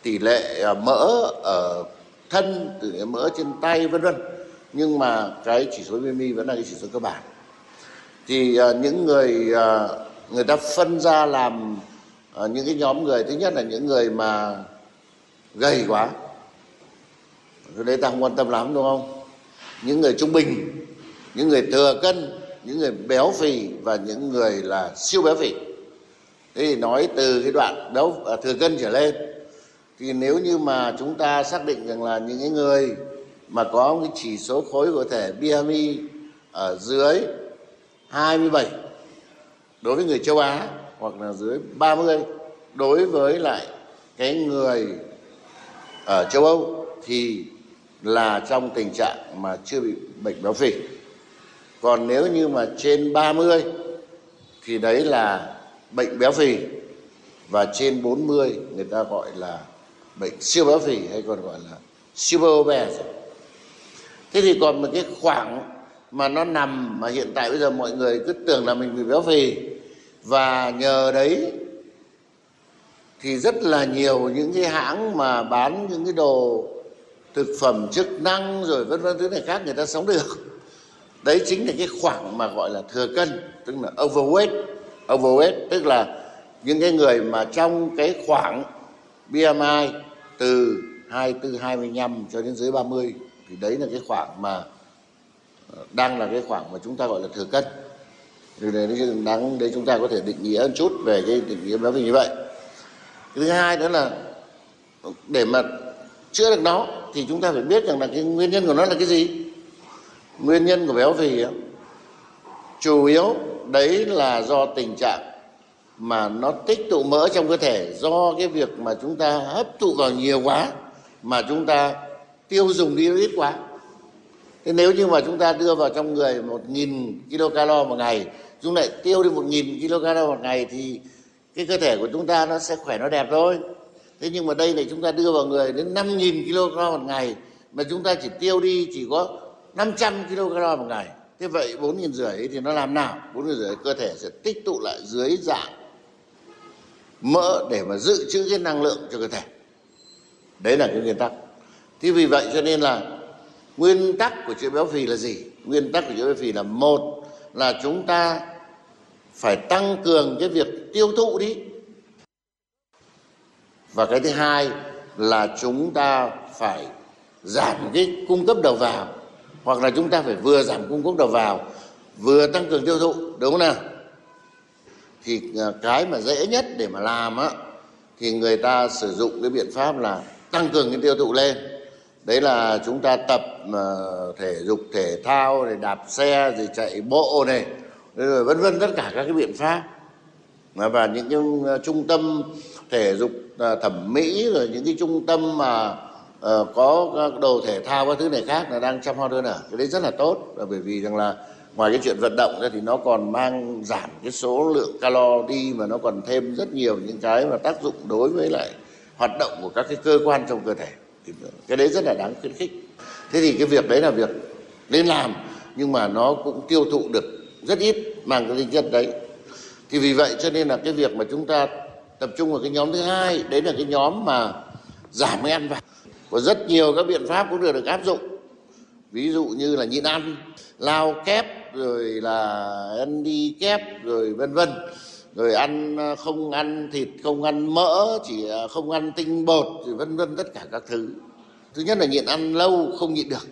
tỷ lệ à, mỡ ở thân tỷ lệ mỡ trên tay vân vân. Nhưng mà cái chỉ số BMI vẫn là cái chỉ số cơ bản. Thì uh, những người uh, người ta phân ra làm uh, những cái nhóm người. Thứ nhất là những người mà gầy quá. Rồi đấy ta không quan tâm lắm đúng không? Những người trung bình những người thừa cân những người béo phì và những người là siêu béo phì. Thế thì nói từ cái đoạn đấu ờ, thừa cân trở lên thì nếu như mà chúng ta xác định rằng là những cái người mà có cái chỉ số khối của thể BMI ở dưới 27 đối với người châu Á hoặc là dưới 30 đối với lại cái người ở châu Âu thì là trong tình trạng mà chưa bị bệnh béo phì. Còn nếu như mà trên 30 thì đấy là bệnh béo phì và trên 40 người ta gọi là bệnh siêu béo phì hay còn gọi là super obese. Thế thì còn một cái khoảng mà nó nằm, mà hiện tại bây giờ mọi người cứ tưởng là mình bị béo phì. Và nhờ đấy thì rất là nhiều những cái hãng mà bán những cái đồ thực phẩm chức năng rồi vân vân thứ này khác người ta sống được. Đấy chính là cái khoảng mà gọi là thừa cân, tức là overweight. Overweight tức là những cái người mà trong cái khoảng BMI từ 24 25 cho đến dưới 30 thì đấy là cái khoảng mà đang là cái khoảng mà chúng ta gọi là thừa cân. Điều này đáng để chúng ta có thể định nghĩa một chút về cái định nghĩa béo phì như vậy. Cái thứ hai nữa là để mà chữa được nó thì chúng ta phải biết rằng là cái nguyên nhân của nó là cái gì. Nguyên nhân của béo phì chủ yếu đấy là do tình trạng mà nó tích tụ mỡ trong cơ thể do cái việc mà chúng ta hấp thụ vào nhiều quá mà chúng ta tiêu dùng đi ít quá thế nếu như mà chúng ta đưa vào trong người một nghìn kilocalo một ngày, chúng lại tiêu đi một nghìn kilocalo một ngày thì cái cơ thể của chúng ta nó sẽ khỏe, nó đẹp thôi. Thế nhưng mà đây này chúng ta đưa vào người đến năm nghìn kilocalo một ngày, mà chúng ta chỉ tiêu đi chỉ có 500 kilocalo một ngày. Thế vậy bốn nghìn rưỡi thì nó làm nào? Bốn nghìn rưỡi cơ thể sẽ tích tụ lại dưới dạng mỡ để mà dự trữ cái năng lượng cho cơ thể. Đấy là cái nguyên tắc. Thế vì vậy cho nên là nguyên tắc của chữa béo phì là gì? Nguyên tắc của chữa béo phì là một là chúng ta phải tăng cường cái việc tiêu thụ đi. Và cái thứ hai là chúng ta phải giảm cái cung cấp đầu vào, hoặc là chúng ta phải vừa giảm cung cấp đầu vào, vừa tăng cường tiêu thụ, đúng không nào? Thì à, cái mà dễ nhất để mà làm á, thì người ta sử dụng cái biện pháp là tăng cường cái tiêu thụ lên đấy là chúng ta tập uh, thể dục thể thao rồi đạp xe rồi chạy bộ này rồi vân vân tất cả các cái biện pháp. Và những cái ờ, trung tâm thể dục ờ, thẩm mỹ rồi những cái trung tâm mà uh, có đồ thể thao các thứ này khác là đang chăm ho đơn ở cái đấy rất là tốt. Là bởi vì rằng là ngoài cái chuyện vận động ra thì nó còn mang giảm cái số lượng calo đi mà nó còn thêm rất nhiều những cái mà tác dụng đối với lại hoạt động của các cái cơ quan trong cơ thể cái đấy rất là đáng khuyến khích. Thế thì cái việc đấy là việc nên làm, nhưng mà nó cũng tiêu thụ được rất ít, mang cái tính chất đấy. Thì vì vậy cho nên là cái việc mà chúng ta tập trung vào cái nhóm thứ hai, đấy là cái nhóm mà giảm cái ăn vặt. Và rất nhiều các biện pháp cũng được được áp dụng. Ví dụ như là nhịn ăn, lao kép, rồi là ăn đi kép, rồi vân vân rồi ăn ờ, không ăn thịt không ăn mỡ chỉ ờ, không ăn tinh bột rồi vân vân tất cả các thứ. Thứ nhất là nhịn ăn lâu không nhịn được.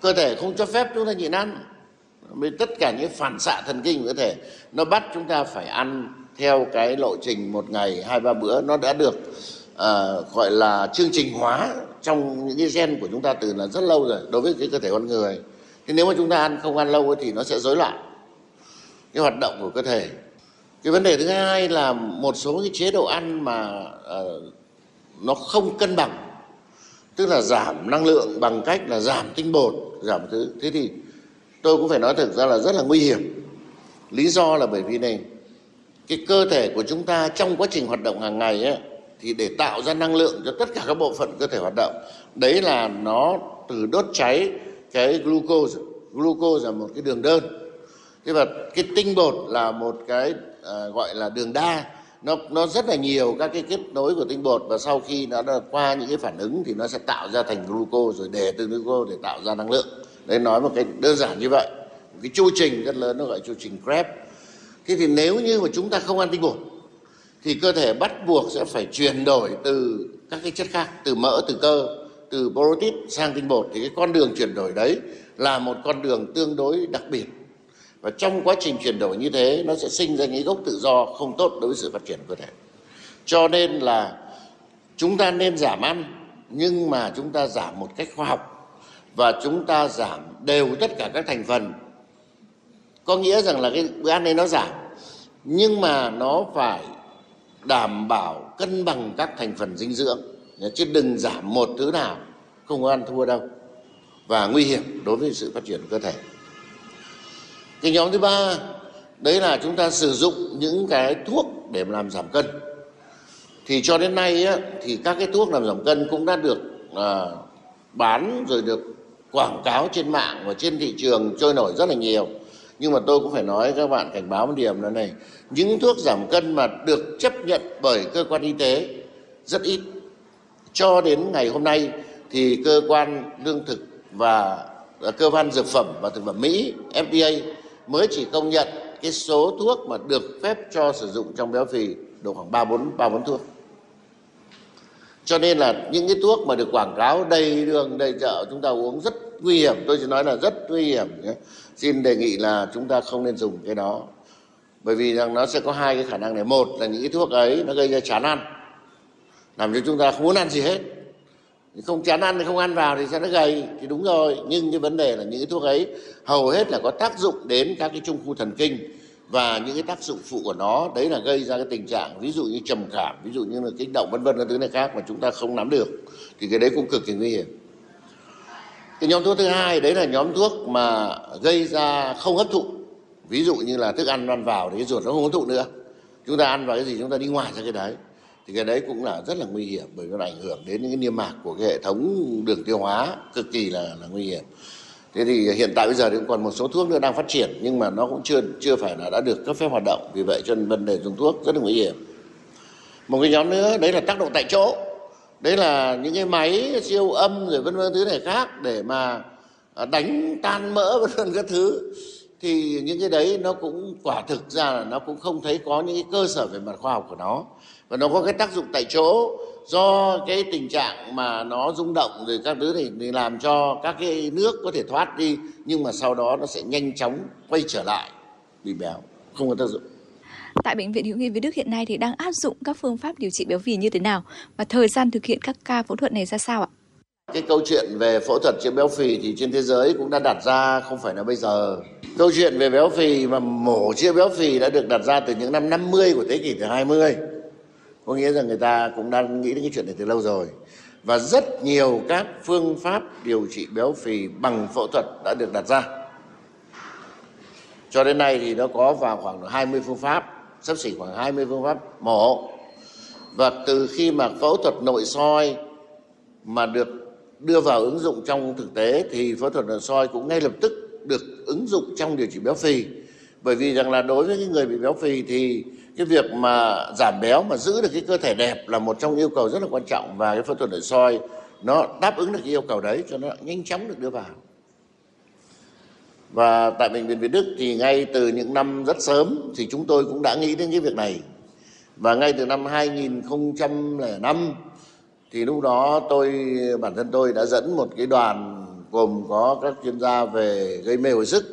Cơ thể không cho phép chúng ta nhịn ăn. Vì tất cả những phản xạ thần kinh của cơ thể nó bắt chúng ta phải ăn theo cái lộ trình một ngày hai ba bữa. Nó đã được uh, gọi là chương trình hóa trong những cái gen của chúng ta từ là rất lâu rồi đối với cái cơ thể con người. Thì nếu mà chúng ta ăn không ăn lâu thì nó sẽ rối loạn cái hoạt động của cơ thể cái vấn đề thứ hai là một số cái chế độ ăn mà uh, nó không cân bằng tức là giảm năng lượng bằng cách là giảm tinh bột giảm thứ. Thế thì tôi cũng phải nói thực ra là rất là nguy hiểm. Lý do là bởi vì này cái cơ thể của chúng ta trong quá trình hoạt động hàng ngày ấy, thì để tạo ra năng lượng cho tất cả các bộ phận cơ thể hoạt động đấy là nó từ đốt cháy cái glucose. Glucose là một cái đường đơn. Thế và cái tinh bột là một cái à, gọi là đường đa. Nó nó rất là nhiều các cái kết nối của tinh bột và sau khi nó đã qua những cái phản ứng thì nó sẽ tạo ra thành glucose rồi để từ glucose để tạo ra năng lượng. Đấy nói một cái đơn giản như vậy. Một cái chu trình rất lớn nó gọi chu trình Krebs. Thế thì nếu như mà chúng ta không ăn tinh bột thì cơ thể bắt buộc sẽ phải chuyển đổi từ các cái chất khác từ mỡ từ cơ từ protein sang tinh bột. Thì cái con đường chuyển đổi đấy là một con đường tương đối đặc biệt và trong quá trình chuyển đổi như thế, nó sẽ sinh ra những gốc tự do không tốt đối với sự phát triển của cơ thể. Cho nên là chúng ta nên giảm ăn, nhưng mà chúng ta giảm một cách khoa học. Và chúng ta giảm đều tất cả các thành phần. Có nghĩa rằng là cái bữa ăn này nó giảm, nhưng mà nó phải đảm bảo cân bằng các thành phần dinh dưỡng. Chứ đừng giảm một thứ nào, không có ăn thua đâu. Và nguy hiểm đối với sự phát triển của cơ thể cái nhóm thứ ba đấy là chúng ta sử dụng những cái thuốc để làm giảm cân. Thì cho đến nay á, thì các cái thuốc làm giảm cân cũng đã được à, bán rồi được quảng cáo trên mạng và trên thị trường trôi nổi rất là nhiều. Nhưng mà tôi cũng phải nói các bạn cảnh báo một điểm là này những thuốc giảm cân mà được chấp nhận bởi cơ quan y tế rất ít. Cho đến ngày hôm nay thì cơ quan lương thực và à, cơ quan dược phẩm và thực phẩm Mỹ FDA mới chỉ công nhận cái số thuốc mà được phép cho sử dụng trong béo phì độ khoảng ba bốn ba bốn thuốc. Cho nên là những cái thuốc mà được quảng cáo đầy đường, đầy chợ chúng ta uống rất nguy hiểm. Tôi chỉ nói là rất nguy hiểm nhé. xin đề nghị là chúng ta không nên dùng cái đó. Bởi vì rằng nó sẽ có hai cái khả năng này. Một là những cái thuốc ấy nó gây ra chán ăn, làm cho chúng ta không muốn ăn gì hết không chán ăn thì không ăn vào thì sẽ nó gầy, thì đúng rồi. Nhưng cái vấn đề là những cái thuốc ấy hầu hết là có tác dụng đến các cái trung khu thần kinh và những cái tác dụng phụ của nó. Đấy là gây ra cái tình trạng ví dụ như trầm cảm, ví dụ như là kích động, vân vân các thứ này khác mà chúng ta không nắm được. Thì cái đấy cũng cực kỳ nguy hiểm. Cái nhóm thuốc thứ hai, đấy là nhóm thuốc mà gây ra không hấp thụ. Ví dụ như là thức ăn ăn vào thì cái ruột nó không hấp thụ nữa. Chúng ta ăn vào cái gì chúng ta đi ngoài ra cái đấy thì cái đấy cũng là rất là nguy hiểm bởi vì nó ảnh hưởng đến những cái niêm mạc của cái hệ thống đường tiêu hóa cực kỳ là là nguy hiểm. Thế thì hiện tại bây giờ thì cũng còn một số thuốc nữa đang phát triển nhưng mà nó cũng chưa chưa phải là đã được cấp phép hoạt động. Vì vậy cho nên vấn đề dùng thuốc rất là nguy hiểm. Một cái nhóm nữa, đấy là tác động tại chỗ. Đấy là những cái máy siêu âm rồi vân vân thứ này khác để mà à, đánh tan mỡ [LAUGHS] vân vân các thứ. Thì những cái đấy nó cũng quả thực ra là nó cũng không thấy có những cái cơ sở về mặt khoa học của nó và nó có cái tác dụng tại chỗ do cái tình trạng mà nó rung động rồi các thứ thì, thì làm cho các cái nước có thể thoát đi nhưng mà sau đó nó sẽ nhanh chóng quay trở lại bị béo không có tác dụng Tại Bệnh viện Hữu nghị Việt Đức hiện nay thì đang áp dụng các phương pháp điều trị béo phì như thế nào và thời gian thực hiện các ca phẫu thuật này ra sao ạ? Cái câu chuyện về phẫu thuật chữa béo phì thì trên thế giới cũng đã đặt ra không phải là bây giờ. Câu chuyện về béo phì mà mổ chữa béo phì đã được đặt ra từ những năm 50 của thế kỷ thứ 20 có nghĩa rằng người ta cũng đang nghĩ đến cái chuyện này từ lâu rồi. Và rất nhiều các phương pháp điều trị béo phì bằng phẫu thuật đã được đặt ra. Cho đến nay thì nó có vào khoảng 20 phương pháp, sắp xỉ khoảng 20 phương pháp mổ. Và từ khi mà phẫu thuật nội soi mà được đưa vào ứng dụng trong thực tế thì phẫu thuật nội soi cũng ngay lập tức được ứng dụng trong điều trị béo phì. Bởi vì rằng là đối với những người bị béo phì thì cái việc mà giảm béo mà giữ được cái cơ thể đẹp là một trong yêu cầu rất là quan trọng và cái phẫu thuật nội soi nó đáp ứng được cái yêu cầu đấy cho nó nhanh chóng được đưa vào. Và tại bệnh viện Việt Đức thì ngay từ những năm rất sớm thì chúng tôi cũng đã nghĩ đến cái việc này. Và ngay từ năm 2005 thì lúc đó tôi, bản thân tôi đã dẫn một cái đoàn gồm có các chuyên gia về gây mê hồi sức,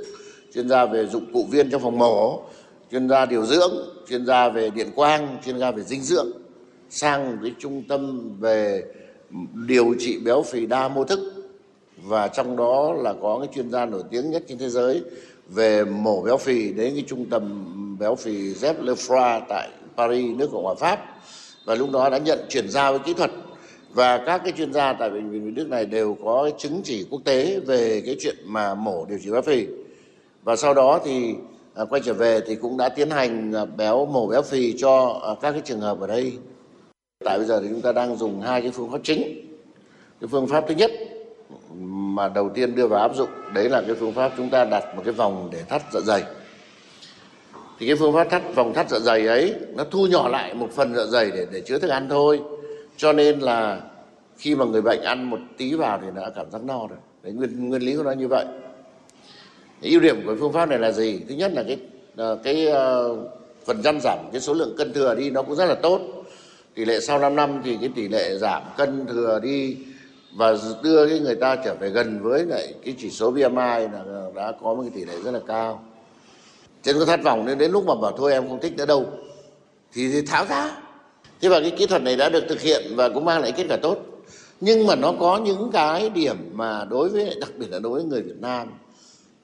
chuyên gia về dụng cụ viên trong phòng mổ, chuyên gia điều dưỡng chuyên gia về điện quang, chuyên gia về dinh dưỡng, sang cái trung tâm về điều trị béo phì đa mô thức. Và trong đó là có cái chuyên gia nổi tiếng nhất trên thế giới về mổ béo phì đến cái trung tâm béo phì Zep Lefra tại Paris, nước Cộng hòa Pháp. Và lúc đó đã nhận chuyển giao với kỹ thuật. Và các cái chuyên gia tại bệnh viện Việt Đức này đều có cái chứng chỉ quốc tế về cái chuyện mà mổ điều trị béo phì. Và sau đó thì à, quay trở về thì cũng đã tiến hành à, béo mổ béo phì cho à, các cái trường hợp ở đây. Tại bây giờ thì chúng ta đang dùng hai cái phương pháp chính. Cái phương pháp thứ nhất mà đầu tiên đưa vào áp dụng đấy là cái phương pháp chúng ta đặt một cái vòng để thắt dạ dày. Thì cái phương pháp thắt vòng thắt dạ dày ấy nó thu nhỏ lại một phần dạ dày để để chứa thức ăn thôi. Cho nên là khi mà người bệnh ăn một tí vào thì đã cảm giác no rồi. Đấy nguyên nguyên lý của nó như vậy ưu điểm của phương pháp này là gì? Thứ nhất là cái ờ, cái ờ, phần trăm giảm cái số lượng cân thừa đi nó cũng rất là tốt. Tỷ lệ sau 5 năm thì cái tỷ lệ giảm cân thừa đi và đưa cái người ta trở về gần với lại cái chỉ số BMI là đã có một cái tỷ lệ rất là cao. Trên có thất vọng nên đến lúc mà bảo thôi em không thích nữa đâu. Thì, thì tháo ra. Thế và cái kỹ thuật này đã được thực hiện và cũng mang lại kết quả tốt. Nhưng mà nó có những cái điểm mà đối với đặc biệt là đối với người Việt Nam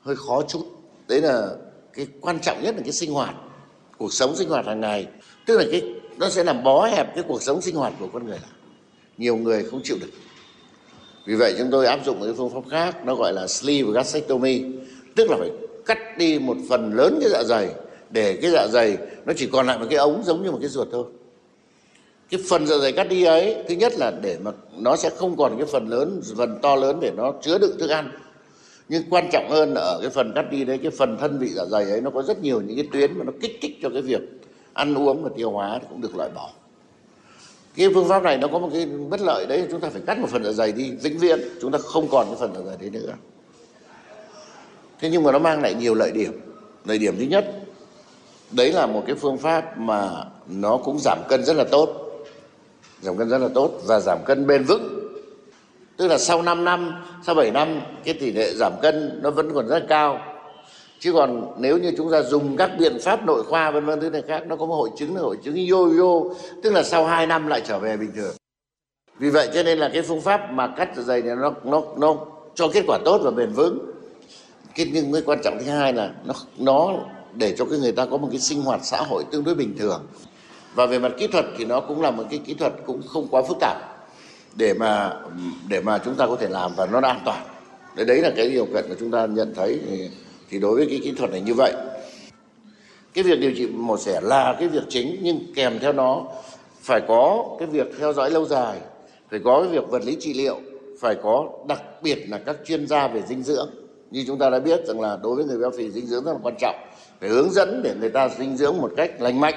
hơi khó chút. Đấy là cái quan trọng nhất là cái sinh hoạt, cuộc sống sinh hoạt hàng ngày. Tức là cái, nó sẽ làm bó hẹp cái cuộc sống sinh hoạt của con người. Là nhiều người không chịu được. Vì vậy chúng tôi áp dụng một cái phương pháp khác, nó gọi là sleeve gastrectomy. Tức là phải cắt đi một phần lớn cái dạ dày, để cái dạ dày nó chỉ còn lại một cái ống giống như một cái ruột thôi. Cái phần dạ dày cắt đi ấy, thứ nhất là để mà nó sẽ không còn cái phần lớn, phần to lớn để nó chứa đựng thức ăn nhưng quan trọng hơn là ở cái phần cắt đi đấy, cái phần thân vị dạ dày ấy, nó có rất nhiều những cái tuyến mà nó kích thích cho cái việc ăn uống và tiêu hóa thì cũng được loại bỏ. Cái phương pháp này nó có một cái bất lợi đấy, chúng ta phải cắt một phần dạ dày đi, vĩnh viễn, chúng ta không còn cái phần dạ dày đấy nữa. Thế nhưng mà nó mang lại nhiều lợi điểm. Lợi điểm thứ nhất, đấy là một cái phương pháp mà nó cũng giảm cân rất là tốt. Giảm cân rất là tốt và giảm cân bền vững tức là sau 5 năm, sau 7 năm, cái tỷ lệ giảm cân nó vẫn còn rất cao. Chứ còn nếu như chúng ta dùng các biện pháp nội khoa vân vân thứ này khác, nó có một hội chứng là hội chứng yo-yo tức là sau 2 năm lại trở về bình thường. Vì vậy cho nên là cái phương pháp mà cắt dạ dày này nó nó nó cho kết quả tốt và bền vững. Cái nhưng cái quan trọng thứ hai là nó nó để cho cái người ta có một cái sinh hoạt xã hội tương đối bình thường. Và về mặt kỹ thuật thì nó cũng là một cái kỹ thuật cũng không quá phức tạp để mà để mà chúng ta có thể làm và nó an toàn. Đấy đấy là cái điều kiện mà chúng ta nhận thấy thì, thì đối với cái kỹ thuật này như vậy. Cái việc điều trị mổ xẻ là cái việc chính nhưng kèm theo nó phải có cái việc theo dõi lâu dài phải có cái việc vật lý trị liệu phải có đặc biệt là các chuyên gia về dinh dưỡng. Như chúng ta đã biết rằng là đối với người béo phì dinh dưỡng rất là quan trọng. Phải hướng dẫn để người ta dinh dưỡng một cách lành mạnh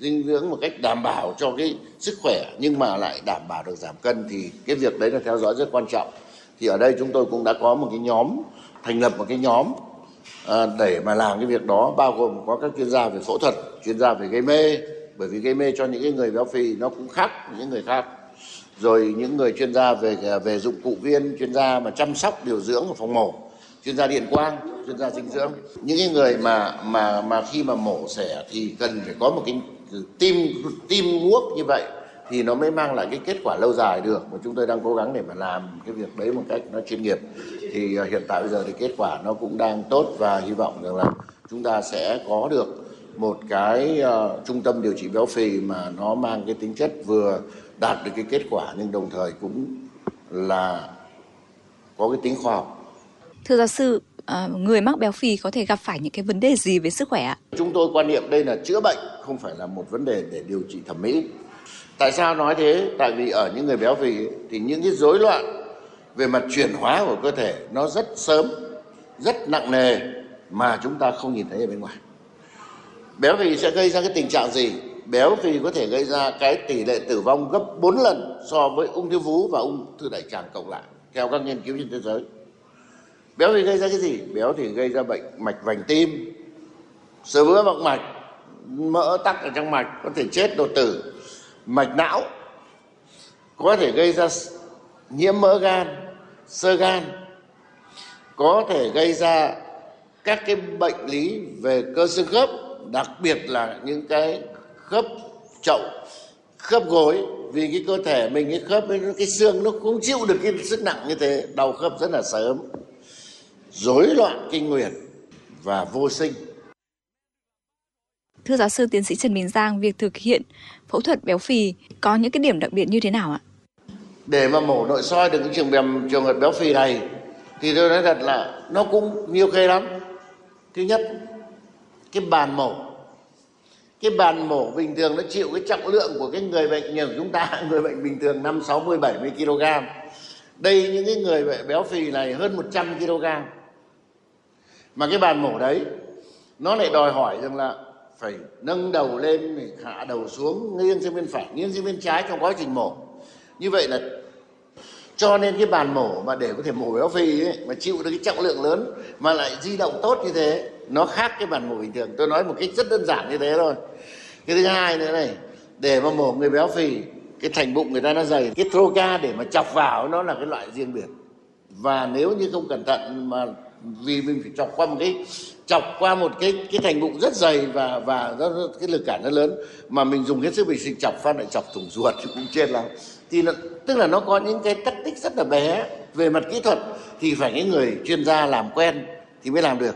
dinh dưỡng một cách đảm bảo cho cái sức khỏe nhưng mà lại đảm bảo được giảm cân thì cái việc đấy là theo dõi rất quan trọng. Thì ở đây chúng tôi cũng đã có một cái nhóm thành lập một cái nhóm à, để mà làm cái việc đó bao gồm có các chuyên gia về phẫu thuật chuyên gia về gây mê bởi vì gây mê cho những cái người béo phì nó cũng khác những người khác. Rồi những người chuyên gia về à, về dụng cụ viên chuyên gia mà chăm sóc điều dưỡng ở phòng mổ chuyên gia điện quang chuyên gia dinh dưỡng. Những cái người mà mà mà khi mà mổ xẻ thì cần phải có một cái tim tim guốc như vậy thì nó mới mang lại cái kết quả lâu dài được. Mà chúng tôi đang cố gắng để mà làm cái việc đấy một cách nó chuyên nghiệp. Thì à, hiện tại bây giờ thì kết quả nó cũng đang tốt và hy vọng rằng là chúng ta sẽ có được một cái uh, trung tâm điều trị béo phì mà nó mang cái tính chất vừa đạt được cái kết quả nhưng đồng thời cũng là có cái tính khoa học. Thưa giáo sư, Ờ, người mắc béo phì có thể gặp phải những cái vấn đề gì về sức khỏe ạ? Chúng tôi quan niệm đây là chữa bệnh, không phải là một vấn đề để điều trị thẩm mỹ. Tại sao nói thế? Tại vì ở những người béo phì thì những cái rối loạn về mặt chuyển hóa của cơ thể nó rất sớm, rất nặng nề mà chúng ta không nhìn thấy ở bên ngoài. Béo phì sẽ gây ra cái tình trạng gì? Béo phì có thể gây ra cái tỷ lệ tử vong gấp 4 lần so với ung thư vú và ung thư đại tràng cộng lại theo các nghiên cứu trên thế giới béo thì gây ra cái gì? Béo thì gây ra bệnh mạch vành tim. Sơ vữa động mạch, mỡ tắc ở trong mạch có thể chết đột tử. Mạch não có thể gây ra nhiễm mỡ gan, sơ gan. Có thể gây ra các cái bệnh lý về cơ xương khớp, đặc biệt là những cái khớp chậu, khớp gối. Vì cái cơ thể mình, cái khớp cái xương nó cũng chịu được cái sức nặng như thế. Đau khớp rất là sớm rối loạn kinh nguyệt và vô sinh. Thưa giáo sư tiến sĩ Trần Minh Giang, việc thực hiện phẫu thuật béo phì có những cái điểm đặc biệt như thế nào ạ? Để mà mổ nội soi được cái trường bèm trường hợp béo phì này thì tôi nói thật là nó cũng nhiều khê lắm. Thứ nhất, cái bàn mổ cái bàn mổ bình thường nó chịu cái trọng lượng của cái người bệnh như chúng ta [LAUGHS] người bệnh bình thường năm sáu mươi bảy mươi kg đây những cái người béo phì này hơn 100 kg mà cái bàn mổ đấy nó lại đòi hỏi rằng là phải nâng đầu lên để hạ đầu xuống nghiêng sang bên phải nghiêng sang bên trái trong quá trình mổ. Như vậy là cho nên cái bàn mổ mà để có thể mổ béo phì ấy, mà chịu được cái trọng lượng lớn mà lại di động tốt như thế nó khác cái bàn mổ bình thường. Tôi nói một cách rất đơn giản như thế thôi. Cái thứ hai nữa này để mà mổ người béo phì cái thành bụng người ta nó dày cái troca để mà chọc vào nó là cái loại riêng biệt. Và nếu như không cẩn thận mà vì mình phải chọc qua một cái chọc qua một cái cái thành bụng rất dày và và nó, cái lực cản nó lớn. Mà mình dùng hết sức bình sinh chọc phát lại chọc thủng ruột thì cũng chết lắm. Thì nó, tức là nó có những cái tắc tích rất là bé. Về mặt kỹ thuật thì phải những người chuyên gia làm quen thì mới làm được.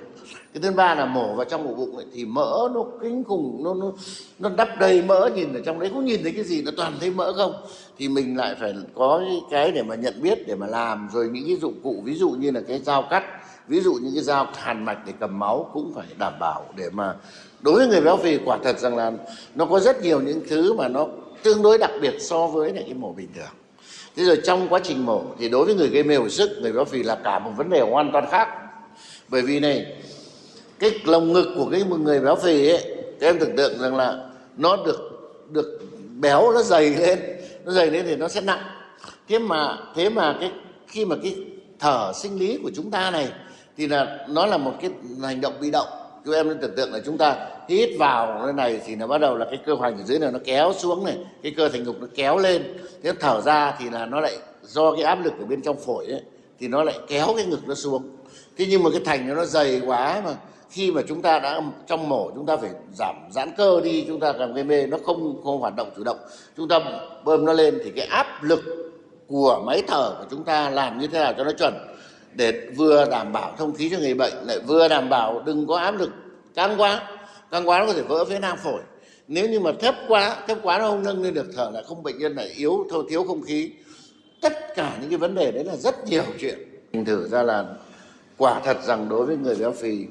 Cái thứ ba là mổ vào trong ổ bụng ấy, thì mỡ nó kinh khủng nó nó nó đắp đầy mỡ nhìn ở trong đấy. Không nhìn thấy cái gì nó toàn thấy mỡ không? Thì mình lại phải có cái để mà nhận biết để mà làm. Rồi những cái dụng cụ ví dụ như là cái dao cắt ví dụ những cái dao hàn mạch để cầm máu cũng phải đảm bảo để mà đối với người béo phì, quả thật rằng là nó có rất nhiều những thứ mà nó tương đối đặc biệt so với lại cái mổ bình thường. Thế rồi trong quá trình mổ thì đối với người gây mê hồi sức, người béo phì là cả một vấn đề hoàn toàn khác. Bởi vì này, cái lồng ngực của cái người béo phì ấy, các em tưởng tượng rằng là nó được được béo, nó dày lên, nó dày lên thì nó sẽ nặng. Thế mà thế mà cái, khi mà cái thở sinh lý của chúng ta này thì là nó là một cái hành động bị động. Chú em nên tưởng tượng là chúng ta hít vào nơi này thì nó bắt đầu là cái cơ hoành ở dưới này nó kéo xuống này, cái cơ thành ngục nó kéo lên. Thế thở ra thì là nó lại, do cái áp lực ở bên trong phổi ấy, thì nó lại kéo cái ngực nó xuống. Thế nhưng mà cái thành nó dày quá mà, khi mà chúng ta đã trong mổ chúng ta phải giảm giãn cơ đi, chúng ta làm gây mê nó không không hoạt động chủ động. Chúng ta bơm nó lên thì cái áp lực của máy thở của chúng ta làm như thế nào cho nó chuẩn? Để vừa đảm bảo thông khí cho người bệnh, lại vừa đảm bảo đừng có áp lực căng quá. Căng quá nó có thể vỡ phế nang phổi. Nếu như mà thấp quá thấp quá nó không nâng lên được, thở là không bệnh nhân lại yếu, thôi thiếu không khí. Tất cả những cái vấn đề đấy là rất nhiều chuyện. Mình thử ra là quả thật rằng đối với người béo phì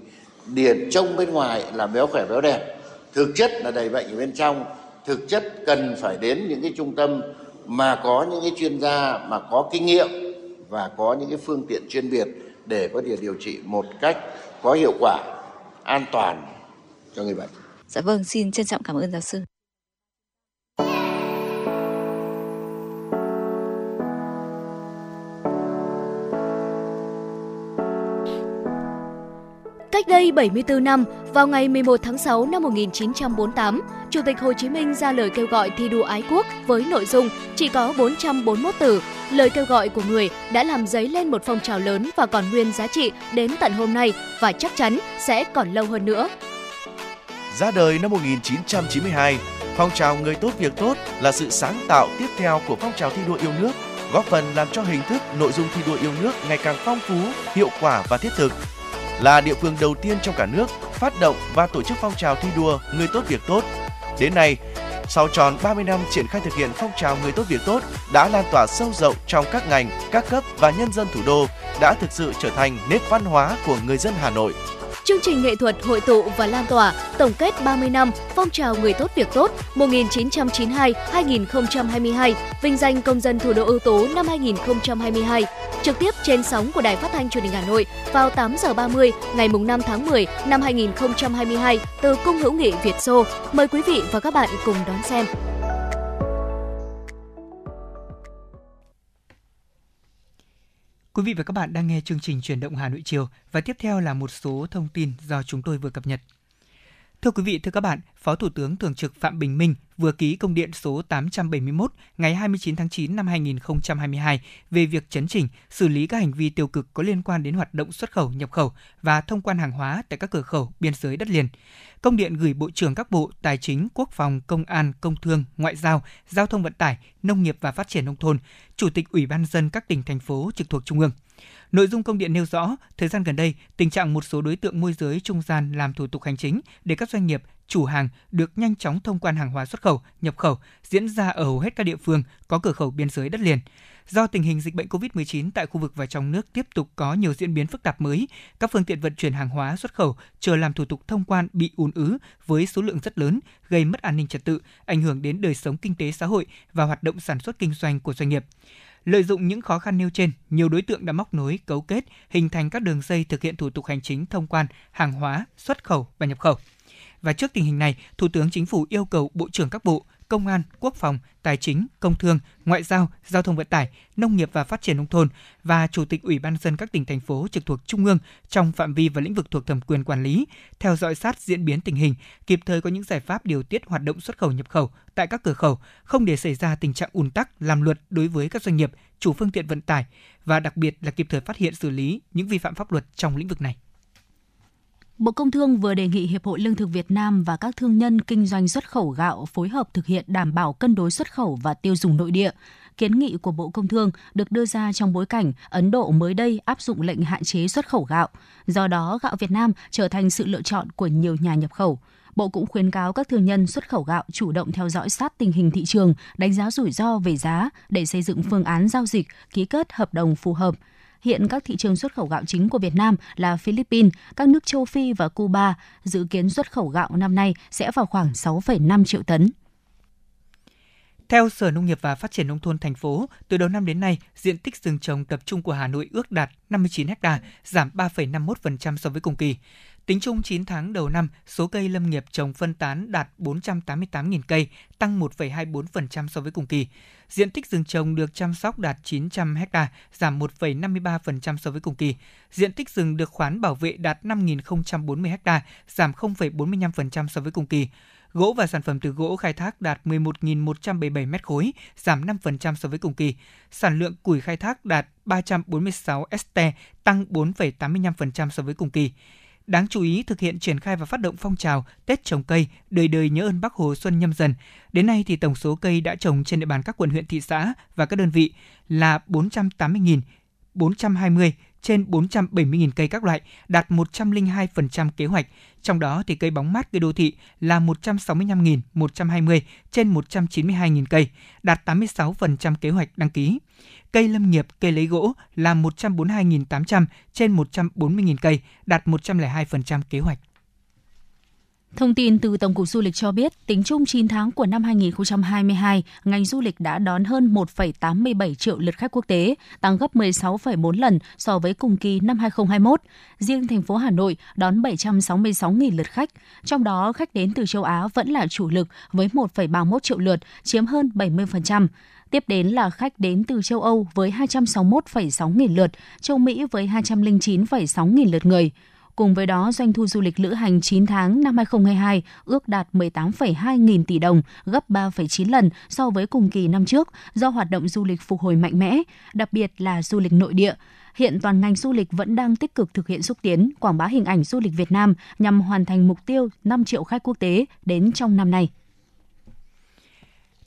điển trông bên ngoài là béo khỏe béo đẹp. Thực chất là đầy bệnh ở bên trong. Thực chất cần phải đến những cái trung tâm mà có những cái chuyên gia, mà có kinh nghiệm và có những cái phương tiện chuyên biệt để có thể điều trị một cách có hiệu quả an toàn cho người bệnh. Dạ vâng, xin trân trọng cảm ơn giáo sư. Cách đây 74 năm, vào ngày 11 tháng 6 năm 1948, Chủ tịch Hồ Chí Minh ra lời kêu gọi thi đua ái quốc với nội dung chỉ có 441 từ. Lời kêu gọi của người đã làm dấy lên một phong trào lớn và còn nguyên giá trị đến tận hôm nay và chắc chắn sẽ còn lâu hơn nữa. Ra đời năm 1992, phong trào người tốt việc tốt là sự sáng tạo tiếp theo của phong trào thi đua yêu nước, góp phần làm cho hình thức nội dung thi đua yêu nước ngày càng phong phú, hiệu quả và thiết thực là địa phương đầu tiên trong cả nước phát động và tổ chức phong trào thi đua người tốt việc tốt. Đến nay, sau tròn 30 năm triển khai thực hiện phong trào người tốt việc tốt đã lan tỏa sâu rộng trong các ngành, các cấp và nhân dân thủ đô, đã thực sự trở thành nét văn hóa của người dân Hà Nội. Chương trình nghệ thuật hội tụ và lan tỏa tổng kết 30 năm phong trào người tốt việc tốt 1992-2022, vinh danh công dân thủ đô ưu tú năm 2022. Trực tiếp trên sóng của Đài Phát thanh Truyền hình Hà Nội vào 8 giờ 30 ngày mùng 5 tháng 10 năm 2022 từ Cung hữu nghị Việt Xô. Mời quý vị và các bạn cùng đón xem. Quý vị và các bạn đang nghe chương trình truyền động Hà Nội chiều và tiếp theo là một số thông tin do chúng tôi vừa cập nhật. Thưa quý vị, thưa các bạn, Phó Thủ tướng Thường trực Phạm Bình Minh vừa ký công điện số 871 ngày 29 tháng 9 năm 2022 về việc chấn chỉnh, xử lý các hành vi tiêu cực có liên quan đến hoạt động xuất khẩu, nhập khẩu và thông quan hàng hóa tại các cửa khẩu biên giới đất liền. Công điện gửi Bộ trưởng các bộ Tài chính, Quốc phòng, Công an, Công thương, Ngoại giao, Giao thông vận tải, Nông nghiệp và Phát triển nông thôn, Chủ tịch Ủy ban dân các tỉnh thành phố trực thuộc Trung ương. Nội dung công điện nêu rõ, thời gian gần đây, tình trạng một số đối tượng môi giới trung gian làm thủ tục hành chính để các doanh nghiệp, chủ hàng được nhanh chóng thông quan hàng hóa xuất khẩu, nhập khẩu diễn ra ở hầu hết các địa phương có cửa khẩu biên giới đất liền. Do tình hình dịch bệnh COVID-19 tại khu vực và trong nước tiếp tục có nhiều diễn biến phức tạp mới, các phương tiện vận chuyển hàng hóa xuất khẩu chờ làm thủ tục thông quan bị ùn ứ với số lượng rất lớn, gây mất an ninh trật tự, ảnh hưởng đến đời sống kinh tế xã hội và hoạt động sản xuất kinh doanh của doanh nghiệp. Lợi dụng những khó khăn nêu trên, nhiều đối tượng đã móc nối, cấu kết, hình thành các đường dây thực hiện thủ tục hành chính thông quan hàng hóa, xuất khẩu và nhập khẩu. Và trước tình hình này, Thủ tướng Chính phủ yêu cầu Bộ trưởng các bộ, Công an, Quốc phòng, Tài chính, Công thương, Ngoại giao, Giao thông vận tải, Nông nghiệp và Phát triển nông thôn và Chủ tịch Ủy ban dân các tỉnh thành phố trực thuộc Trung ương trong phạm vi và lĩnh vực thuộc thẩm quyền quản lý, theo dõi sát diễn biến tình hình, kịp thời có những giải pháp điều tiết hoạt động xuất khẩu nhập khẩu tại các cửa khẩu, không để xảy ra tình trạng ùn tắc làm luật đối với các doanh nghiệp, chủ phương tiện vận tải và đặc biệt là kịp thời phát hiện xử lý những vi phạm pháp luật trong lĩnh vực này. Bộ Công Thương vừa đề nghị Hiệp hội Lương thực Việt Nam và các thương nhân kinh doanh xuất khẩu gạo phối hợp thực hiện đảm bảo cân đối xuất khẩu và tiêu dùng nội địa. Kiến nghị của Bộ Công Thương được đưa ra trong bối cảnh Ấn Độ mới đây áp dụng lệnh hạn chế xuất khẩu gạo. Do đó, gạo Việt Nam trở thành sự lựa chọn của nhiều nhà nhập khẩu. Bộ cũng khuyến cáo các thương nhân xuất khẩu gạo chủ động theo dõi sát tình hình thị trường, đánh giá rủi ro về giá để xây dựng phương án giao dịch, ký kết hợp đồng phù hợp – Hiện các thị trường xuất khẩu gạo chính của Việt Nam là Philippines, các nước châu Phi và Cuba. Dự kiến xuất khẩu gạo năm nay sẽ vào khoảng 6,5 triệu tấn. Theo Sở Nông nghiệp và Phát triển Nông thôn thành phố, từ đầu năm đến nay, diện tích rừng trồng tập trung của Hà Nội ước đạt 59 ha, giảm 3,51% so với cùng kỳ. Tính chung 9 tháng đầu năm, số cây lâm nghiệp trồng phân tán đạt 488.000 cây, tăng 1,24% so với cùng kỳ. Diện tích rừng trồng được chăm sóc đạt 900 ha, giảm 1,53% so với cùng kỳ. Diện tích rừng được khoán bảo vệ đạt 5.040 ha, giảm 0,45% so với cùng kỳ. Gỗ và sản phẩm từ gỗ khai thác đạt 11.177 m khối, giảm 5% so với cùng kỳ. Sản lượng củi khai thác đạt 346 st, tăng 4,85% so với cùng kỳ. Đáng chú ý thực hiện triển khai và phát động phong trào Tết trồng cây, đời đời nhớ ơn Bác Hồ Xuân nhâm dần. Đến nay thì tổng số cây đã trồng trên địa bàn các quận huyện thị xã và các đơn vị là 480.000 420 trên 470.000 cây các loại, đạt 102% kế hoạch. Trong đó thì cây bóng mát cây đô thị là 165.120 trên 192.000 cây, đạt 86% kế hoạch đăng ký. Cây lâm nghiệp, cây lấy gỗ là 142.800 trên 140.000 cây, đạt 102% kế hoạch. Thông tin từ Tổng cục Du lịch cho biết, tính chung 9 tháng của năm 2022, ngành du lịch đã đón hơn 1,87 triệu lượt khách quốc tế, tăng gấp 16,4 lần so với cùng kỳ năm 2021. Riêng thành phố Hà Nội đón 766.000 lượt khách, trong đó khách đến từ châu Á vẫn là chủ lực với 1,31 triệu lượt, chiếm hơn 70%. Tiếp đến là khách đến từ châu Âu với 261,6 nghìn lượt, châu Mỹ với 209,6 nghìn lượt người. Cùng với đó, doanh thu du lịch lữ hành 9 tháng năm 2022 ước đạt 18,2 nghìn tỷ đồng, gấp 3,9 lần so với cùng kỳ năm trước do hoạt động du lịch phục hồi mạnh mẽ, đặc biệt là du lịch nội địa. Hiện toàn ngành du lịch vẫn đang tích cực thực hiện xúc tiến, quảng bá hình ảnh du lịch Việt Nam nhằm hoàn thành mục tiêu 5 triệu khách quốc tế đến trong năm nay.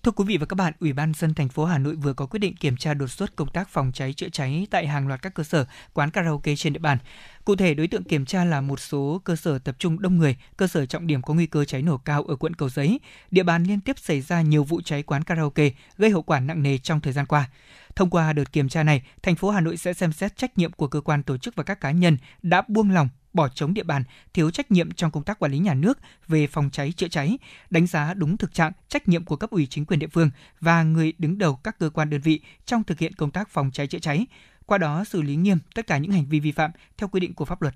Thưa quý vị và các bạn, Ủy ban dân thành phố Hà Nội vừa có quyết định kiểm tra đột xuất công tác phòng cháy chữa cháy tại hàng loạt các cơ sở quán karaoke trên địa bàn. Cụ thể, đối tượng kiểm tra là một số cơ sở tập trung đông người, cơ sở trọng điểm có nguy cơ cháy nổ cao ở quận Cầu Giấy. Địa bàn liên tiếp xảy ra nhiều vụ cháy quán karaoke gây hậu quả nặng nề trong thời gian qua. Thông qua đợt kiểm tra này, thành phố Hà Nội sẽ xem xét trách nhiệm của cơ quan tổ chức và các cá nhân đã buông lỏng bỏ trống địa bàn, thiếu trách nhiệm trong công tác quản lý nhà nước về phòng cháy chữa cháy, đánh giá đúng thực trạng, trách nhiệm của cấp ủy chính quyền địa phương và người đứng đầu các cơ quan đơn vị trong thực hiện công tác phòng cháy chữa cháy, qua đó xử lý nghiêm tất cả những hành vi vi phạm theo quy định của pháp luật.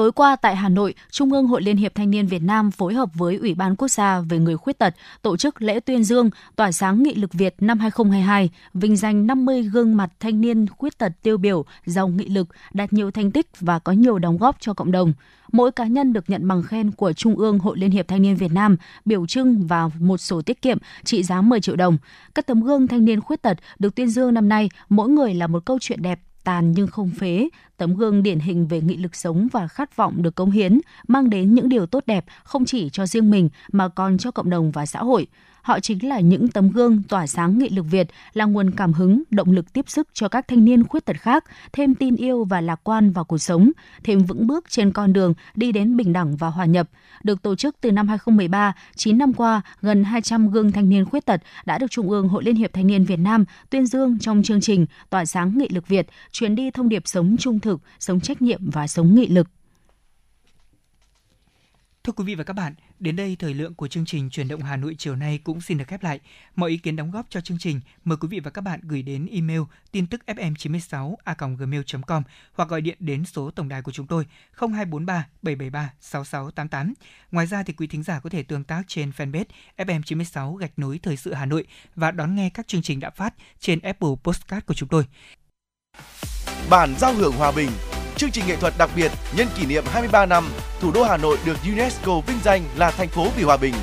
Tối qua tại Hà Nội, Trung ương Hội Liên hiệp Thanh niên Việt Nam phối hợp với Ủy ban Quốc gia về người khuyết tật tổ chức lễ tuyên dương tỏa sáng nghị lực Việt năm 2022, vinh danh 50 gương mặt thanh niên khuyết tật tiêu biểu, giàu nghị lực, đạt nhiều thành tích và có nhiều đóng góp cho cộng đồng. Mỗi cá nhân được nhận bằng khen của Trung ương Hội Liên hiệp Thanh niên Việt Nam, biểu trưng và một sổ tiết kiệm trị giá 10 triệu đồng. Các tấm gương thanh niên khuyết tật được tuyên dương năm nay, mỗi người là một câu chuyện đẹp tàn nhưng không phế, tấm gương điển hình về nghị lực sống và khát vọng được cống hiến, mang đến những điều tốt đẹp không chỉ cho riêng mình mà còn cho cộng đồng và xã hội. Họ chính là những tấm gương tỏa sáng nghị lực Việt, là nguồn cảm hứng, động lực tiếp sức cho các thanh niên khuyết tật khác, thêm tin yêu và lạc quan vào cuộc sống, thêm vững bước trên con đường đi đến bình đẳng và hòa nhập. Được tổ chức từ năm 2013, 9 năm qua, gần 200 gương thanh niên khuyết tật đã được Trung ương Hội Liên hiệp Thanh niên Việt Nam tuyên dương trong chương trình Tỏa sáng nghị lực Việt, chuyến đi thông điệp sống trung thực, sống trách nhiệm và sống nghị lực. Thưa quý vị và các bạn, đến đây thời lượng của chương trình Truyền động Hà Nội chiều nay cũng xin được khép lại. Mọi ý kiến đóng góp cho chương trình mời quý vị và các bạn gửi đến email tin tức fm96 a.gmail.com hoặc gọi điện đến số tổng đài của chúng tôi 0243 773 6688. Ngoài ra thì quý thính giả có thể tương tác trên fanpage FM96 gạch nối thời sự Hà Nội và đón nghe các chương trình đã phát trên Apple Postcard của chúng tôi. Bản giao hưởng hòa bình chương trình nghệ thuật đặc biệt nhân kỷ niệm 23 năm thủ đô Hà Nội được UNESCO vinh danh là thành phố vì hòa bình.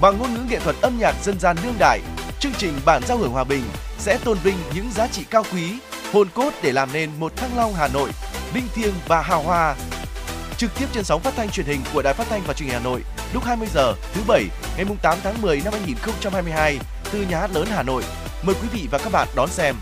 Bằng ngôn ngữ nghệ thuật âm nhạc dân gian đương đại, chương trình Bản giao hưởng hòa bình sẽ tôn vinh những giá trị cao quý, hồn cốt để làm nên một Thăng Long Hà Nội linh thiêng và hào hoa. Trực tiếp trên sóng phát thanh truyền hình của Đài Phát thanh và Truyền hình Hà Nội lúc 20 giờ thứ bảy ngày 8 tháng 10 năm 2022 từ nhà hát lớn Hà Nội. Mời quý vị và các bạn đón xem